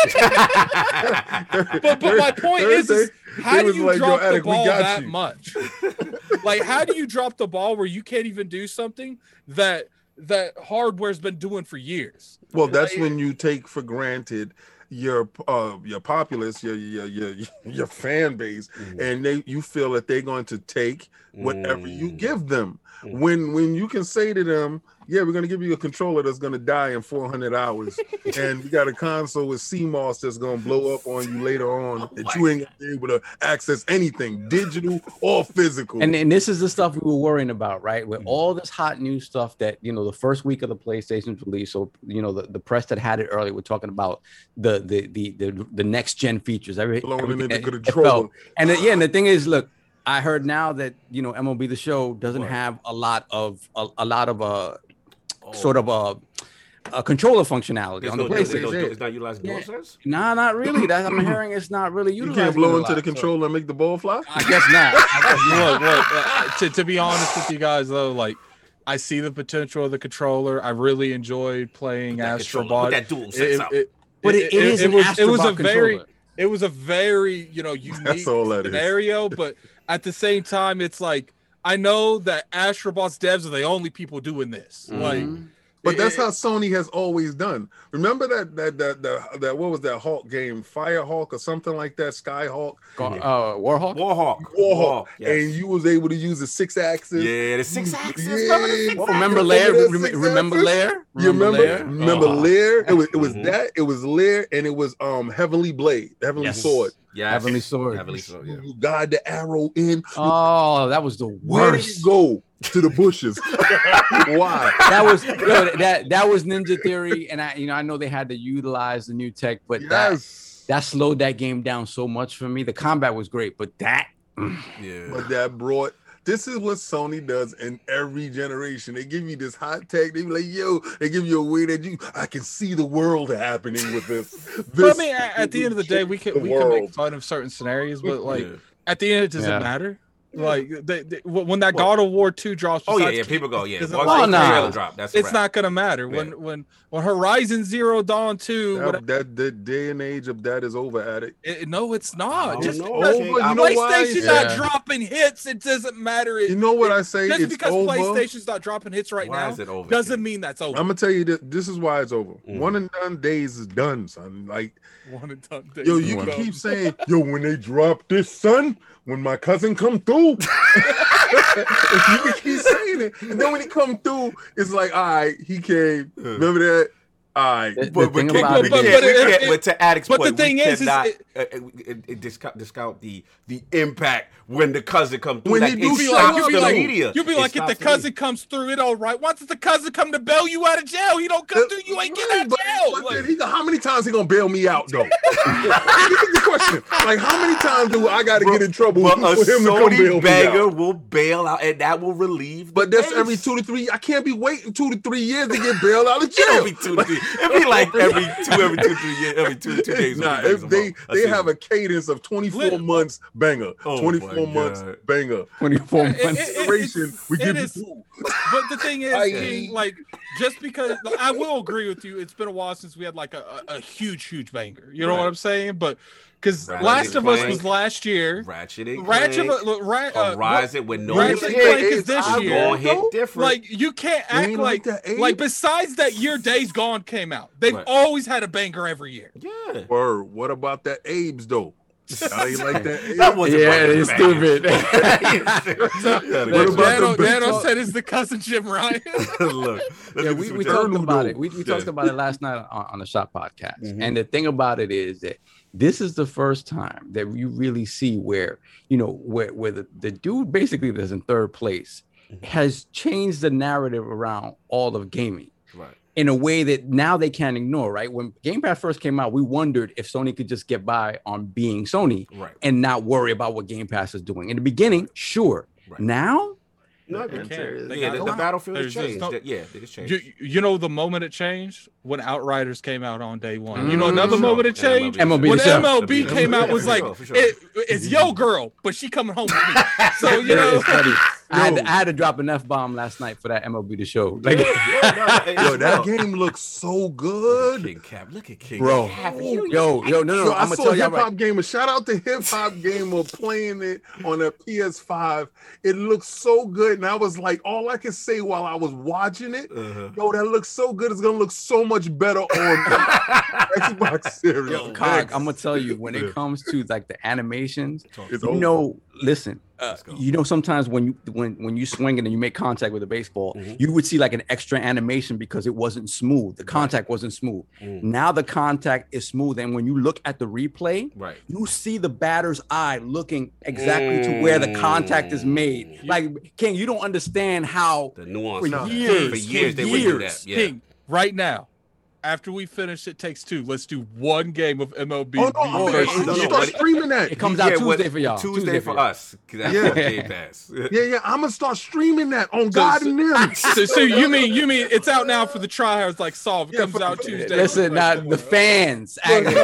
But but my point is, is how do you like, yo, drop the Addict, we ball got that you. much? [laughs] like how do you drop the ball where you can't even do something that that hardware's been doing for years? Well, that's Like- when you take for granted your uh your populace, your your your [laughs] your fan base, Mhm. and they you feel that they're going to take whatever you Mm. give them. Mm. When when you can say to them, yeah, we're gonna give you a controller that's gonna die in 400 hours, [laughs] and you got a console with CMOS that's gonna blow up on you later on that you ain't gonna be able to access anything, digital or physical. And and this is the stuff we were worrying about, right? With Mhm. all this hot new stuff that you know, the first week of the PlayStation's release. So you know, the, the press that had it early, we're talking about the the the the, the next gen features. Every, everything into that the it controller. felt. And then, yeah, and the thing is, look, I heard now that you know MLB the Show doesn't What? have a lot of a, a lot of uh Oh. sort of a, a controller functionality There's on no, the there's no, PlayStation. it's not utilizing Yeah. DualSense. Nah, not really. That I'm [clears throat] hearing it's not really You utilized. can't blow a into the lot, so- controller and make the ball fly. I guess not. [laughs] I guess not. look, look, uh, to, to be honest with you guys though, like I see the potential of the controller. I really enjoyed playing Put that controller- Astrobot. That dual It- sense out. it- But it, it is an was it was a Astrobot very it was a very you know unique [laughs] That's all that is. scenario, but at the same time, it's like I know that Astrobot's devs are the only people doing this. Like, Mhm. But that's it- how Sony has always done. Remember that that that that, that what was that Hawk game, Firehawk or something like that, Skyhawk, Go- uh, Warhawk. Warhawk. Warhawk, yes. and you was able to use the six axis. yeah, the six axis. Yeah. Remember the six Oh, remember Remember Lair? that Rem- six remember axis? Lair? You remember? Lair? Remember Oh. Lair? It was it was Mhm. that. It was Lair, and it was um Heavenly Blade, Heavenly Yes. Sword. Yes. Heavenly Sword. Heavenly Sword. Yeah. You guide the arrow in. Oh, that was the worst. Where did worst. it go? To the bushes. [laughs] Why? That was yo, that that was Ninja Theory, and I you know I know they had to utilize the new tech, but that Yes. that slowed that game down so much for me. The combat was great, but that mm, Yeah. But that brought this is what Sony does in every generation. They give you this hot tech. They be like, yo, they give you a way that you I can see the world happening with this. [laughs] but I mean, at, at the end of the day, we can the we can make fun of certain scenarios, but like Yeah. at the end, does Yeah. it matter? Like they, they- when that God of War two drops. Oh, yeah, yeah, King- people go, yeah, is it once like- Oh, nah. drop, that's it's not gonna matter when Yeah. when when Horizon Zero Dawn two. That, whatever- that the day and age of that is over at it. it- no, it's not. don't Just know, because you know why? PlayStation's Yeah. not dropping hits, it doesn't matter. It- You know what it- I say? Just It's because over. PlayStation's not dropping hits right Why now is it over, doesn't King? mean that's over. I'm gonna tell you that this is why it's over. Mm. One and done days is done, son. Like, One and done days yo, you can keep saying, yo, when they drop this, son, when my cousin come through, [laughs] you can keep saying it, and then when he come through, it's like, all right, he came. Remember that? All right, The- the But, but, thing King, about we it But- can't, but we it- can't, it- but to Addict's but the thing we is, is it- uh, uh, discount, discount the the impact when the cousin comes through. When like, he it do You'd be show like, you'd be the like, media. you'd be It like, if the stops media. cousin comes through, it all right. Once the cousin come to bail you out of jail, he don't come uh, through, you ain't getting out of jail. but Like, he how many times he gonna bail me out though? [laughs] this is the question. Like, how many times do I got to get in trouble But for a him to come bail Sony me banger out? will bail out, and that will relieve. But the that's every two to three. I can't be waiting two to three years to get bailed out of [laughs] jail. It don't be two to three. It'll be like every two, every two, three years, every two, two days. Nah, if they they have a cadence of 24 months banger, Oh 24 my months God. banger. 24 It- months. it- it- Duration, it's- we it give you is- two. but the thing is, I- King, like, just because I will agree with you, it's been a while since we had like a, a, a huge, huge banger. You know Right. what I'm saying? But because Last of Us was last year. Ratchet and Ratchet, Clank, look, right, uh, Horizon with no Ratchet and Clank is It's this eyeball year. Hit different. Like you can't act like like that, like besides that year Days Gone came out. They've Right. always had a banger every year. yeah. Word. What about that Abe's though? I ain't like that. That wasn't Yeah, fucking it's stupid. [laughs] What about Dano, the big Dano said it's the cousin Jim Ryan. [laughs] Look, yeah, we, we talked Eternal about it. We, we Yeah. talked about it last night on, on the Shop podcast. Mhm. And the thing about it is that this is the first time that you really see where, you know, where, where the, the dude basically that's in third place Mhm. has changed the narrative around all of gaming Right. In a way that now they can't ignore, right? When Game Pass first came out, we wondered if Sony could just get by on being Sony Right. and not worry about what Game Pass is doing. In the beginning, sure. Right. Now, No, They can't. They yeah, the, the battlefield has changed. no- yeah, it changed. You, you know the moment it changed when Outriders came out on day one. You know Mm. another Sure. moment it Yeah, MLB when the. MLB MLB came out was sure, like for sure. it, it's yo girl, but she coming home with me. [laughs] So you know. it's funny. [laughs] I had, to, I had to drop an F bomb last night for that MLB the show. Like, Yeah, no, no, [laughs] Yo, that game looks so good. King Cap, look at King Bro. Cap. yo, yo, no, no, Yo, I'm I gonna saw tell you Hip right. Hop Gamer. Shout out to Hip Hop Gamer playing it on a PS5. It looks so good, and I was like, all I could say while I was watching it, Uh-huh. yo, that looks so good. It's gonna look so much better on [laughs] Xbox Series. Yo, Cog, X. I'm gonna tell you when it comes to like the animations, It's you over. know, listen, uh, you know, sometimes when you when when you swing it and you make contact with a baseball, Mhm. you would see like an extra animation because it wasn't smooth. The contact wasn't smooth. Mm. Now the contact is smooth, and when you look at the replay, Right. you see the batter's eye looking exactly to where the contact is made. Mm. Like King, you don't understand how The nuance. For of that. years, For years, for they would do that. Yeah. King, right now, after we finish it takes two, let's do one game of MLB. Oh no, I'm gonna no, no, start but- streaming that. it comes Yeah, out what- Tuesday for y'all. Tuesday, for y'all. us. 'cause That's Yeah. on Game Pass. [laughs] Yeah, yeah, I'm gonna start streaming that on So- God so- and them. [laughs] so, so you mean you mean it's out now for the tryhards like Solve? It Yeah, comes for- out Tuesday. Listen, now the fans, Look, actually,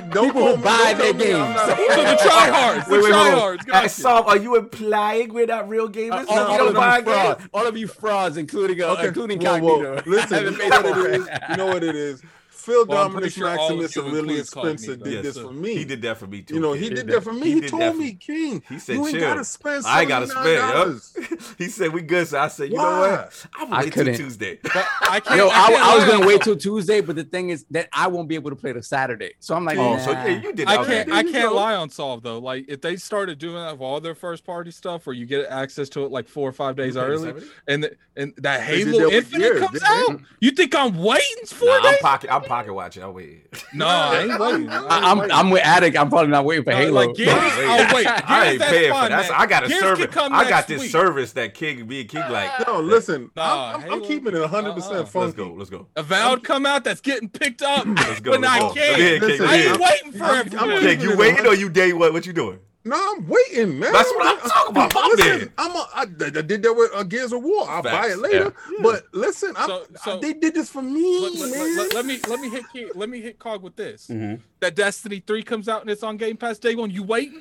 look, don't People call me- buy don't their tell games. [laughs] So the tryhards, the Wait, wait, wait, tryhards. wait. Uh, gotcha. Are you implying we're not real gamers? all, all of you frauds, all of you frauds, including uh, Okay, including whoa, whoa. Cognito. Listen, you know what it is. You know what it is. Phil Well, I'm sure Maximus you and Lillian include Spencer Cognito. did Yes, this sir. for me. He did that for me too. You know, King. he did that for me. He, did told me, King, He said, you ain't gotta spend I gotta spend. $79. [laughs] He said we good. So I said, you know what? I'm I gonna wait till couldn't. Tuesday. I [laughs] can't. Yo, I, I, can't I was gonna wait till Tuesday, but the thing is that I won't be able to play the Saturday. So I'm like, Oh, nah. so yeah, you did. I can't. there I can't go. lie on Solve though. Like if they started doing that with all their first party stuff, where you get access to it like four or five days early, and and that Halo Infinite comes out, you think I'm waiting for it? I'm days? pocket. I'm pocket watching. I'll wait. No, I ain't waiting. I ain't I, am waiting. I'm with Addict. I'm probably not waiting for No, Halo. like Gears, oh wait, [laughs] I ain't Gears, paying that's for that. man. I got a Gears can service. come I got this week. service that King me and King like. No, listen, Nah, I'm, I'm, I'm keeping it 100 uh-uh. percent Let's go. Let's go. Avowed come out that's getting picked up, Let's go. but let's I go. can't. Go King. Go Listen, I ain't ahead. waiting for I'm- everything. I'm- King, you waiting or you day what? What you doing? No, I'm waiting, man. That's what I'm talking about, my listen, man. I'm a, I, I did that with uh, Gears of War. I'll buy it later. Yeah. But listen, I'm, So- so- they did this for me, let, let- man. let- let me let me hit Ke- let me hit Cog with this. Mhm. That Destiny three comes out and it's on Game Pass day one. You waiting?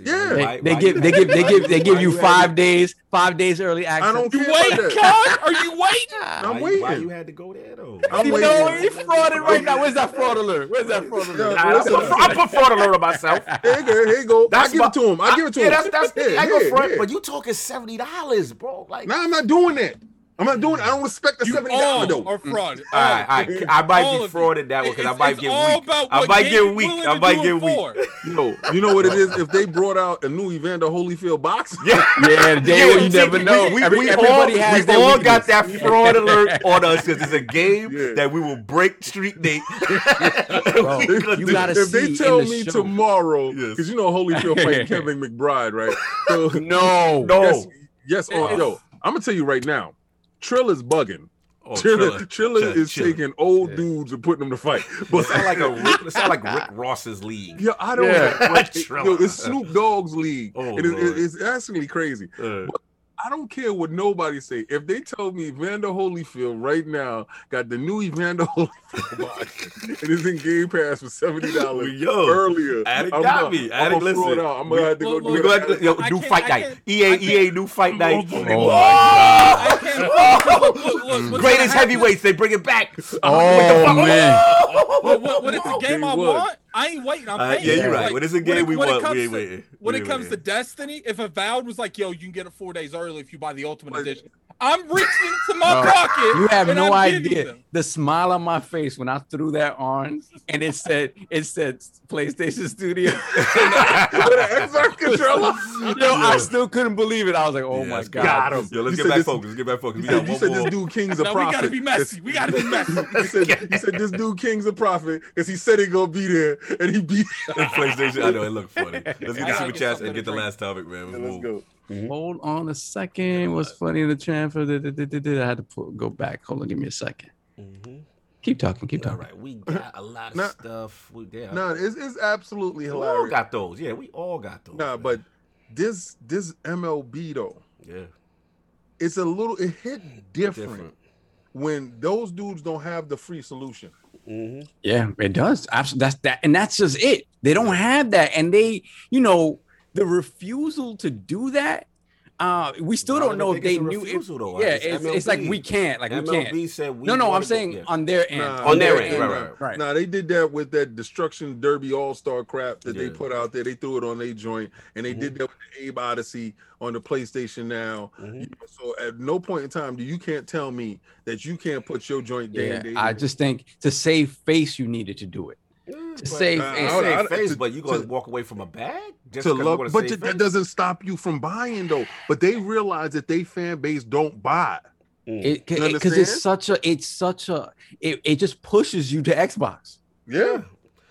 Yeah. They, Why- they why give you they give they [laughs] give they give why you five to- days five days early access. I don't You care wait, about Are you waiting? I'm why, waiting. Why you had to go there though? I'm You waiting. know he frauded right now. Where's that fraud alert? Where's that fraud alert? Yeah, I, I, put, I put fraud alert on myself. [laughs] Here you go. Here you go. I That's give my- it to him. I give it to yeah, him. that's that's [laughs] the Yeah, I go yeah, front, yeah. but you talking seventy dollars, bro. Like, No, I'm not doing that. I'm not doing. It. I don't respect the You seventy dollar though. are mm. fraud. all right, all right, I might All be frauded that one because I might it's get all weak. about I might get weak. I might get weak. No, you know what it is. If they brought out a new Evander Holyfield box, [laughs] [laughs] Yeah. Yeah, they, you never know. We, we, Every- we all, has we their all got that fraud alert on us because it's a [laughs] game Yeah. that we will break street date. Bro, you gotta it. if they tell in the me show. tomorrow, Yes. because you know Holyfield fighting Kevin McBride, right? So No, No. yes, yes. Oh, yo, I'm gonna tell you right now, Trill is bugging. Oh, Triller. Triller Triller, is Triller. taking old dudes and putting them to fight. [laughs] But It sound like a Rick, it sound like Rick [laughs] Ross's league. yeah, I don't. Yeah. but [laughs] it- yo, it's Snoop Dogg's league. Oh, it is, Lord. it's actually crazy. Uh, I don't care what nobody say. If they tell me Evander Holyfield right now got the new Evander [laughs] Holyfield box and it's in Game Pass for seventy dollars Yo, earlier, Addict I'm got not- me. I'm Addict, gonna throw listen. it out. I'm gonna have to go Well, do we it. go ahead to, yo, new fight I night. EA, EA, new fight night. Oh, gonna [laughs] Greatest heavyweights, they bring it back. Oh, man. Well, what, what it's a game I want, I ain't waiting. I'm Uh, paying. yeah, you're right. Like, When it's a game it- we want, we ain't to- waiting. When it comes to. Destiny, if Avowed was like, "Yo, you can get it four days early if you buy the Ultimate Edition," I'm reaching to my Bro, pocket. You have no I'm idea the smile on my face when I threw that on, and it said it said PlayStation Studio. [laughs] With an Xbox controller. Yo, I still couldn't believe it. I was like, "Oh Yeah, my god!" get- him. Yo, let's You get back this- focused. Let's get back focused. We You got said, you one said more. this dude King's a No, we prophet. gotta be messy. We gotta be messy. [laughs] You said, you said this dude King's a prophet because he said he gonna be there and he beat. [laughs] In PlayStation. I know it looked funny. Let's get the super get chats and get the last topic, man. Let's Let's move. Go. Hold on a second. What's funny in the da- da- I had to pull, go back. Hold on, give me a second. Mhm. Keep talking. Keep talking. right, we [laughs] got a lot of Nah. stuff. We, yeah, No, it's, it's absolutely hilarious. we all got those. Yeah, we all got those. Nah, man. but this this MLB though, yeah, it's a little it hit different, different. when those dudes don't have the free solution. Mm-hmm. Yeah, it does. Absolutely. That's that, and that's just it. They don't have that, and they, you know, the refusal to do that. Uh, we still don't don't know if they knew. If, though. yeah, It's it's, it's like we can't. Like we MLB can't. said we No, no, I'm saying yeah. on their end. Nah, On their yeah, end, nah, right, right, right. Nah, they did that with that Destruction Derby All Star crap that they put out there. They threw it on their joint, and they Mhm. did that with the Abe Oddysee on the PlayStation now. Mhm. You know, so at no point in time do you can't tell me that you can't put your joint day Yeah, and day. I just think to save face, you needed to do it. Yeah, To but- save Nah, face. I- save I- face, to- but you gonna to- walk away from a bag just to 'cause you love, wanna but save that- that doesn't stop you from buying though. But they realize that they fan base don't buy. Mm. It You because understand? it's such a it's such a it, it just pushes you to Xbox. Yeah.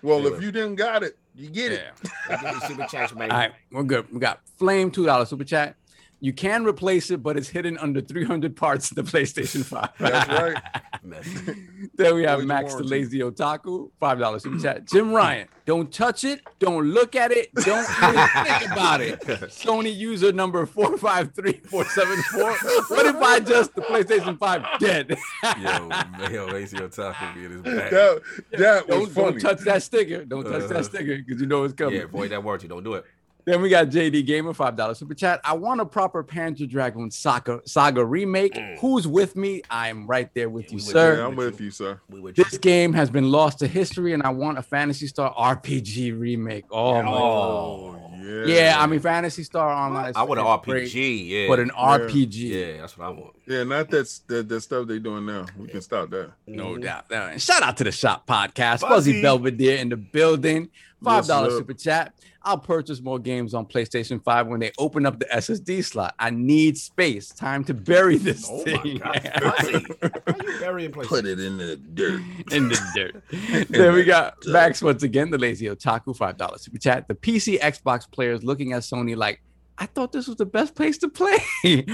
Well, Yeah. if you didn't got it, you get it. Let's get these super chats, man. All right, we're good. We got Flame two dollars super chat. You can replace it, but it's hidden under 300 parts of the PlayStation 5. [laughs] That's right. Messy. [laughs] then we have Avoid Max the. Lazy Otaku, five dollars super chat. Jim [laughs] Ryan, don't touch it, don't look at it, don't even think about it. Sony user number 453474. What if I just the PlayStation 5 dead? Yo, yo, Lazy Otaku be in his bag. That that was don't, don't touch that sticker. Don't touch Uh-huh. that sticker because you know it's coming. Yeah, avoid that warranty. Don't do it. Then we got JD Gamer, five dollars super chat. I want a proper Panzer Dragoon saga saga remake. Who's with me? I'm right there with you, Mm. We with sir. Yeah, I'm with you, sir. We with you. This game has been lost to history, and I want a Phantasy Star RPG remake. Oh, my Oh, Yeah. yeah. I mean, Phantasy Star Online. is- I want an is great, RPG. Yeah, but an Yeah. RPG, yeah, that's what I want. Yeah, not that's that, that stuff they're doing now. We can stop that. no Mhm. doubt. And Shout out to the Shop Podcast, Fuzzy. Fuzzy Belvedere in the building. Five dollars sir. super chat. I'll purchase more games on PlayStation Five when they open up the SSD slot. I need space. Time to bury [laughs] oh this Oh my thing. god, Fuzzy. [laughs] How you burying places? it in the dirt. in the dirt. [laughs] then we got Max once again, the lazy otaku, five dollars super chat. The PC Xbox players looking at Sony like, I thought this was the best place to play.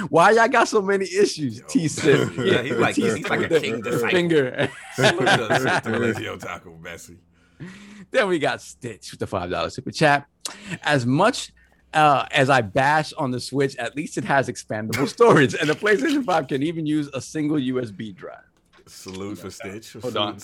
Why y'all got so many issues? T said. Yeah, he's like- he's like a king disciple. finger. The Lazy Otaku, messy. [laughs] then we got Stitch with the five dollars super chat. As much uh, as I bash on the Switch, at least it has expandable [laughs] storage, and the PlayStation Five can even use a single USB drive. Salute for Stitch. Hold on,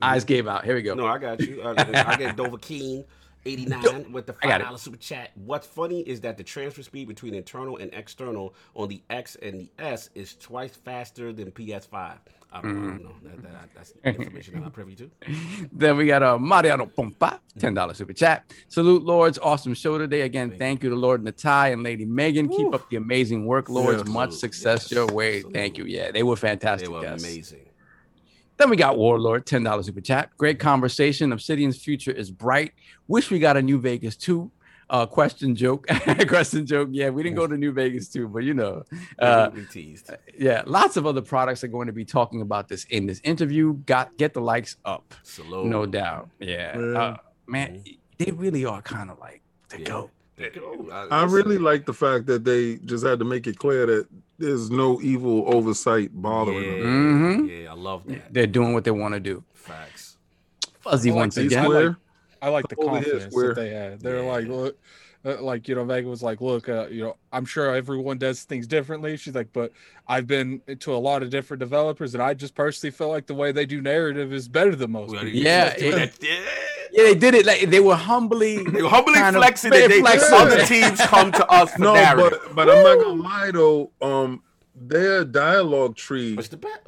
eyes gave out. Here we go. No, I got you. I, [laughs] I get Dovahkiin 89 with the I got it. $5 super chat. What's funny is that the transfer speed between internal and external on the X and the S is twice faster than PS5. I don't, Mm-hmm. don't know. That, that, that's [laughs] information I'm not privy to. [laughs] Then we got a uh, Mariano Pompa, ten dollars super chat. Salute, Lords. Awesome show today. Again, thank, you to Lord Natai and Lady Megan. Keep up the amazing work, Lords. Yeah. Much success your way. Thank you. Yeah, they were fantastic. They were guests. amazing. Then we got Warlord, ten dollars super chat. Great conversation. Obsidian's future is bright. Wish we got a New Vegas too. Uh, question joke, [laughs] question joke. Yeah, we didn't go to New Vegas too, but you know, uh, we teased. yeah, lots of other products are going to be talking about this in this interview. Got get the likes up, Salute. no doubt. Yeah, Yeah. Uh, man, they really are kind of like the Yeah. goat. There you go. I really like the fact that they just had to make it clear that there's no evil oversight bothering yeah, them. Mhm. yeah, I love that. They're doing what they want to do. Facts. Fuzzy I like once again. Square. I like the confidence square. that they had. They're Yeah. like, look, uh, like you know, Megan was like, look, uh, you know, I'm sure everyone does things differently. She's like, but I've been to a lot of different developers, and I just personally feel like the way they do narrative is better than most. people." Yeah, yeah, it- Yeah, they did it. Like they were humbly, [laughs] They were humbly kind of flexing that they flexing. other teams come to us for [laughs] No, narrative. but but I'm not gonna lie though. Um, their dialogue tree What's the bet?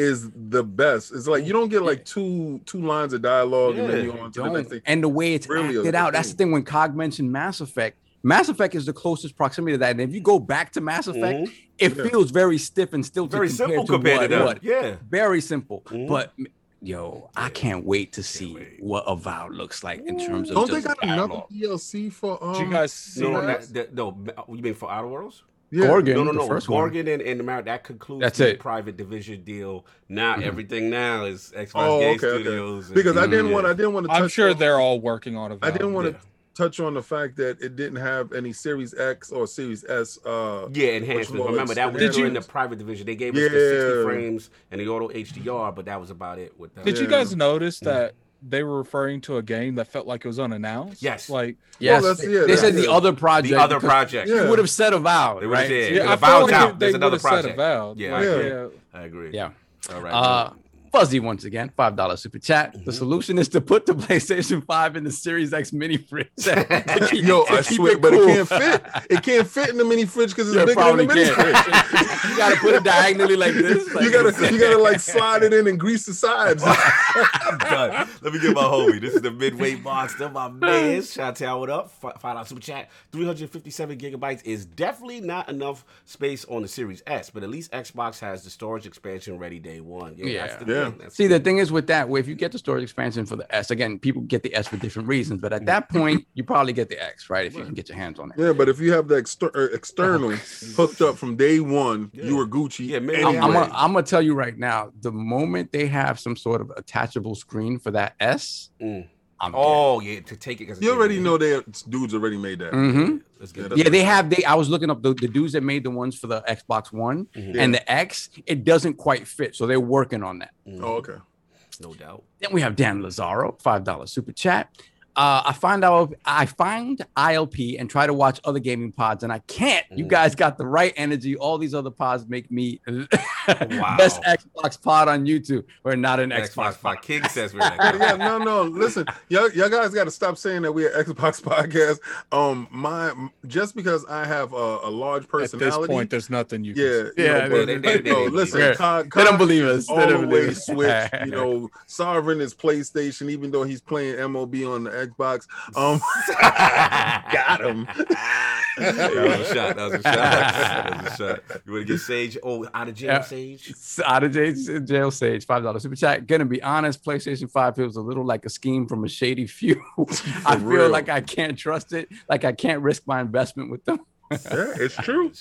Is the best. It's like you don't get like two two lines of dialogue and then Yeah. you on to the next thing. And the way it's Really acted a- out. That's the thing. When Cog mentioned Mass Effect, Mass Effect is the closest proximity to that. And if you go back to Mass Effect, Mhm. it Yeah. feels very stiff and still Very compared simple to compared what, to them. what? Yeah. Very simple. Mhm. But yo, I can't wait to see wait. what Avowed looks like in terms of Don't they just got another dialogue. DLC for um Did you guys see No, no, that? that, that, no. You mean for Outer Worlds? Yeah. Gorgon, no, no, no. first one. Gorgon and, and America that concludes That's the it. private division deal. Now Mhm. everything now is Xbox Oh, Game okay, okay. Studios. and- Because I didn't Mm. want I didn't want to touch I'm sure on- they're all working on it. I didn't want to touch on the fact that it didn't have any Series X or Series S uh Yeah, enhancements. Whatchamacallit, Remember that was Did during the private division. They gave us the 60 frames and the auto HDR, but that was about it. With that. Did you guys notice that they were referring to a game that felt like it was unannounced? Yes. Like Yes, that's- yeah, they said that's- the other project. the other project? Yeah. You would have said Avowed, They would've right? said- yeah, the I Avowed's like out. they, There's they another would said project. Avowed. Yeah, Like, I agree. yeah. I agree. Yeah. All right. Uh, good. Fuzzy once again, five dollar super chat. Mm-hmm. The solution is to put the [laughs] PlayStation Five in the Series X mini fridge. [laughs] Keep- Yo, I swear, it but cool. it can't fit. It can't fit in the mini fridge because it's Yeah, bigger than the mini can't. fridge. [laughs] you gotta put it diagonally like this. like you gotta this. you gotta like slide it in and grease the sides. I'm done. Let me get my homie. This is the midway monster, my man. Shout out, what up? Five dollar super chat. 357 gigabytes is definitely not enough space on the Series S, but at least Xbox has the storage expansion ready day one. Yeah, that's the Yeah. thing. That's See, the thing is with that, where if you get the storage expansion for the S, again, people get the S for different reasons, but at that point, you probably get the X, right? If you can get your hands on it. yeah, but if you have the exter- uh, external [laughs] hooked up from day one, you were Gucci. Yeah, man, anyway. I'm, I'm, gonna, I'm gonna tell you right now, the moment they have some sort of attachable screen for that S, Mm. I'm Oh yeah, to take it. 'cause you already know they dudes already made that. Mm-hmm. Let's Yeah, get that's Yeah, they have. They I was looking up the, the dudes that made the ones for the Xbox One Mhm. and the X. It doesn't quite fit, so they're working on that. Oh, okay. no doubt. Then we have Dan Lazaro, five dollar super chat. Uh, I find out I find ILP and try to watch other gaming pods, and I can't. You Mm. guys got the right energy. All these other pods make me [laughs] Wow. best Xbox pod on YouTube. We're not an Xbox, Xbox. My pod. king says we're [laughs] yeah, Xbox. no, no. Listen, y'all, y'all guys got to stop saying that we're Xbox [laughs] podcast. Um, my just because I have a, a large personality. At this point, there's nothing you can yeah, say. Yeah, know, but, they- they- they- no, listen, yeah. Cog- They don't believe is us. They All don't the believe way us. switched. You know, Sovereign is PlayStation, even though he's playing MLB on the Xbox. [laughs] Um, [laughs] got him. that was a shot. That was a shot. That was a shot. You want to get Sage? Oh, out of jail. Sage. Out of jail, jail stage, five dollars super chat. Gonna be honest, PlayStation Five feels a little like a scheme from a shady few. [laughs] I feel real. like I can't trust it, like I can't risk my investment with them. yeah, it's true.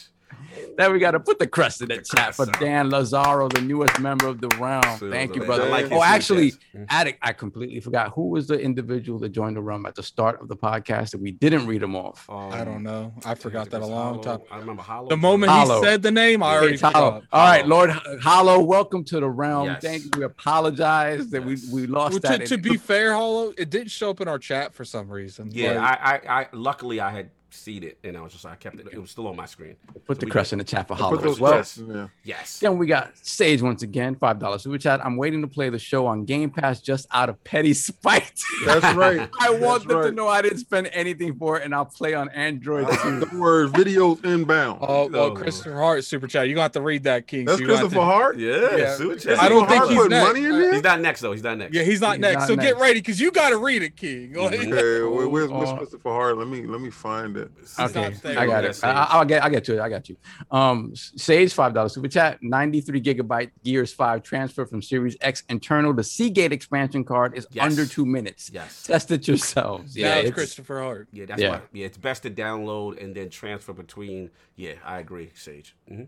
Then we got to put the crest in the, The chat for crest, Dan Lazaro, the newest member of the realm. So, Thank you, brother. like oh, actually, success. Addict, I completely forgot who was the individual that joined the realm at the start of the podcast that we didn't read him off. Um, I don't know. I forgot that a long Hollow. time. I remember Hollow. The moment Hollow. he said the name, I already It's Hollow. forgot. All right, Lord Hollow, welcome to the realm. Yes. Thank you. We apologize that Yes. we, we lost Well, that. to, to be fair, Hollow, it didn't show up in our chat for some reason. Yeah, Like, I, I, I, luckily I had seen it, and I was just I kept it. It was still on my screen. Put So the we crest in the chat for Put Hollow as well. crests in there. Yes. Then we got Sage once again, five dollars super chat. I'm waiting to play the show on Game Pass just out of petty spite. That's right. [laughs] I want That's them to know I didn't spend anything for it, and I'll play on Android too. The word videos inbound. Oh, well, No. Christopher Hart super chat. You gonna have to read that, King. That's so you Christopher to- Hart. Yeah. Yeah. super chat. I don't Christopher think Hart he's putting next. money in Uh, there. He's not next though. He's not next. Yeah, he's not He's next. not so get ready because you got to read it, King. [laughs] Like, Okay, where's, where's Uh, Christopher Hart? Let me let me find it. Okay. I got it. I, I'll get. I get to it. I got you. Um, Sage five dollars super chat. Ninety three gigabyte Gears Five transfer from Series X internal to Seagate expansion card is Yes. under two minutes. Yes. Test it yourselves. Yeah, it's it's, Christopher Hart. Yeah, that's Yeah. why. Yeah, it's best to download and then transfer between. Yeah, I agree, Sage. hmm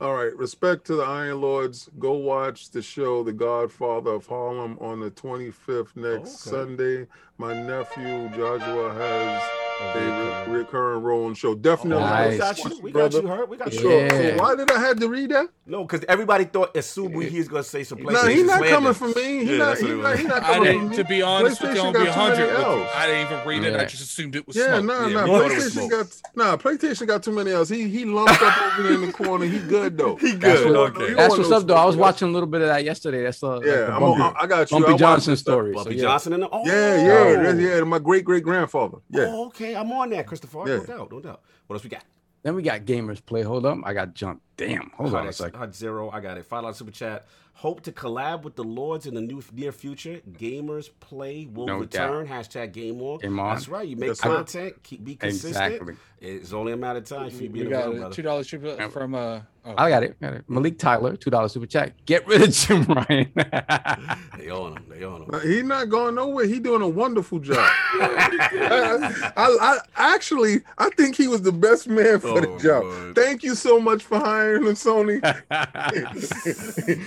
All right, respect to the Iron Lords. Go watch the show The Godfather of Harlem on the 25th next Okay. Sunday. My nephew Joshua has a re- recurring role in the show. Definitely. Nice. we got you. We got brother. you, Hurt. We got you. Sure. Yeah. So why did I have to read that? No, because everybody thought assumed we, he's gonna say some PlayStation. No, he's not slander. coming for me. He's Yeah, not. that's He's not, was. he's not coming for me. to be honest with you, PlayStation I'll be got too many 100 with you. I didn't even read it. I just assumed it was Yeah, smoke. no, Yeah, no. we thought it was PlayStation got nah. PlayStation got too many L's. He he lumped up over there in the corner. He good though. [laughs] He That's good. what- okay. That's what's up, though. I was watching a little bit of that yesterday. That's uh, Yeah, I'm Bumpy, on, I got you. I Bumpy watched Johnson the story. Bumpy yeah. Johnson and the oh, Yeah, yeah, yeah. My great great grandfather. Yeah. Oh, okay, I'm on that, Christopher. Yeah. No doubt, no doubt. What else we got? Then we got gamers play. Hold up, I got jumped. Damn, hold on a Hot, second. Hot Zero, I got it. Five dollar super chat. Hope to collab with the Lords in the new near future. Gamers play will No return. Hashtag game on. Game on. That's right. You make Yes, sir. content, keep be consistent. Exactly. It's only a matter of time for you to be We in the got a two dollars super from uh. Oh. I got it. Got it. Malik Tyler, two dollars super chat. Get rid of Jim [laughs] Ryan. [laughs] They on him. They on him. He's not going nowhere. He's doing a wonderful job. [laughs] I, I, I actually I think he was the best man for the Oh, job. Lord. Thank you so much for hiring him, Sony.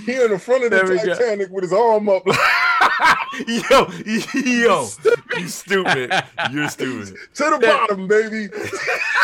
he in the front of the There. Titanic with his arm up. Yo, yo, you stupid. You're stupid. to the bottom, baby.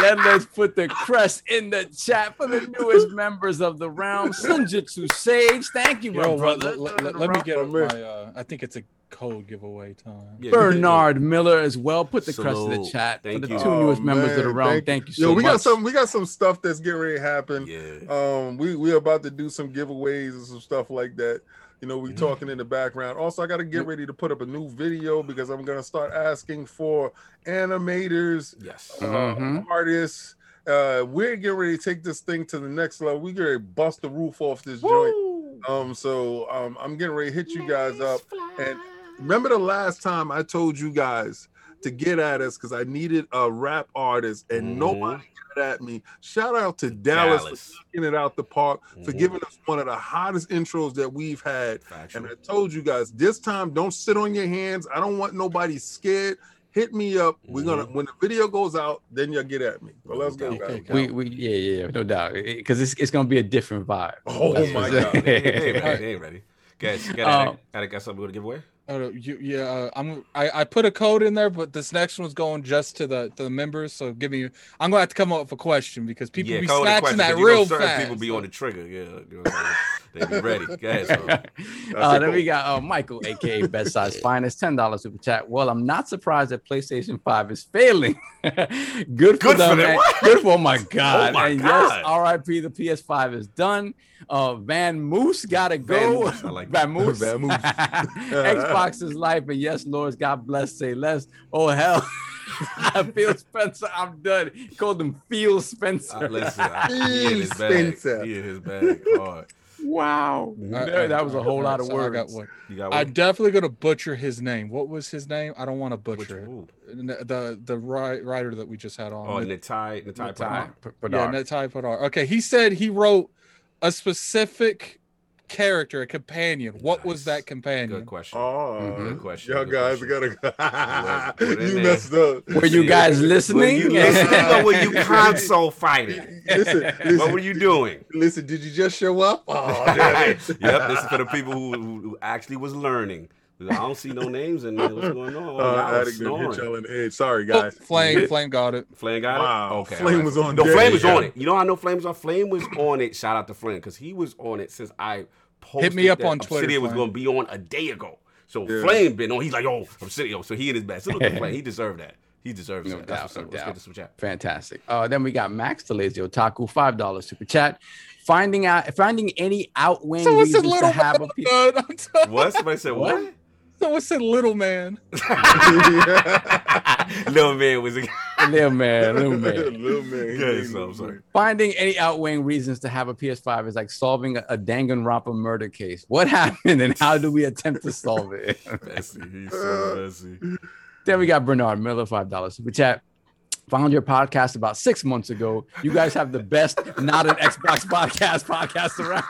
then let's put the crest in the chat for the newest members of the realm. Sunjitsu Sage. Thank you, my Yo, let, brother. let, let, let me get Oh, my. Uh, I think it's a code giveaway time. Yeah, Bernard Miller as well. Put the crest in the chat Thank for the you. two newest Oh, members of the man, realm. Thank, you so Yo, we much. got some we got some stuff that's getting ready to happen. Yeah. Um, we we're about to do some giveaways and some stuff like that. You know, we Mhm. talking in the background. Also, I got to get ready to put up a new video because I'm gonna start asking for animators, Yes. uh, Mhm. artists. Uh, we're getting ready to take this thing to the next level. We get ready to bust the roof off this joint. Um, so um, I'm getting ready to hit you guys up. And remember the last time I told you guys to get at us because I needed a rap artist and Mhm. nobody got at me. Shout out to Dallas, Dallas. for knocking it out the park for Mhm. giving us one of the hottest intros that we've had. Factual. And I told you guys this time, don't sit on your hands. I don't want nobody scared. Hit me up. We're gonna Mhm. when the video goes out, then you'll get at me. But let's go, Okay, guys. we, we yeah yeah no doubt because it's, it's gonna be a different vibe. Oh That's my God. [laughs] They ain't ready. They ready. Guys, you got Uh, got got something to give away? Oh, you, yeah, uh, I'm. I, I put a code in there, but this next one's going just to the to the members. So give me. I'm gonna have to come up with a question because people be call it snatching that 'cause you know real fast. People be on the trigger. Yeah, [laughs] you know what I'm saying? they be ready. Go ahead, so. [laughs] Uh, then we got uh, Michael, aka [laughs] Best Size Finest, ten dollars super chat. Well, I'm not surprised that PlayStation Five is failing. [laughs] Good for Good for them. them. Good for oh my god. Oh my and God. yes, RIP. The PS5 is done. Uh, Van Moose gotta Van go. Moose, I like Van. Moose. Van Moose. Xbox is life, and yes, Lords, God bless. Say less. Oh hell. Phil Spencer, I'm done. He called him Phil Spencer. Uh, listen, I, he in his bag. Spencer. He in his bag hard. Wow. There- that was a whole lot of so I words. got one. You got I'm definitely gonna butcher his name. What was his name? I don't want to Which- butcher it. ooh. The the writer that we just had on. Oh, Nat- Natai, Natai Ty, Pradar. P- yeah, Padar. Natai Padar. Okay, he said he wrote a specific character, a companion. What was that companion? Good question. Oh, Good question. y'all good guys question. gotta. [laughs] Put it in you there. messed up. Were you guys Were listening? you listening or were you console fighting? [laughs] Listen, What listen, were you doing? listen. Did you just show up? Oh, [laughs] yep, damn this is for the people who, who, who actually was learning. I don't see no names in there. What's going on? Uh, Y'all Addict didn't snoring. hit y'all in the edge. Sorry, Oh, guys. Flame, Flame got it. Flame got Wow, it. Okay, Flame alright. was on No, deck. Flame was Yeah. on it. You know how I know Flame was on? Flame was on it. Shout out to Flame because he was on it since I posted. me up that on Twitter, Obsidian was going to be on a day ago. So Yeah. Flame been on. He's like, oh, Obsidian. So he in his bag. Salute to [laughs] Flame. He deserved that. He deserves No that. That's doubt, what's no up. Let's get this super chat. Fantastic. Uh, then we got Max the Lazy Otaku, five dollars super chat. Finding out, finding any outweighing Someone said reasons to little have man. a P- I'm sorry. What? Somebody said what? Someone said little man. [laughs] [laughs] Little man was a little man, little [laughs] man. Little man. Good, so I'm sorry. Finding any outweighing reasons to have a PS5 is like solving a, a Danganronpa murder case. What happened and how do we attempt to solve it? Messy. He's so messy. Then we got Bernard Miller, five dollars super chat. Found your podcast about six months ago. You guys have the best not an Xbox podcast podcast around.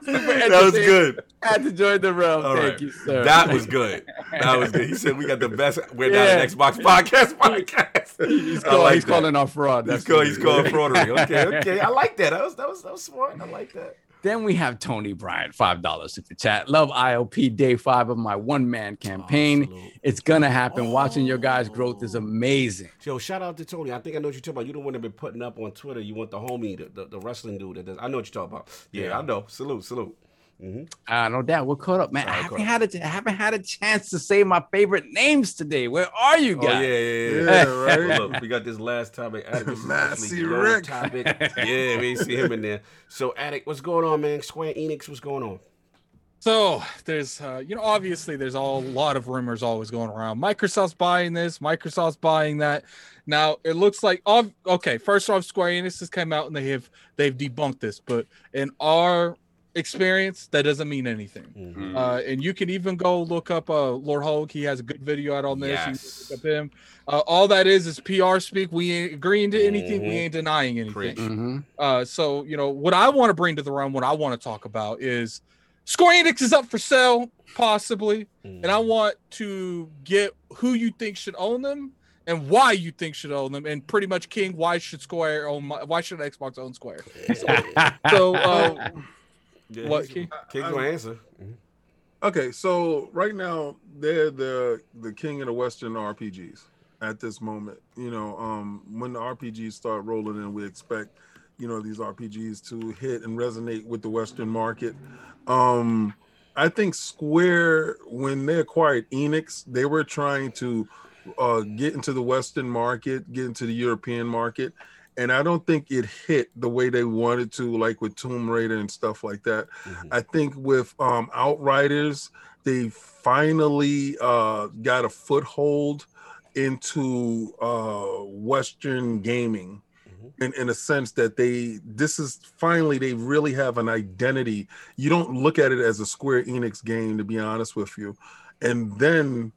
[laughs] That was good. Had to join the realm. All Thank right. you, sir. That was good. That was good. He said we got the best. We're not an Xbox podcast [laughs] podcast. He's, call- like he's calling our fraud. He's That's He's it called is. fraudery. Okay, [laughs] okay. I like that. That was that was that was smart. I like that. Then we have Tony Bryant, five dollars super chat. Love ILP day five of my one man campaign. it's gonna happen. Watching your guys' oh. growth is amazing. Yo, shout out to Tony. I think I know what you're talking about. You don't want to be putting up on Twitter. You want the homie, the, the, the wrestling dude. That does. I know what you're talking about. Yeah, Yeah. I know. Salute, salute. Uh, no doubt, we're caught up, man. I haven't caught had a, I haven't had a chance to say my favorite names today. Where are you Oh guys? yeah, yeah, yeah. [laughs] Yeah, right? Look, we got this last topic. Addict, is Massey actually your Rick. topic. Yeah, we ain't see him in there. So, Addict, what's going on, man? Square Enix, what's going on? So there's, uh, you know, obviously there's all, a lot of rumors always going around. Microsoft's buying this, Microsoft's buying that. Now it looks like, okay, first off, Square Enix has come out and they have they've debunked this, but in our experience, that doesn't mean anything. Mm-hmm. Uh, and you can even go look up uh, Lord Hulk. He has a good video out on this. Yes. look up him. Uh, all that is is PR speak. We ain't agreeing to anything. We Mhm. ain't denying anything. Preach. Mhm. Uh, so you know what I want to bring to the realm, what I want to talk about is Square Enix is up for sale, possibly, and I want to get who you think should own them and why you think should own them, and pretty much King, why should Square own? My, why should Xbox own Square? [laughs] So, uh, [laughs] Yeah, what he's- King? King's I- gonna answer. Okay, so right now they're the the king of the Western RPGs at this moment. You know, um, when the RPGs start rolling in, we expect you know these RPGs to hit and resonate with the Western market. Um, I think Square, when they acquired Enix, they were trying to uh, get into the Western market, get into the European market, and I don't think it hit the way they wanted to, like with Tomb Raider and stuff like that. I think with um, Outriders, they finally uh, got a foothold into uh, Western gaming. In, in a sense that they this is finally they really have an identity you don't look at it as a square enix game to be honest with you and then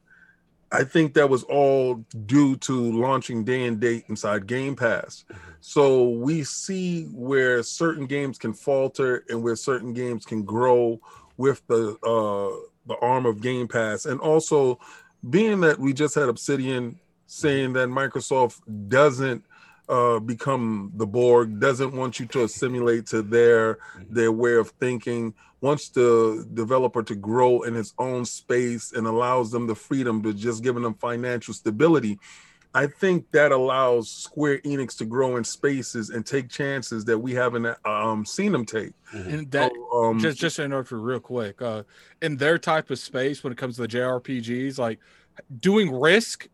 I think that was all due to launching day and date inside Game Pass. So we see where certain games can falter and where certain games can grow with the uh the arm of Game Pass. And also being that we just had Obsidian saying that Microsoft doesn't uh, become the Borg, doesn't want you to assimilate to their their way of thinking, wants the developer to grow in his own space and allows them the freedom to just giving them financial stability. I think that allows Square Enix to grow in spaces and take chances that we haven't um, seen them take. And that So, um, just just to interrupt you real quick, uh, in their type of space when it comes to the JRPGs, like doing risk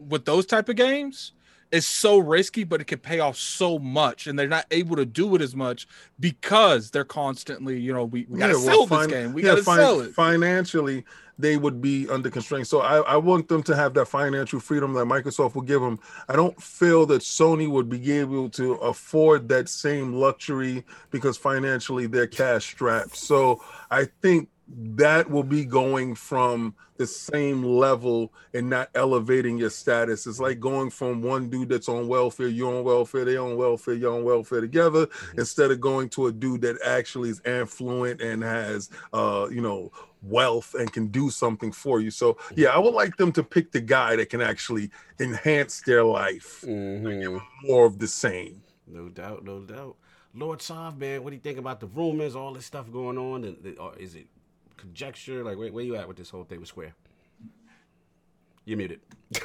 with those type of games is so risky, but it can pay off so much, and they're not able to do it as much because they're constantly, you know, we, we gotta well, sell this fin- game, we yeah, gotta fin- sell it. Financially, they would be under constraint. So I, I want them to have that financial freedom that Microsoft will give them. I don't feel that Sony would be able to afford that same luxury because financially they're cash strapped. So I think that will be going from the same level and not elevating your status. It's like going from one dude that's on welfare, you're on welfare, they on welfare, you're on welfare together, mm-hmm. instead of going to a dude that actually is affluent and has uh, you know, wealth and can do something for you. So mm-hmm. yeah, I would like them to pick the guy that can actually enhance their life mm-hmm. them more of the same. No doubt, no doubt. Lord Sav, man, what do you think about the rumors, all this stuff going on? And, or is it conjecture? Like, where, where you at with this whole thing with Square? You're muted. [laughs]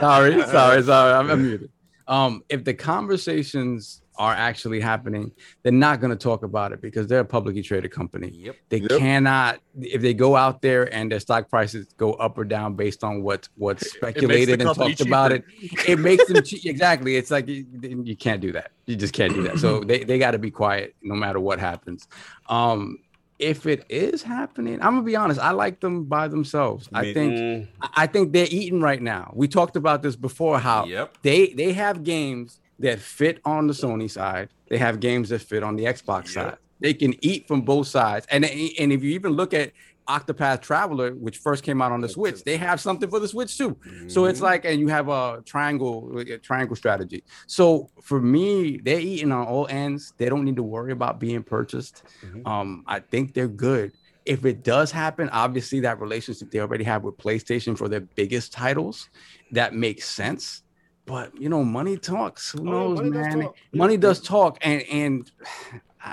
sorry, sorry, sorry. I'm, I'm muted. Um, if the conversations are actually happening, they're not going to talk about it because they're a publicly traded company. Yep. They Yep. cannot if they go out there and their stock prices go up or down based on what what's speculated and company talked about it. It makes them che- exactly. It's like you, you can't do that. You just can't do that. So [clears throat] they, they got to be quiet no matter what happens. Um, if it is happening, I'm gonna be honest. I like them by themselves. I think I think they're eating right now. We talked about this before. How Yep. they they have games that fit on the Sony side. They have games that fit on the Xbox side. They can eat from both sides. And and if you even look at Octopath Traveler, which first came out on the Switch, they have something for the Switch too. So it's Mhm. like, and you have a triangle, a triangle strategy. So for me, they're eating on all ends. They don't need to worry about being purchased. Mhm. Um, I think they're good. If it does happen, obviously that relationship they already have with PlayStation for their biggest titles, that makes sense. But you know, money talks. Who Oh, knows, money does man? talk. Money does talk, and and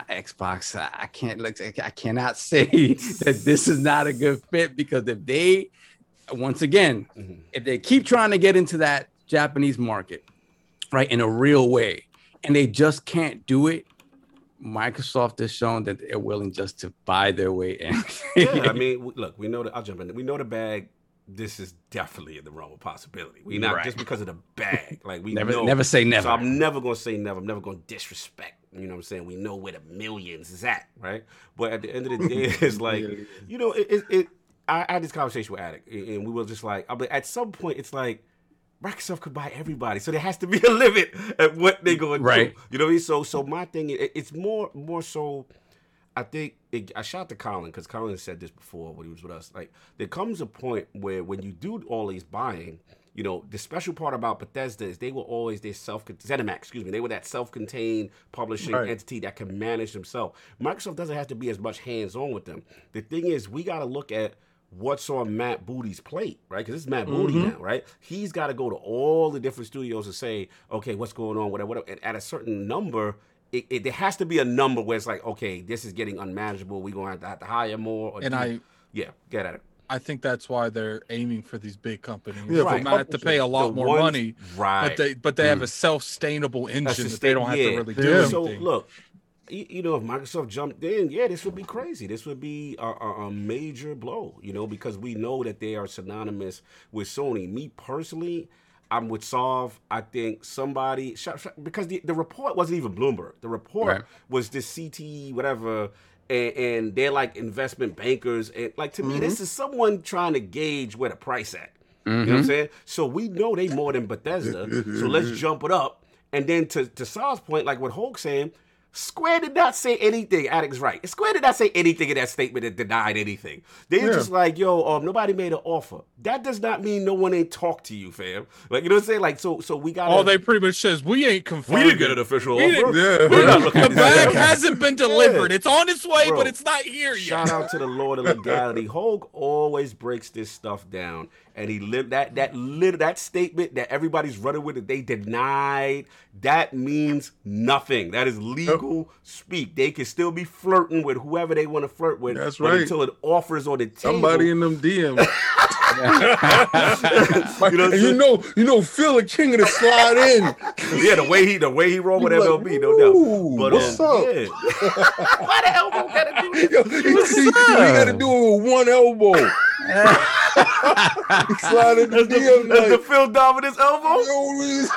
Xbox, I can't look. I cannot [laughs] say that this is not a good fit because if they, once again, Mhm. if they keep trying to get into that Japanese market, right, in a real way, and they just can't do it, Microsoft has shown that they're willing just to buy their way in. yeah, I [laughs] mean, look, we know that. I'll jump in. We know the bag. This is definitely in the realm of possibility. We not Right. just because of the bag. [laughs] Like we never, know. never say never. So I'm never gonna say never. I'm never gonna disrespect. You know what I'm saying? We know where the millions is at, right? But at the end of the day, [laughs] it's like, you know, it. it, it I, I had this conversation with Attic, and we were just like, I mean, at some point, it's like. Microsoft could buy everybody, so there has to be a [laughs] limit at what they're going to Right. do. You know what I mean? So, so my thing, is, it's more, more so. I think it, I shot to Colin because Colin said this before when he was with us. Like there comes a point where when you do all these buying, you know, the special part about Bethesda is they were always their self ZeniMax, excuse me, they were that self-contained publishing Right. entity that can manage themselves. Microsoft doesn't have to be as much hands-on with them. The thing is, we got to look at what's on Matt Booty's plate, right? Because it's Matt Booty mm-hmm. now, right? He's got to go to all the different studios and say, okay, what's going on, whatever, whatever. And at a certain number, it, it there has to be a number where it's like, okay, this is getting unmanageable. We're going to have to, have to hire more. Or And do- I yeah, get at it. I think that's why they're aiming for these big companies. Yeah, they for might have to pay a lot The more ones- money, right? but they but they have a mm. self-sustainable engine that they don't have yeah. to really do Yeah. So anything. look, you, you know, if Microsoft jumped in, yeah, this would be crazy. This would be a, a, a major blow, you know, because we know that they are synonymous with Sony. Me personally, I'm with Solve. I think somebody because the, the report wasn't even Bloomberg. The report Right. was this CTE whatever. And, and they're like investment bankers, and like to me, this mm-hmm. is someone trying to gauge where the price at. You know what I'm mm-hmm. saying? So we know they more than Bethesda. so let's [laughs] jump it up. And then to to Saul's point, like what Hulk saying, Square did not say anything. Addict's right. Square did not say anything in that statement that denied anything. They Yeah. just like, yo, um, nobody made an offer. That does not mean no one ain't talked to you, fam. Like you know what I'm saying? Like so so we got All they pretty much says we ain't confirmed. we didn't get an official We offer. Yeah. We're not looking The bag hasn't been delivered. It's on its way, Bro. but it's not here yet. Shout out to the Lord of Legality. Hogue always breaks this stuff down, and he lived that that lit that statement that everybody's running with that they denied. That means nothing. That is legal speak. They can still be flirting with whoever they want to flirt with. That's right. Until it offers on the table. Somebody in them DMs. [laughs] [laughs] you know, and you know, you know, Phil the king of the slide in. [laughs] yeah, the way he the way he rolled with You like, MLB, no doubt. "Ooh, But what's um, up?" yeah. [laughs] Why the elbow gotta do this? Yo, you, see, you gotta do it with one elbow. slide in the That's the, DM that's the like, Phil Dominus elbow. yo,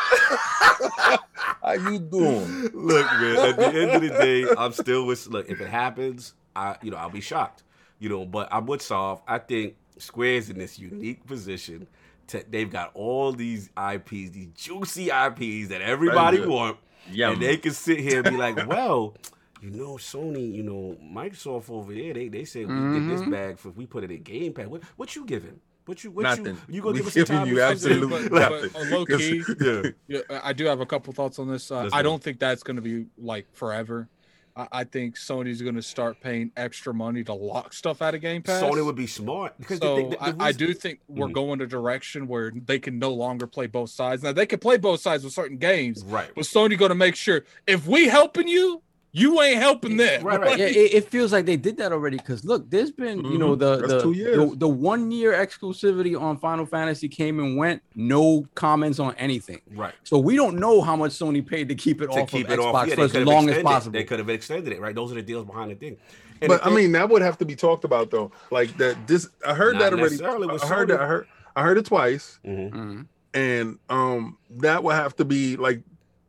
how you doing? Look, man. At the end of the day, I'm still with. Look, if it happens, I, you know, I'll be shocked. You know, but I'm with Solve. I think Square's in this unique position. To, they've got all these IPs, these juicy IPs that everybody Right. want, Yum. and they can sit here and be like, "Well, you know, Sony, you know, Microsoft over there, they they said we get this bag for we put it in Game Pass. What what you giving? What you what Nothing. you you gonna We give us some giving time? you absolutely But- nothing. but, uh, low key, 'Cause- yeah. Yeah, I do have a couple thoughts on this. Uh, I don't think that's going to be like forever. I, I think Sony's going to start paying extra money to lock stuff out of Game Pass. Sony would be smart because the- So the- the I, I do think we're Mhm. going a direction where they can no longer play both sides. Now they can play both sides with certain games, right. but Sony going to make sure if we helping you, You ain't helping them. Right, right. [laughs] Yeah, it, it feels like they did that already. Because look, there's been you know Mhm. the the, two years. the the one year exclusivity on Final Fantasy came and went. No comments on anything. Right. So we don't know how much Sony paid to keep it To off keep of it Xbox off, yeah, for as could have long as possible. They could have extended it, right? Those are the deals behind the thing. And But the I thing- mean, that would have to be talked about though. Like that. This I heard that already. I heard that. I heard. I heard it twice, Mhm. Mhm. and um, that would have to be like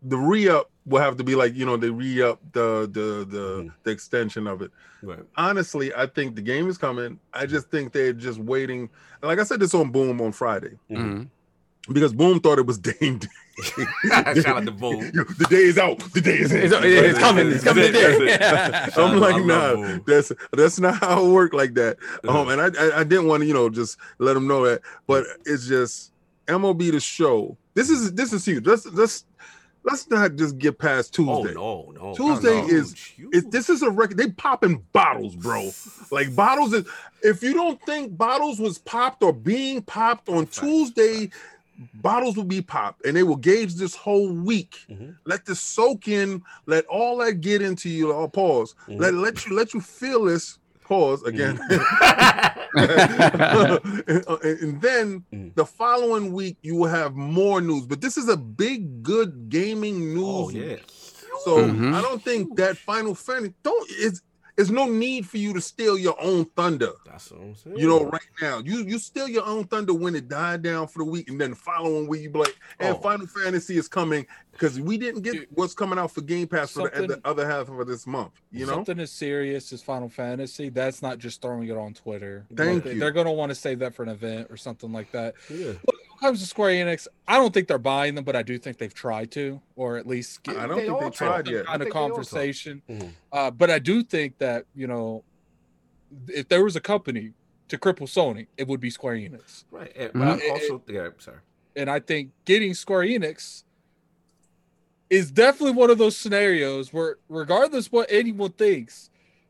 the re up will have to be like you know they re up the the the Mhm. the extension of it. Right. Honestly, I think the game is coming. I just think they're just waiting. Like I said, this on Boom on Friday Mhm. because Boom thought it was [laughs] Dame Day. [laughs] Shout out to Boom. [laughs] The day is out. The day is in. It's- it's coming. It's coming today. Shout I'm like, love nah, that's that's not how it worked like that. Um, and I, I I didn't want to, you know, just let them know that, but it's just MLB the show. This is this is huge. Let's let's let's not just get past Tuesday. Oh no, no. Tuesday no. is Huge. it, this is a record. They popping bottles, bro. [laughs] Like bottles is. If you don't think bottles was popped or being popped on Tuesday, bottles will be popped, and they will gauge this whole week. Mhm. Let this soak in. Let all that get into you. I'll pause. Mhm. Let let you let you feel this. Pause again. [laughs] and, and then Mhm. the following week you will have more news. But this is a big, good gaming news. Oh yeah. So Mhm. I don't think that Final Fantasy don't is there's no need for you to steal your own thunder. That's what I'm saying. You know, right now, you you steal your own thunder when it died down for the week, and then the following week you be like, "And Oh. Final Fantasy is coming," because we didn't get Dude, what's coming out for Game Pass for the, the other half of this month. You know, something as serious as Final Fantasy, that's not just throwing it on Twitter. Thank Like, you. They're going to want to save that for an event or something like that. Yeah. When it comes to Square Enix, I don't think they're buying them, but I do think they've tried to, or at least get I don't They think they all tried yet. I kind of think they all talk. conversation. Mhm. Uh, but I do think that you know, if there was a company to cripple Sony, it would be Square Enix. Right. And, Mhm. but I also, yeah, sorry. And I think getting Square Enix is definitely one of those scenarios where, regardless what anyone thinks,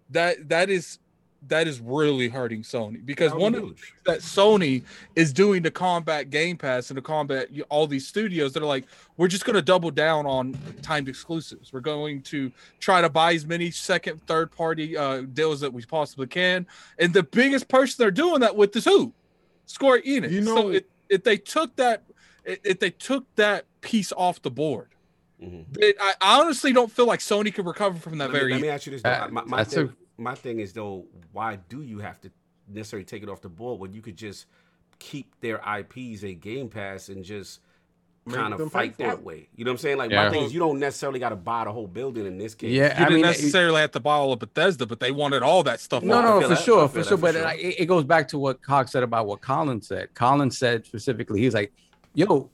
that that is that is really hurting Sony because That one be of huge. that Sony is doing to combat Game Pass and to combat all these studios that are like, we're just going to double down on timed exclusives. We're going to try to buy as many second, third party uh, deals that we possibly can. And the biggest person they're doing that with is who? Square Enix. You so know- if, if they took that, if if they took that piece off the board, Mhm. it, I I honestly don't feel like Sony could recover from that Let me, very. let me ask you this. Uh, my, my, that's thing, a- my thing is though, why do you have to necessarily take it off the board when you could just keep their IPs a Game Pass and just kind of them fight that way? You know what I'm saying? Like Yeah. my thing is, you don't necessarily got to buy the whole building in this case. Yeah, you I didn't mean, it- necessarily have to buy all of Bethesda, but they wanted all that stuff. No, no, for that. Sure, for sure. for But sure. It, it goes back to what Cox said about what Colin said. Colin said specifically, he's like, "Yo,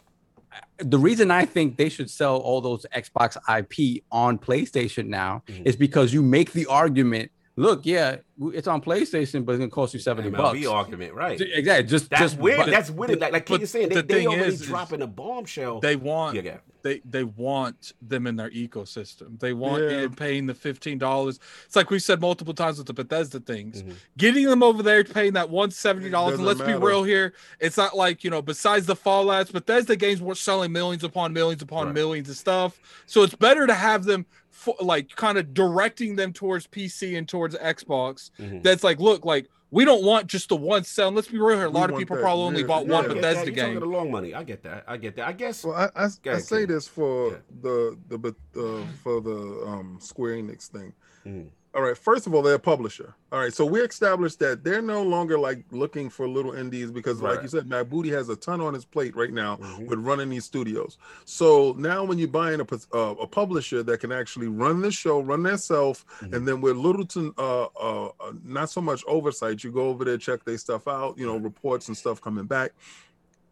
the reason I think they should sell all those Xbox IP on PlayStation now Mhm. is because you make the argument. Look, yeah, it's on PlayStation, but it's gonna cost you seventy MLB bucks. argument, right? Exactly. Just That's just weird. but- That's weird. Like, like but King is saying, they, the they already is- is dropping a bombshell. They want yeah, yeah. they they want them in their ecosystem. They want Yeah. it paying the fifteen dollars. It's like we said multiple times with the Bethesda things. Mhm. Getting them over there paying that one seventy dollars. And let's be real here, it's not like you know. Besides the Fallout's, Bethesda games were selling millions upon millions upon Right. millions of stuff. So it's better to have them. For, like kind of directing them towards PC and towards Xbox. Mhm. That's like, look, like we don't want just the one sell. Let's be real here. A We lot of people that. probably only Yeah, bought yeah, one I I get Bethesda that. You're game. the long money. I get that. I get that. I guess. Well, I, I, I say this for Yeah. the the but uh, for the um Square Enix thing. Mhm. All right, first of all, they're a publisher. All right, so we established that they're no longer like looking for little indies because, like you said, Matt Booty has a ton on his plate right now Mhm. with running these studios. So now, when you're buying a uh, a publisher that can actually run the show, run themselves, Mhm. and then with Littleton, uh, uh, uh, not so much oversight, you go over there, check their stuff out, you know, reports and stuff coming back.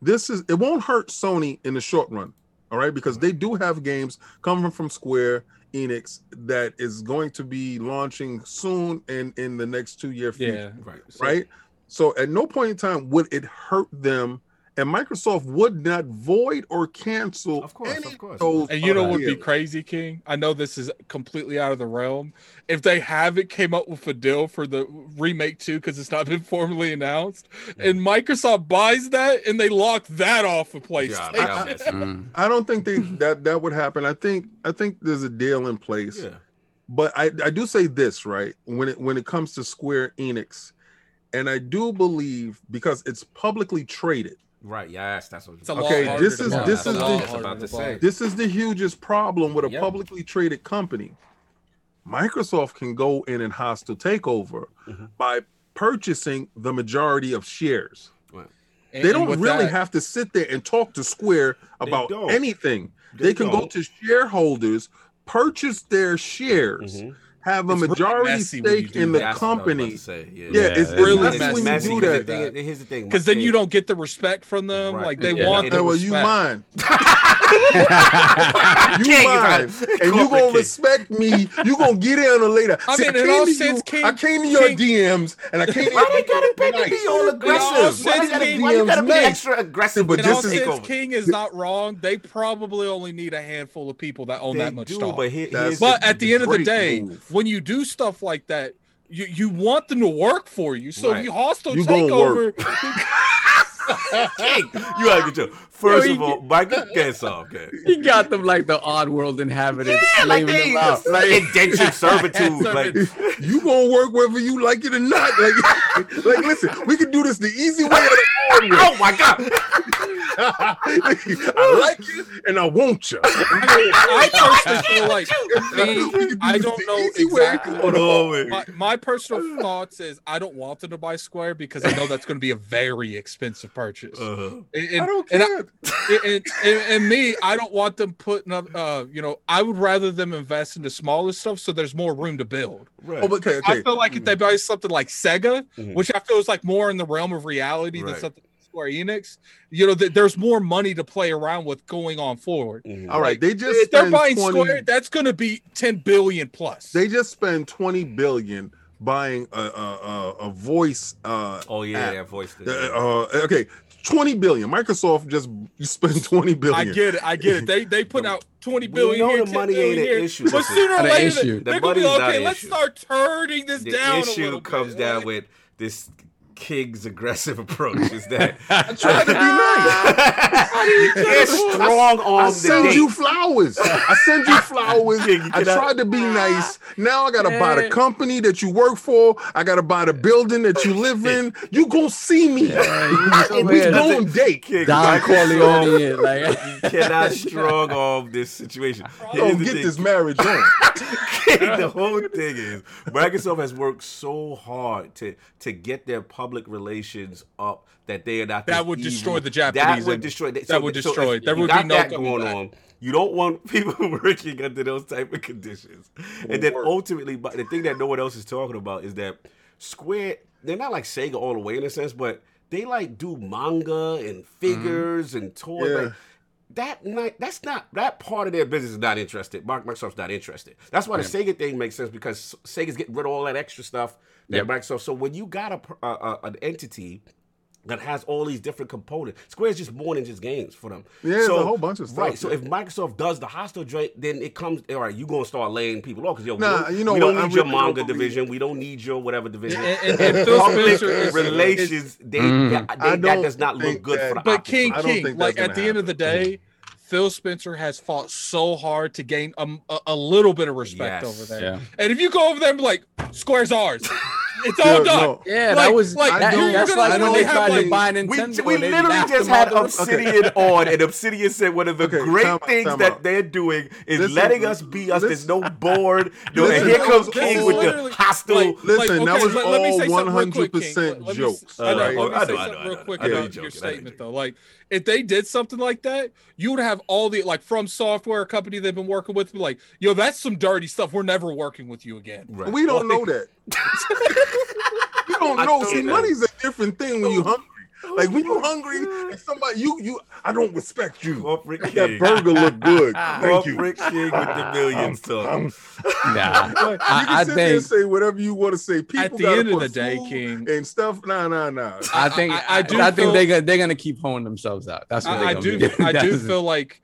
This is it won't hurt Sony in the short run, all right, because they do have games coming from Square Enix that is going to be launching soon and in the next two year future Yeah. Right. So- right? So at no point in time would it hurt them, and Microsoft would not void or cancel Of course, any of course. those And you know what would be crazy, King? I know this is completely out of the realm. If they haven't came up with a deal for the remake two because it's not been [laughs] formally announced, and Microsoft buys that and they lock that off of Yeah, PlayStation. that'll mess. Mm. I don't think they that that would happen. I think I think there's a deal in place. Yeah. but I, I do say this right when it when it comes to Square Enix, and I do believe because it's publicly traded. Right. Yes, that's what. It's a lot Okay, harder this is this is the about to say. this is the hugest problem with a Yeah. publicly traded company. Microsoft can go in and hostile takeover Mm-hmm. by purchasing the majority of shares. And- they don't really that- have to sit there and talk to Square about don't. anything. They, They can go don't. to shareholders, purchase their shares, have a It's majority messy stake in the that. That's what I was about company. say, yeah. Yeah, Yeah, it's, it's it's really messy messy when you do Here's that. the thing- Here's the thing. because then you don't get the respect from them. Right. Like they Yeah. want the Hey, well, you respect. mine. [laughs] King, you you mine, got- and you Corporate gonna respect me. You gonna get in on later. I See, mean, in came to sense, you, King- I came to your King- DMs, and I came to Why your they gotta be, nice. be all aggressive? Why sense, they gotta, King, why you gotta be DMs extra aggressive? But with this all is- sense. King is not wrong. They probably only need a handful of people that own They that much do, stock. but here, That's- But the- at the end of the day, move. when you do stuff like that, you, you want them to work for you. So Right. if you hostile You takeover, [laughs] King, you gotta get your first Yo, of all, Michael, get off, okay. [laughs] He got them like the Oddworld inhabitants, Yeah, like slaving they them out. [laughs] like indentured [laughs] servitude. like You gonna work whether you like it or not. Like, like listen, we can do this the easy way or the way. oh my god, I like you and I want you. I personally feel like me, I don't know Easy way. exactly. Hold on. My, my personal thoughts is I don't want them to buy Square because I know that's going to be a very expensive purchase. Uh-huh. And, and- I don't and care. And, and, and me, I don't want them putting up. Uh, you know, I would rather them invest into smaller stuff so there's more room to build. Right. Oh, but okay, I feel like if they buy something like Sega, Mhm. which I feel is like more in the realm of reality than something like Square Enix, you know, th- there's more money to play around with going on forward. Mhm. All right, they just If they're buying 20, Square, that's going to be 10 billion plus. They just spend twenty billion buying a a, a, a voice. Uh, Oh yeah, app. yeah, voice. uh, uh, okay, twenty billion. Microsoft just [laughs] spent 20 billion. I get it. I get it. They they put [laughs] out 20 billion. We know here, the money billion ain't an here. issue. But sooner or Not later, issue. The they're going to be okay. Let's issue. start turning this the down The issue little comes bit, down like- with this King's aggressive [laughs] approach. Is that [laughs] I [laughs] try to be nice. They're strong on I the send date. you flowers. I send you flowers. Yeah, you I cannot- tried to be nice. Now I gotta buy the company that you work for. I gotta buy the building that you live in. You gonna see me. Yeah, we yeah. going date. King, Don Michael Corleone, Strong, is like you cannot strong arm this situation. Here's Don't get thing. this marriage on. the whole thing is Microsoft has worked so hard to to get their public relations up that they are not That would evil- destroy the Japanese. That would destroy that would so destroy if. There you would be got no that going back. on. You don't want [laughs] people working under those type of conditions. And then work. ultimately, but the thing that no one else is talking about is that Square, they're not like Sega all the way in a sense, but they like do manga and mm-hmm. figures and toys. Yeah. Like, that not, that's not that part of their business is not interested. Mark Microsoft's not interested. That's why the Sega thing makes sense because Sega's getting rid of all that extra stuff that Yep. Microsoft. So when you got a, a, a an entity that has all these different components, Square's just more than just games for them. Yeah, it's a whole bunch of stuff, Right. So if Microsoft does the hostile joint, then it comes. All right, you gonna start laying people off because yo, Nah, we don't, you know we don't I need your really manga believe- division. We don't need your whatever division. And- and- and Phil Public Spencer is- relations, they, Mm. that, they, that does not look think good for the But. King, King, like at gonna the end of the day, Phil Spencer has fought so hard to gain a, a, a little bit of respect Yes. over there. Yeah. And if you go over there and be like, Square's ours, [laughs] it's all Yeah, done. no. Yeah, Like- that was like, that, you're that's gonna- like when when they they tried like- to buy We, Nintendo. we they literally just had out the- Obsidian on, and Obsidian said one of the Okay, great time things time that out. they're doing is Listen, letting us be us. There's no board. [laughs] No, Listen, and here comes King with the hostile. like- Listen, that okay, was let- let all say something real quick, King. 100% Let- let me- jokes, I know. alright? Let me I know, I know, real I quick know. I about your I know statement, you're though. Like, if they did something like that, you would have all the like from software company they've been working with, be like, yo, that's some dirty stuff. We're never working with you again. Right. We don't know that. [laughs] [laughs] we don't know. See, money's a different thing when you oh. hungry. Like when you hungry and somebody you you I don't respect you. Corporate That King. burger look good. [laughs] Thank you. King with the millions talk. Um, Nah, you can I, I sit there and think say whatever you want to say. People at the end of the day, King- and stuff. Nah, nah, nah. I think I- I, I I, do think feel- they they're gonna keep honing themselves out. That's what I, [laughs] I do. be I do feel like,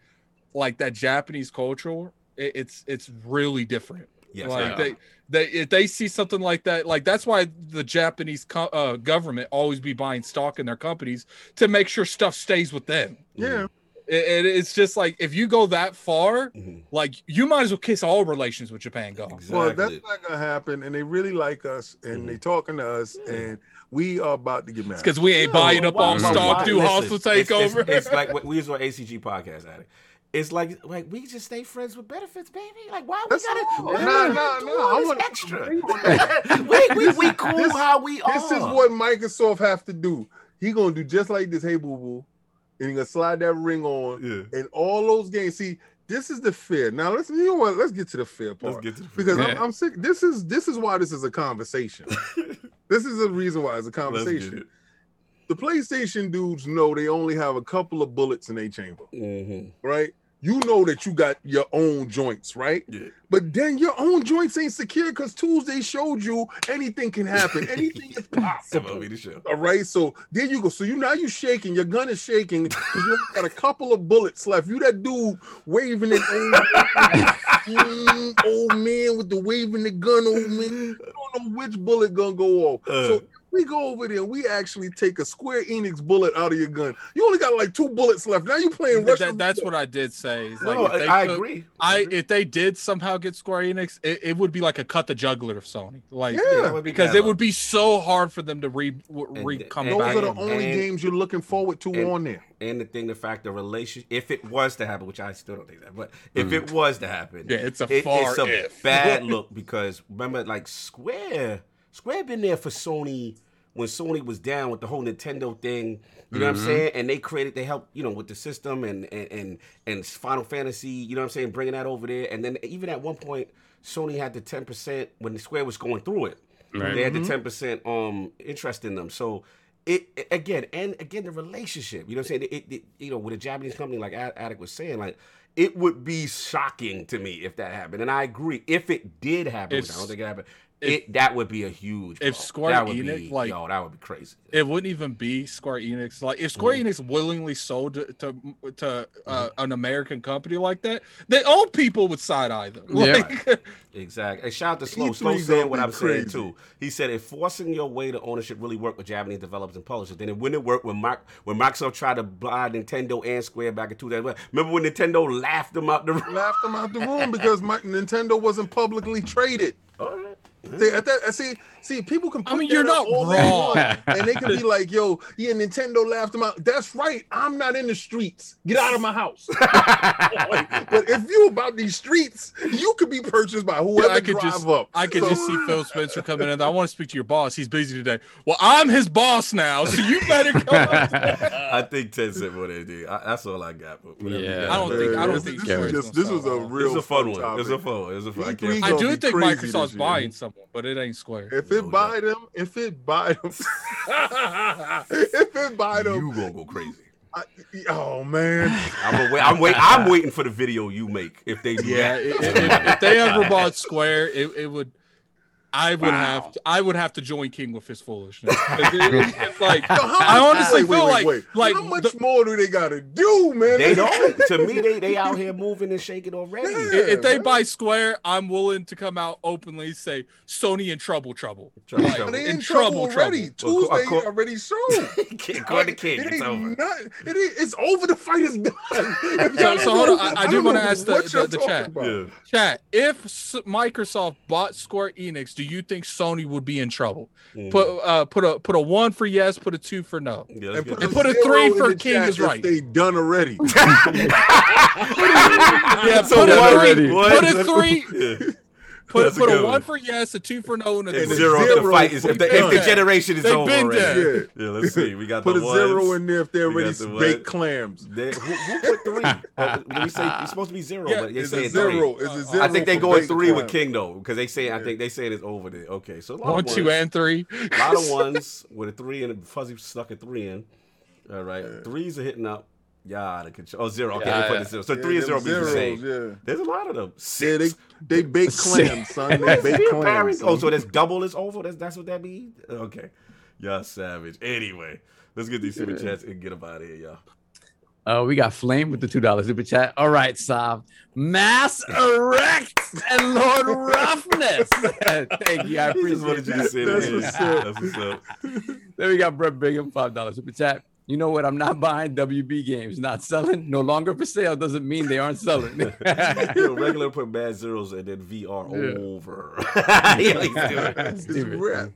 like that Japanese culture. It, it's it's really different. Yes, like they they if they see something like that, like that's why the Japanese co- uh, government always be buying stock in their companies to make sure stuff stays with them. Yeah. It, it- it's just like if you go that far, Mhm. like you might as well kiss all relations with Japan go. Well, that's not gonna happen, and they really like us, and they talking to us, and we are about to get mad. Because we ain't buying up Why- on why- stock, why- do listen, hostile it's- it's- takeover. It's, [laughs] like we use our ACG podcast at it. It's like like we just stay friends with benefits, baby. Like why we That's gotta all. why Nah, we do nah, all I this extra? [laughs] we, we, we cool This- how we are. This is what Microsoft have to do. He gonna do just like this. Hey, boo boo, and he gonna slide that ring on, Yeah. and all those games. See, this is the fear. Now let's you know what? Let's get to the fear part. Let's get to the because I'm, I'm sick. This is this is why this is a conversation. [laughs] this is the reason why it's a Let's get conversation. it. The PlayStation dudes know they only have a couple of bullets in their chamber, Mhm. right? You know that you got your own joints, right? Yeah. But then your own joints ain't secure because Tuesday showed you anything can happen. [laughs] Anything is possible. of the show. All right, so there you go. So you now you shaking, your gun is shaking you got a couple of bullets left. You that dude waving it, old, mm, [laughs] old man with the waving the gun, old man. You don't know which bullet gonna go off. Uh. so we go over there and we actually take a Square Enix bullet out of your gun. You only got like two bullets left. Now you're playing That- Russian. that's what I did say. like, No, if they I could- agree. I if they did somehow get Square Enix, it, it would be like a cut the juggler of Sony. Like Yeah, that be because it would be so hard for them to re, re And- come and- Those are the only and- games you're looking forward to and- on there. And the thing, the fact, the relation, if it was to happen, which I still don't think that, but if it mm. was to happen, Yeah, it's a it- far it's a if. bad [laughs] look because remember, like Square, Square been there for Sony when Sony was down with the whole Nintendo thing. You know what I'm saying? And they created, they helped, you know, with the system and and and and Final Fantasy. You know what I'm saying? Bringing that over there, and then even at one point, Sony had the 10 percent when the Square was going through it. They had the 10 percent um interest in them. So. It, it- again and again the relationship. You know what I'm saying? It, it you know with a Japanese company like Attic was saying, like it would be shocking to me if that happened. And I agree. If it did happen, I don't think it happened, it that would be a huge. if blow. Square Enix, be, like- yo, that would be crazy. it wouldn't even be Square Enix. Like if Square Mm-hmm. Enix willingly sold to to, to uh, an American company like that, they old people would side eye them. [laughs] Yeah. Exactly. And shout out to [laughs] Slow. E3 Slow saying what I'm saying too. He said if forcing your way to ownership really worked with Japanese developers and publishers, then it wouldn't work when Mark when Microsoft tried to buy Nintendo and Square back in 2000. Remember when Nintendo laughed them out the room? laughed them out the room because [laughs] my Nintendo wasn't publicly traded. See, at that, eh, see, see, people can. Put mean, you're not all they wrong. and they can be [laughs] like, "Yo, yeah, Nintendo laughed them out." That's right. I'm not in the streets. Get out of my house. [laughs] [laughs] but if you about these streets, you could be purchased by whoever I could drive just up. I could So- just see Phil Spencer coming in. I want to speak to your boss. He's busy today. Well, I'm his boss now, so you better come. I think Tencent more than D. I, that's all I got. But Yeah. got. I don't think- I don't this, think this Square's is just this was a real It's a fun one. topic. It's a fun. It's a fun. I E3 can't. I do think Microsoft's buying someone, but it ain't Square. If it buy them, if it buy them, [laughs] if it buy them, You gonna go crazy. I, oh man. I'm wait. I'm wait. I'm waiting for the video you make if they do Yeah, that. i- i- if, if they ever bought Square, it, it would. I would have to. I would have to join King with his foolishness. It- it- [laughs] it's like Yo, I honestly wait, wait, feel wait, like wait. like how much the- more do they gotta do, man? They don't. To me, they they out here moving and shaking already. Yeah. if they man. buy Square, I'm willing to come out openly say Sony in trouble, trouble. Trouble, Like, trouble. They in in trouble, trouble, already. trouble. Tuesday [laughs] Of course. already showed. According to King, it it's over. Not, it it's over. The fight is done. [laughs] So- so hold on, I- I do wanna ask the- the- the chat. about. Chat. If Microsoft bought Square Enix, do you think Sony would be in trouble? Mm. Put uh put a put a one for yes, put a two for no. Yeah, And put, it. And put a three for King is right. They done already. Yeah, So put a what- three. what- Put a three. Yeah. Put, That's a put a good one one. for yes, a two for no, and a And three. zero if the fight is if the, if the generation is They've over been already. there. Yeah. Yeah, let's see. We got Put the a zero ones. in there if they're We already got the baked clams. They, who, who put three? oh, [laughs] when we say it's supposed to be zero, Yeah, but they It's say a it's zero. three. It's a Uh, zero. I think they go in three with. King though, because they say I think they say it's over there. Okay, so a lot One, of two, ones, and three. a lot of [laughs] ones with a three and a fuzzy stuck a three in. All right, threes are hitting up. Yeah, out of control. Oh, zero. Okay, Yeah, they put yeah. the zero. So Yeah, three and zero means the same. Yeah. There's a lot of them. Yeah, they Six. they bake [laughs] clams, son. They bake See, clams. Barry- Oh, so that's double is over. That's that's what that means. Okay, y'all savage. Anyway, let's get these super chats and get them out of here, y'all. Uh, we got Flame with the two dollars super chat. All right, Sav. Mass [laughs] erect and Lord Roughness. [laughs] Thank you. I He just appreciate you to that. That's that. what's up. That's what's up. Then we got Brett Bingham, five dollars super chat. You know what? I'm not buying WB games. Not selling. No longer for sale doesn't mean they aren't selling. [laughs] Yo, regular [laughs] put bad zeros and then VR Yeah. over. [laughs] yeah, he's doing it.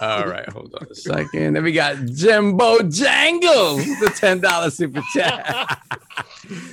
All right, hold on a second. Then we got Jimbo Jangles, the ten dollar super chat.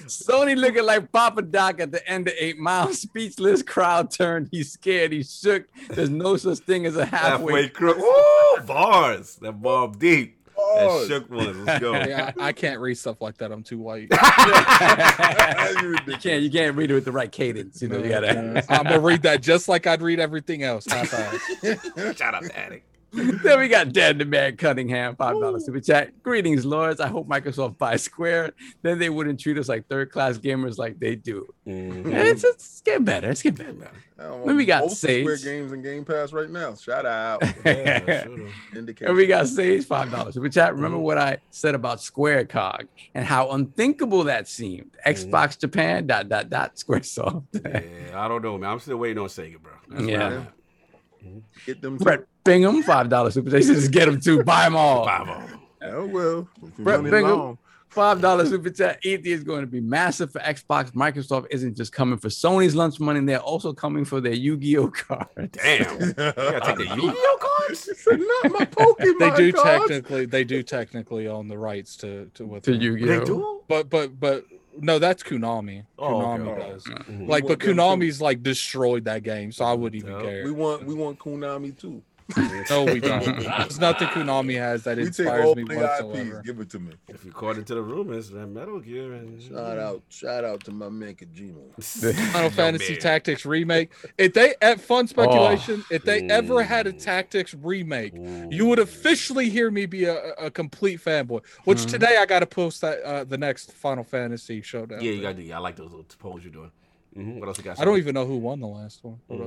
Sony looking like Papa Doc at the end of Eight Mile. Speechless crowd turned. He's scared. He's shook. There's no such thing as a halfway. Halfway crook. Woo! Bars. That Mobb Deep. That shook one. Let's go. [laughs] Yeah, I, I can't read stuff like that. I'm too white. [laughs] [laughs] you can't. You can't read it with the right cadence. You know, you gotta. I'm gonna read that just like I'd read everything else. High five. Shout out to Attic. [laughs] then we got Dan the Man Cunningham, five dollars super chat. Greetings, lords. I hope Microsoft buys Square. Then they wouldn't treat us like third class gamers like they do. Mhm. It's, it's getting better. It's getting better. Then we got Square Sage. games and Game Pass right now. Shout out. [laughs] and Indication. we got Sage five dollars super chat. Remember what I said about Square Cog and how unthinkable that seemed. Xbox Japan dot dot dot SquareSoft. Yeah, I don't know, man. I'm still waiting on Sega, bro. That's Yeah. I'm. Get them. Brett Bingham five dollars super chat. He says, Get them too. [laughs] Buy them all. Buy 'em all. Oh well. Brett running Bingham, long. five dollars [laughs] super chat. ET is going to be massive for Xbox. Microsoft isn't just coming for Sony's lunch money; they're also coming for their Yu-Gi-Oh cards. Damn. [laughs] You gotta take the Yu-Gi-Oh cards? Not my Pokemon they do cards. technically they do technically own the rights to to what To they- Yu-Gi-Oh. They do? But but but no, that's Konami. Oh, Konami okay. does. Mhm. Like, We but want them too. Konami's like destroyed that game, so I wouldn't even Yep. care. We want we want Konami too. [laughs] No, we don't. There's nothing Konami has that We inspires all me the whatsoever. IPs. Give it to me. If according into the rumors, that Metal Gear and Shout out, shout out to my man Kojima. [laughs] [laughs] Final Fantasy man. Tactics remake. If they at fun speculation, if they ever had a Tactics remake, Ooh. you would officially hear me be a, a complete fanboy. Which Mhm. today I got to post that uh, the next Final Fantasy showdown. Yeah, you got to do. I like those little polls you're doing. hmm What else you got? I don't even know who won the last one. Hold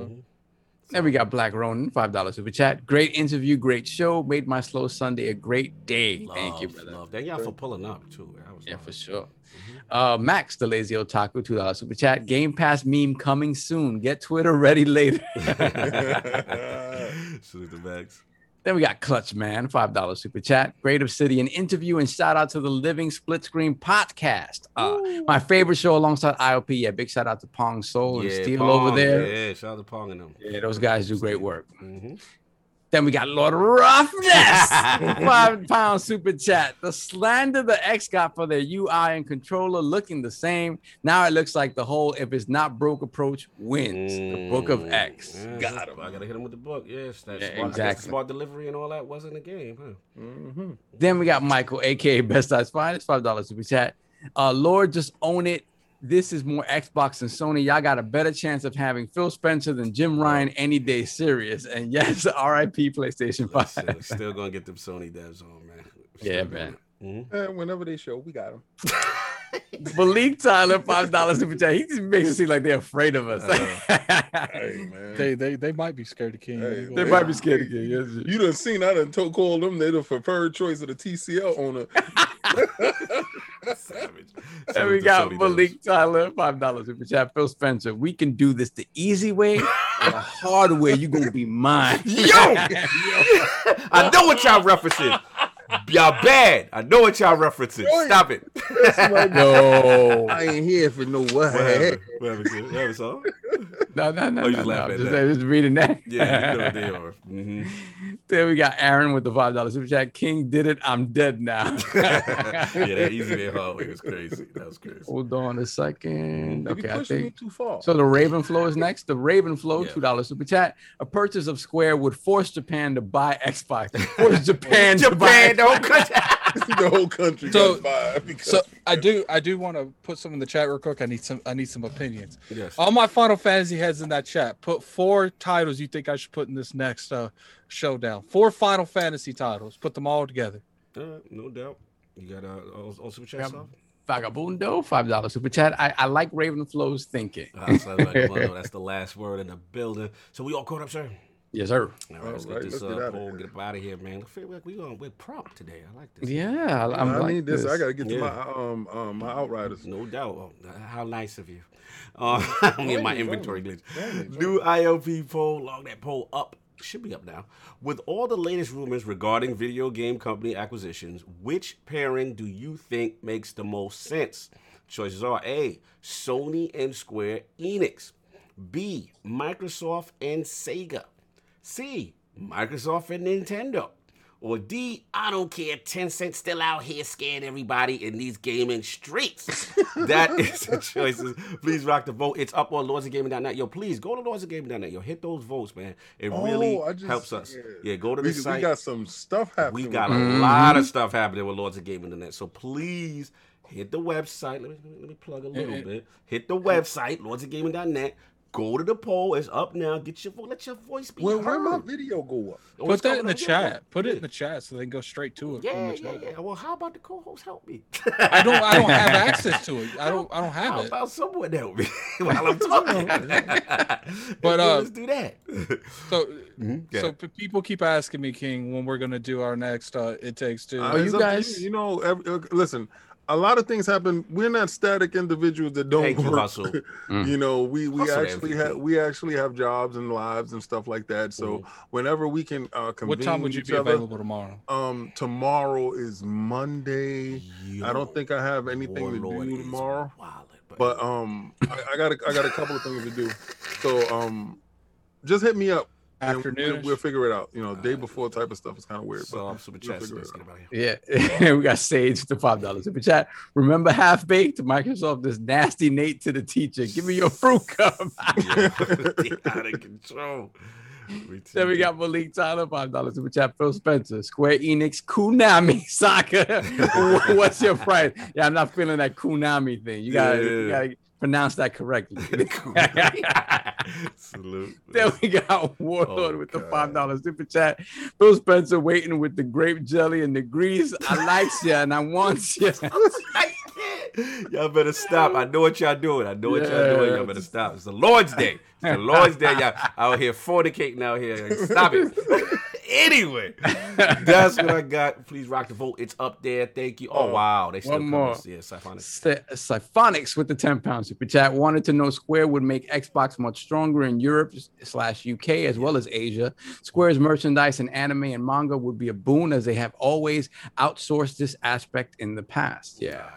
Mhm. We got Black Ronin, five dollars super chat. Great interview, great show. Made my slow Sunday a great day. Thank you, brother. Love. Thank y'all for pulling up too. Was Yeah, for sure. Uh, Max, the lazy otaku, two dollars super chat. Game Pass meme coming soon. Get Twitter ready later. [laughs] [laughs] Salute the backs. Then we got Clutch Man, five dollars super chat. Great Obsidian interview and shout out to the Living Split Screen podcast. Uh, my favorite show alongside ILP. Yeah, big shout out to Pong Soul and Steve over there. Yeah, shout out to Pong and them. Yeah, those guys do great work. hmm Then we got Lord Roughness, [laughs] five pound super chat. The slander the X got for their UI and controller looking the same. Now it looks like the whole if it's not broke approach wins. The Book of X. Got him. I gotta hit him with the book. Yes, that Yeah, smart, I guess the exactly. smart delivery and all that was in the game, huh? Mm-hmm. Then we got Michael, aka Best Eyes Finest, five dollars super chat. Uh, Lord, just own it. This is more Xbox than Sony. Y'all got a better chance of having Phil Spencer than Jim Ryan any day. Serious. And yes, [laughs] RIP PlayStation Five. Still, still gonna get them Sony devs on, man. Yeah, man. Mm-hmm. And whenever they show, we got them. Malik [laughs] Tyler, five dollars super chat. He just makes it seem like they're afraid of us. [laughs] Hey man, They they they might be scared of King. Hey, they might be scared again. Yes, you done seen? I done told called them they the preferred choice of the TCL owner. Savage. And we got Malik Tyler, five dollars super chat. Phil Spencer, we can do this the easy way or the hard way. You gonna be mine. [laughs] [laughs] Yo! I know what y'all referencing. Y'all bad. I know what y'all referencing. Stop it. [laughs] no. I ain't here for no what. What happened? What happened? What happened. No, no, no, Oh, you no, just no. Just, that. just reading that. Yeah, you know what they [laughs] are. hmm Then we got Aaron with the five dollars super chat. King did it. I'm dead now. [laughs] yeah, that easy way hard way was crazy. That was crazy. Hold on a second. Maybe Okay, I me think. too far. So the Raven Flow is next. The Raven Flow, Yeah. two dollars super chat. A purchase of Square would force Japan to buy Xbox. Force Japan, to buy Japan, don't cut the whole country So- got. Because So I do I do want to put some in the chat real quick. I need some I need some opinions. Yes. All my Final Fantasy heads in that chat. Put four titles you think I should put in this next uh, showdown. Four Final Fantasy titles. Put them all together. Uh, no doubt. You got uh, all, all super chat Yep. stuff? Vagabundo, five dollars super chat. I, I like Raven Flow's thinking. Ah, sounds like one. [laughs] That's the last word in the building. So we all caught up, sir. Yes, sir. All right, let's All get right, this let's uh, get outta poll, here. get up out of here, man. I feel like we going we're prompt today. I like this. Yeah, I, I'm I like need this. I gotta get to my um um my outriders. No doubt. Oh, how nice of you. Uh, [laughs] me and my inventory glitch. New ILP poll. Log that poll up should be up now. With all the latest rumors regarding video game company acquisitions, which pairing do you think makes the most sense? Choices are A. Sony and Square Enix. B. Microsoft and Sega. C. Microsoft and Nintendo. Or D, I don't care, Tencent still out here scaring everybody in these gaming streets. [laughs] that is the choices. Please rock the vote. It's up on lordsofgaming.net. Yo, please go to lordsofgaming.net. Yo, hit those votes, man. It oh, really Oh, I just- helps us. yeah. Yeah, go to the we site. We got some stuff happening. We got a that. lot of stuff happening with Lords of Gaming Internet. So please hit the website. Let me let me plug a little bit. Hit the website, lordsofgaming.net. Go to the poll. It's up now. Get your vo- let your voice be Where, heard. where my video go up? Oh, Put that in the up. Yeah, chat. Put it in the chat so they can go straight to it. from Yeah, the yeah, chat. yeah. Well, how about the co-host help me? I don't. I don't have [laughs] access to it. I don't. I don't have How it. about someone help me [laughs] while I'm talking? [laughs] But, uh, let's do that. So, Yeah. so p- people keep asking me, King, when we're gonna do our next uh, It Takes Two. Uh, it's up to You, guys You know, every, uh, listen. A lot of things happen. We're not static individuals that don't Thank you, work. Hustle. [laughs] you know, we we Hustle actually have we actually have jobs and lives and stuff like that. So whenever we can uh, convene what time would you be other, available tomorrow? Um, tomorrow is Monday. I don't think I have anything to do is tomorrow. But um, I, I got a, I got a couple of things to do. So um, just hit me up. And We'll, Afternoon-ish? we'll figure it out. You know, day uh, before type of stuff is kind of weird. So but I'm super we'll chat. it out. about. Yeah, [laughs] we got Sage to five dollars super chat. Remember half baked Microsoft this nasty Nate to the teacher. Give me your fruit [laughs] cup. [laughs] out of control. then we got Malik Tyler five dollars super chat. Phil Spencer Square Enix Kunami Soccer. What's your price? Yeah, I'm not feeling that Kunami thing. You gotta, you Yeah. gotta pronounce that correctly. [laughs] Salute. [laughs] Then we got Warlord Oh, with the five dollars super chat. Phil Spencer waiting with the grape jelly and the grease. I likes ya and I wants ya. [laughs] Y'all better stop. I know what y'all doing. I know what y'all doing. Y'all better stop. It's the Lord's Day. It's the Lord's Day. Y'all out here fornicating out here. Stop it. Anyway, [laughs] that's what I got. Please rock the vote. It's up there. Thank you. Oh, oh wow. They still One more. Yeah, uh, Siphonic. Sy- Siphonics with the 10 pound super chat wanted to know Square would make Xbox much stronger in Europe slash UK as well as Asia. Square's merchandise and anime and manga would be a boon as they have always outsourced this aspect in the past. Yeah.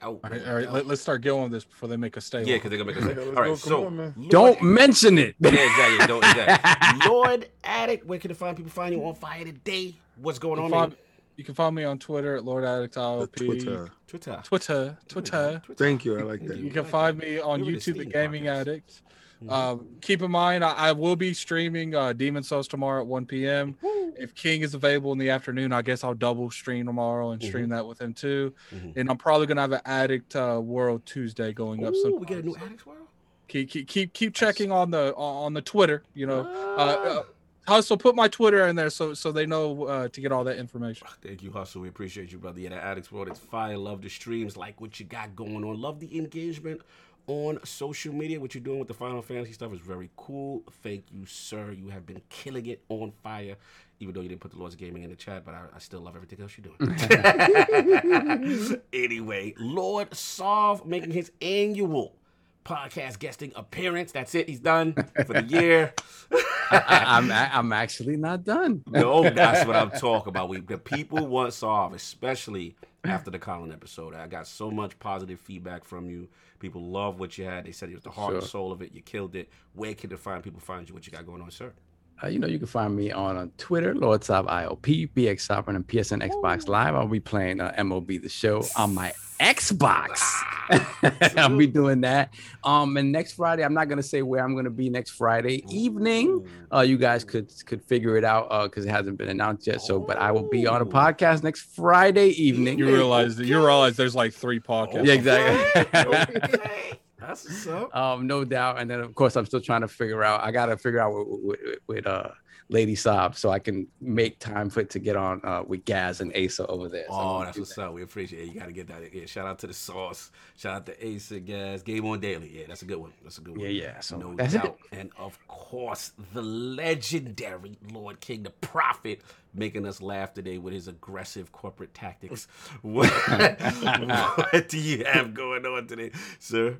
Doubt. All right, all right let, us start going with this before they make us stay. Yeah, because they're going to make us. let's All go. so. on. Lord- Don't mention it. Yeah, exactly. Don't, exactly. Lord [laughs] Addict, where can the find people find you on fire today? What's going You on? find, you can find me on Twitter at Lord Addict ILP. Twitter. Twitter. Twitter. Twitter. Thank you. I like that. You can find me on You're the YouTube at Gaming podcast. Addict. Um, keep in mind, I, I will be streaming uh, Demon Souls tomorrow at 1 p.m. If King is available in the afternoon, I guess I'll double stream tomorrow and stream that with him too. And I'm probably gonna have an Addict uh, World Tuesday going up. Ooh, So we get a new Addict World? keep keep keep, keep checking on the on the Twitter. You know, uh, uh, Hustle put my Twitter in there so so they know uh, to get all that information. Thank you, Hustle. We appreciate you, brother. Yeah, the Addicts World is fire. Love the streams. Like what you got going on. Love the engagement on social media. What you're doing with the Final Fantasy stuff is very cool. Thank you, sir. You have been killing it on fire. Even though you didn't put the Lords of Gaming in the chat, but I, I still love everything else you're doing. [laughs] anyway, Lord Solve making his annual podcast guesting appearance. That's it. He's done for the year. I, I'm I'm actually not done. No, that's what I'm talking about. We the people want Solve, especially after the Colin episode. I got so much positive feedback from you. People love what you had. They said it was the heart and soul of it. You killed it. Where can the find people find you? What you got going on, sir? Uh, you know, you can find me on, on Twitter, Lord Sop ILP, BX Sovereign, and PSN Xbox Live. I'll be playing uh, MLB the show on my Xbox. [laughs] I'll be doing that. Um, and next Friday, I'm not gonna say where I'm gonna be next Friday evening. Uh, you guys could could figure it out uh because it hasn't been announced yet. So, but I will be on a podcast next Friday evening. You realize that you realize there's like three podcasts. Yeah, exactly. [laughs] That's what's up. um, no doubt. And then of course I'm still trying to figure out. I gotta figure out with, with, with uh Lady Sob so I can make time for it to get on uh with Gaz and Asa over there. So Oh, that's what's up. We appreciate it. You got to get that. Yeah, shout out to the sauce. Shout out to Asa, Gaz, Game on Daily. Yeah, that's a good one. That's a good one. Yeah, yeah. So no doubt. it. And of course, the legendary Lord King, the Prophet, making us laugh today with his aggressive corporate tactics. [laughs] What, [laughs] what do you have going on today, sir?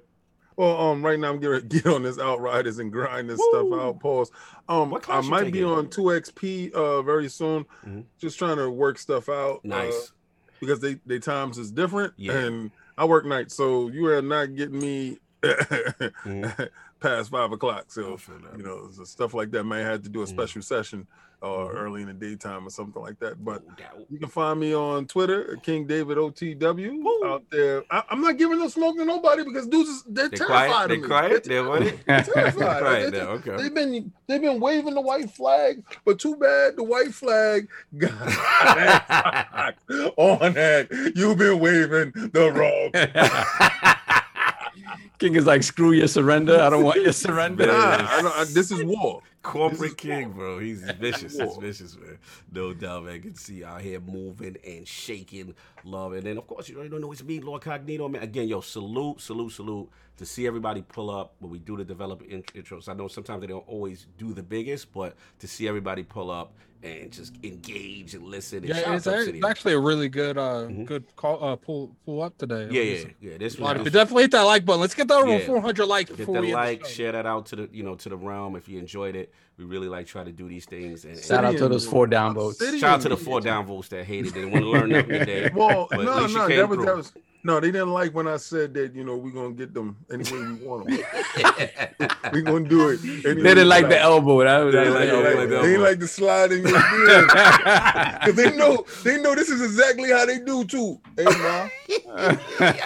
Well, um, right now I'm gonna get on this outriders and grind this stuff out. Pause. Um, I might be on two XP uh very soon. Mhm. Just trying to work stuff out. uh, Nice. because they they times is different, Yeah. and I work nights, so you are not getting me Mhm. [laughs] past five o'clock. So I feel that. you know, stuff like that may have to do a Mhm. special session or Mhm. early in the daytime or something like that. But No you can find me on Twitter, King David OTW Woo. out there. I, I'm not giving no smoke to nobody because dudes they're They terrified quiet. of They me. quiet. They're They what it? [laughs] terrified. Quiet They- now. Okay. They've been they've been waving the white flag, but too bad the white flag got [laughs] on that. You've been waving the wrong. [laughs] King is like, screw your surrender. I don't want your surrender. Nah, I don't, I, this is war. Corporate king, bro. He's [laughs] vicious. He's vicious, man. No doubt, man. Good to see you out here moving and shaking, love. And then, of course, you already know it's me, Lord Cognito, man. Again, yo, salute, salute, salute to see everybody pull up when we do the developer in- intros. I know sometimes they don't always do the biggest, but to see everybody pull up and just engage and listen. And Yeah, it's, a- it's actually a really good, uh, Mhm. good call, uh, pull, pull up today. Yeah, yeah, yeah. This A was people definitely hit that like button. Let's get that over Yeah. 400 likes Hit before that we like, share that out to the you know to the realm if you enjoyed it. We really like try to do these things. And, Shout out to those four downvotes. Shout out to the four downvotes that hated. They didn't want to learn nothing today. [laughs] Well, But no, no, that was that was no. They didn't like when I said that. You know, we're gonna get them any way we want them. [laughs] we're gonna do it. any They didn't we like the elbow. That was, They that was didn't the like- They, like the they ain't elbow. like to slide in your [laughs] DMs. Cause they know they know this is exactly how they do too. Hey man,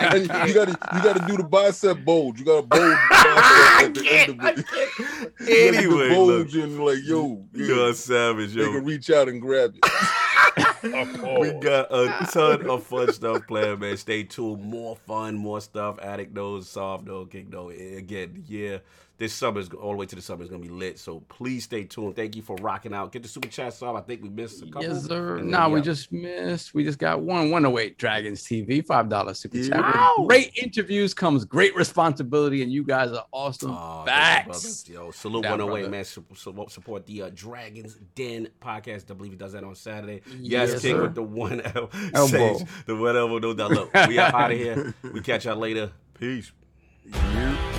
And [laughs] you gotta you gotta do the bicep bulge. You gotta bulge the bicep at the end of it. You gotta do the Anyway, look, bulge and like yo, you're a savage, they yo. can reach out and grab you. We got a ton of fun stuff planned, man. Stay tuned. More fun, more stuff. Addict knows, soft no, kick no. Again, yeah. This summer's all the way to the summer is gonna be lit. So please stay tuned. Thank you for rocking out. Get the super chat off. I think we missed a couple. Yes, sir. And then, Nah, we yeah. just missed. We just got one. 108 Dragons TV, five dollar super chat. Wow. Great interviews comes great responsibility, and you guys are awesome. Oh, thank you, Facts. Yo, salute Down, 108, brother. man. Su- su- Support the uh, Dragons Den podcast. I believe he does that on Saturday. Yes, Yes, King sir. with the one L. Elbow. [laughs] Sage, the one elbow, no doubt. Look, we are out of here. We catch y'all later. Peace. Yeah.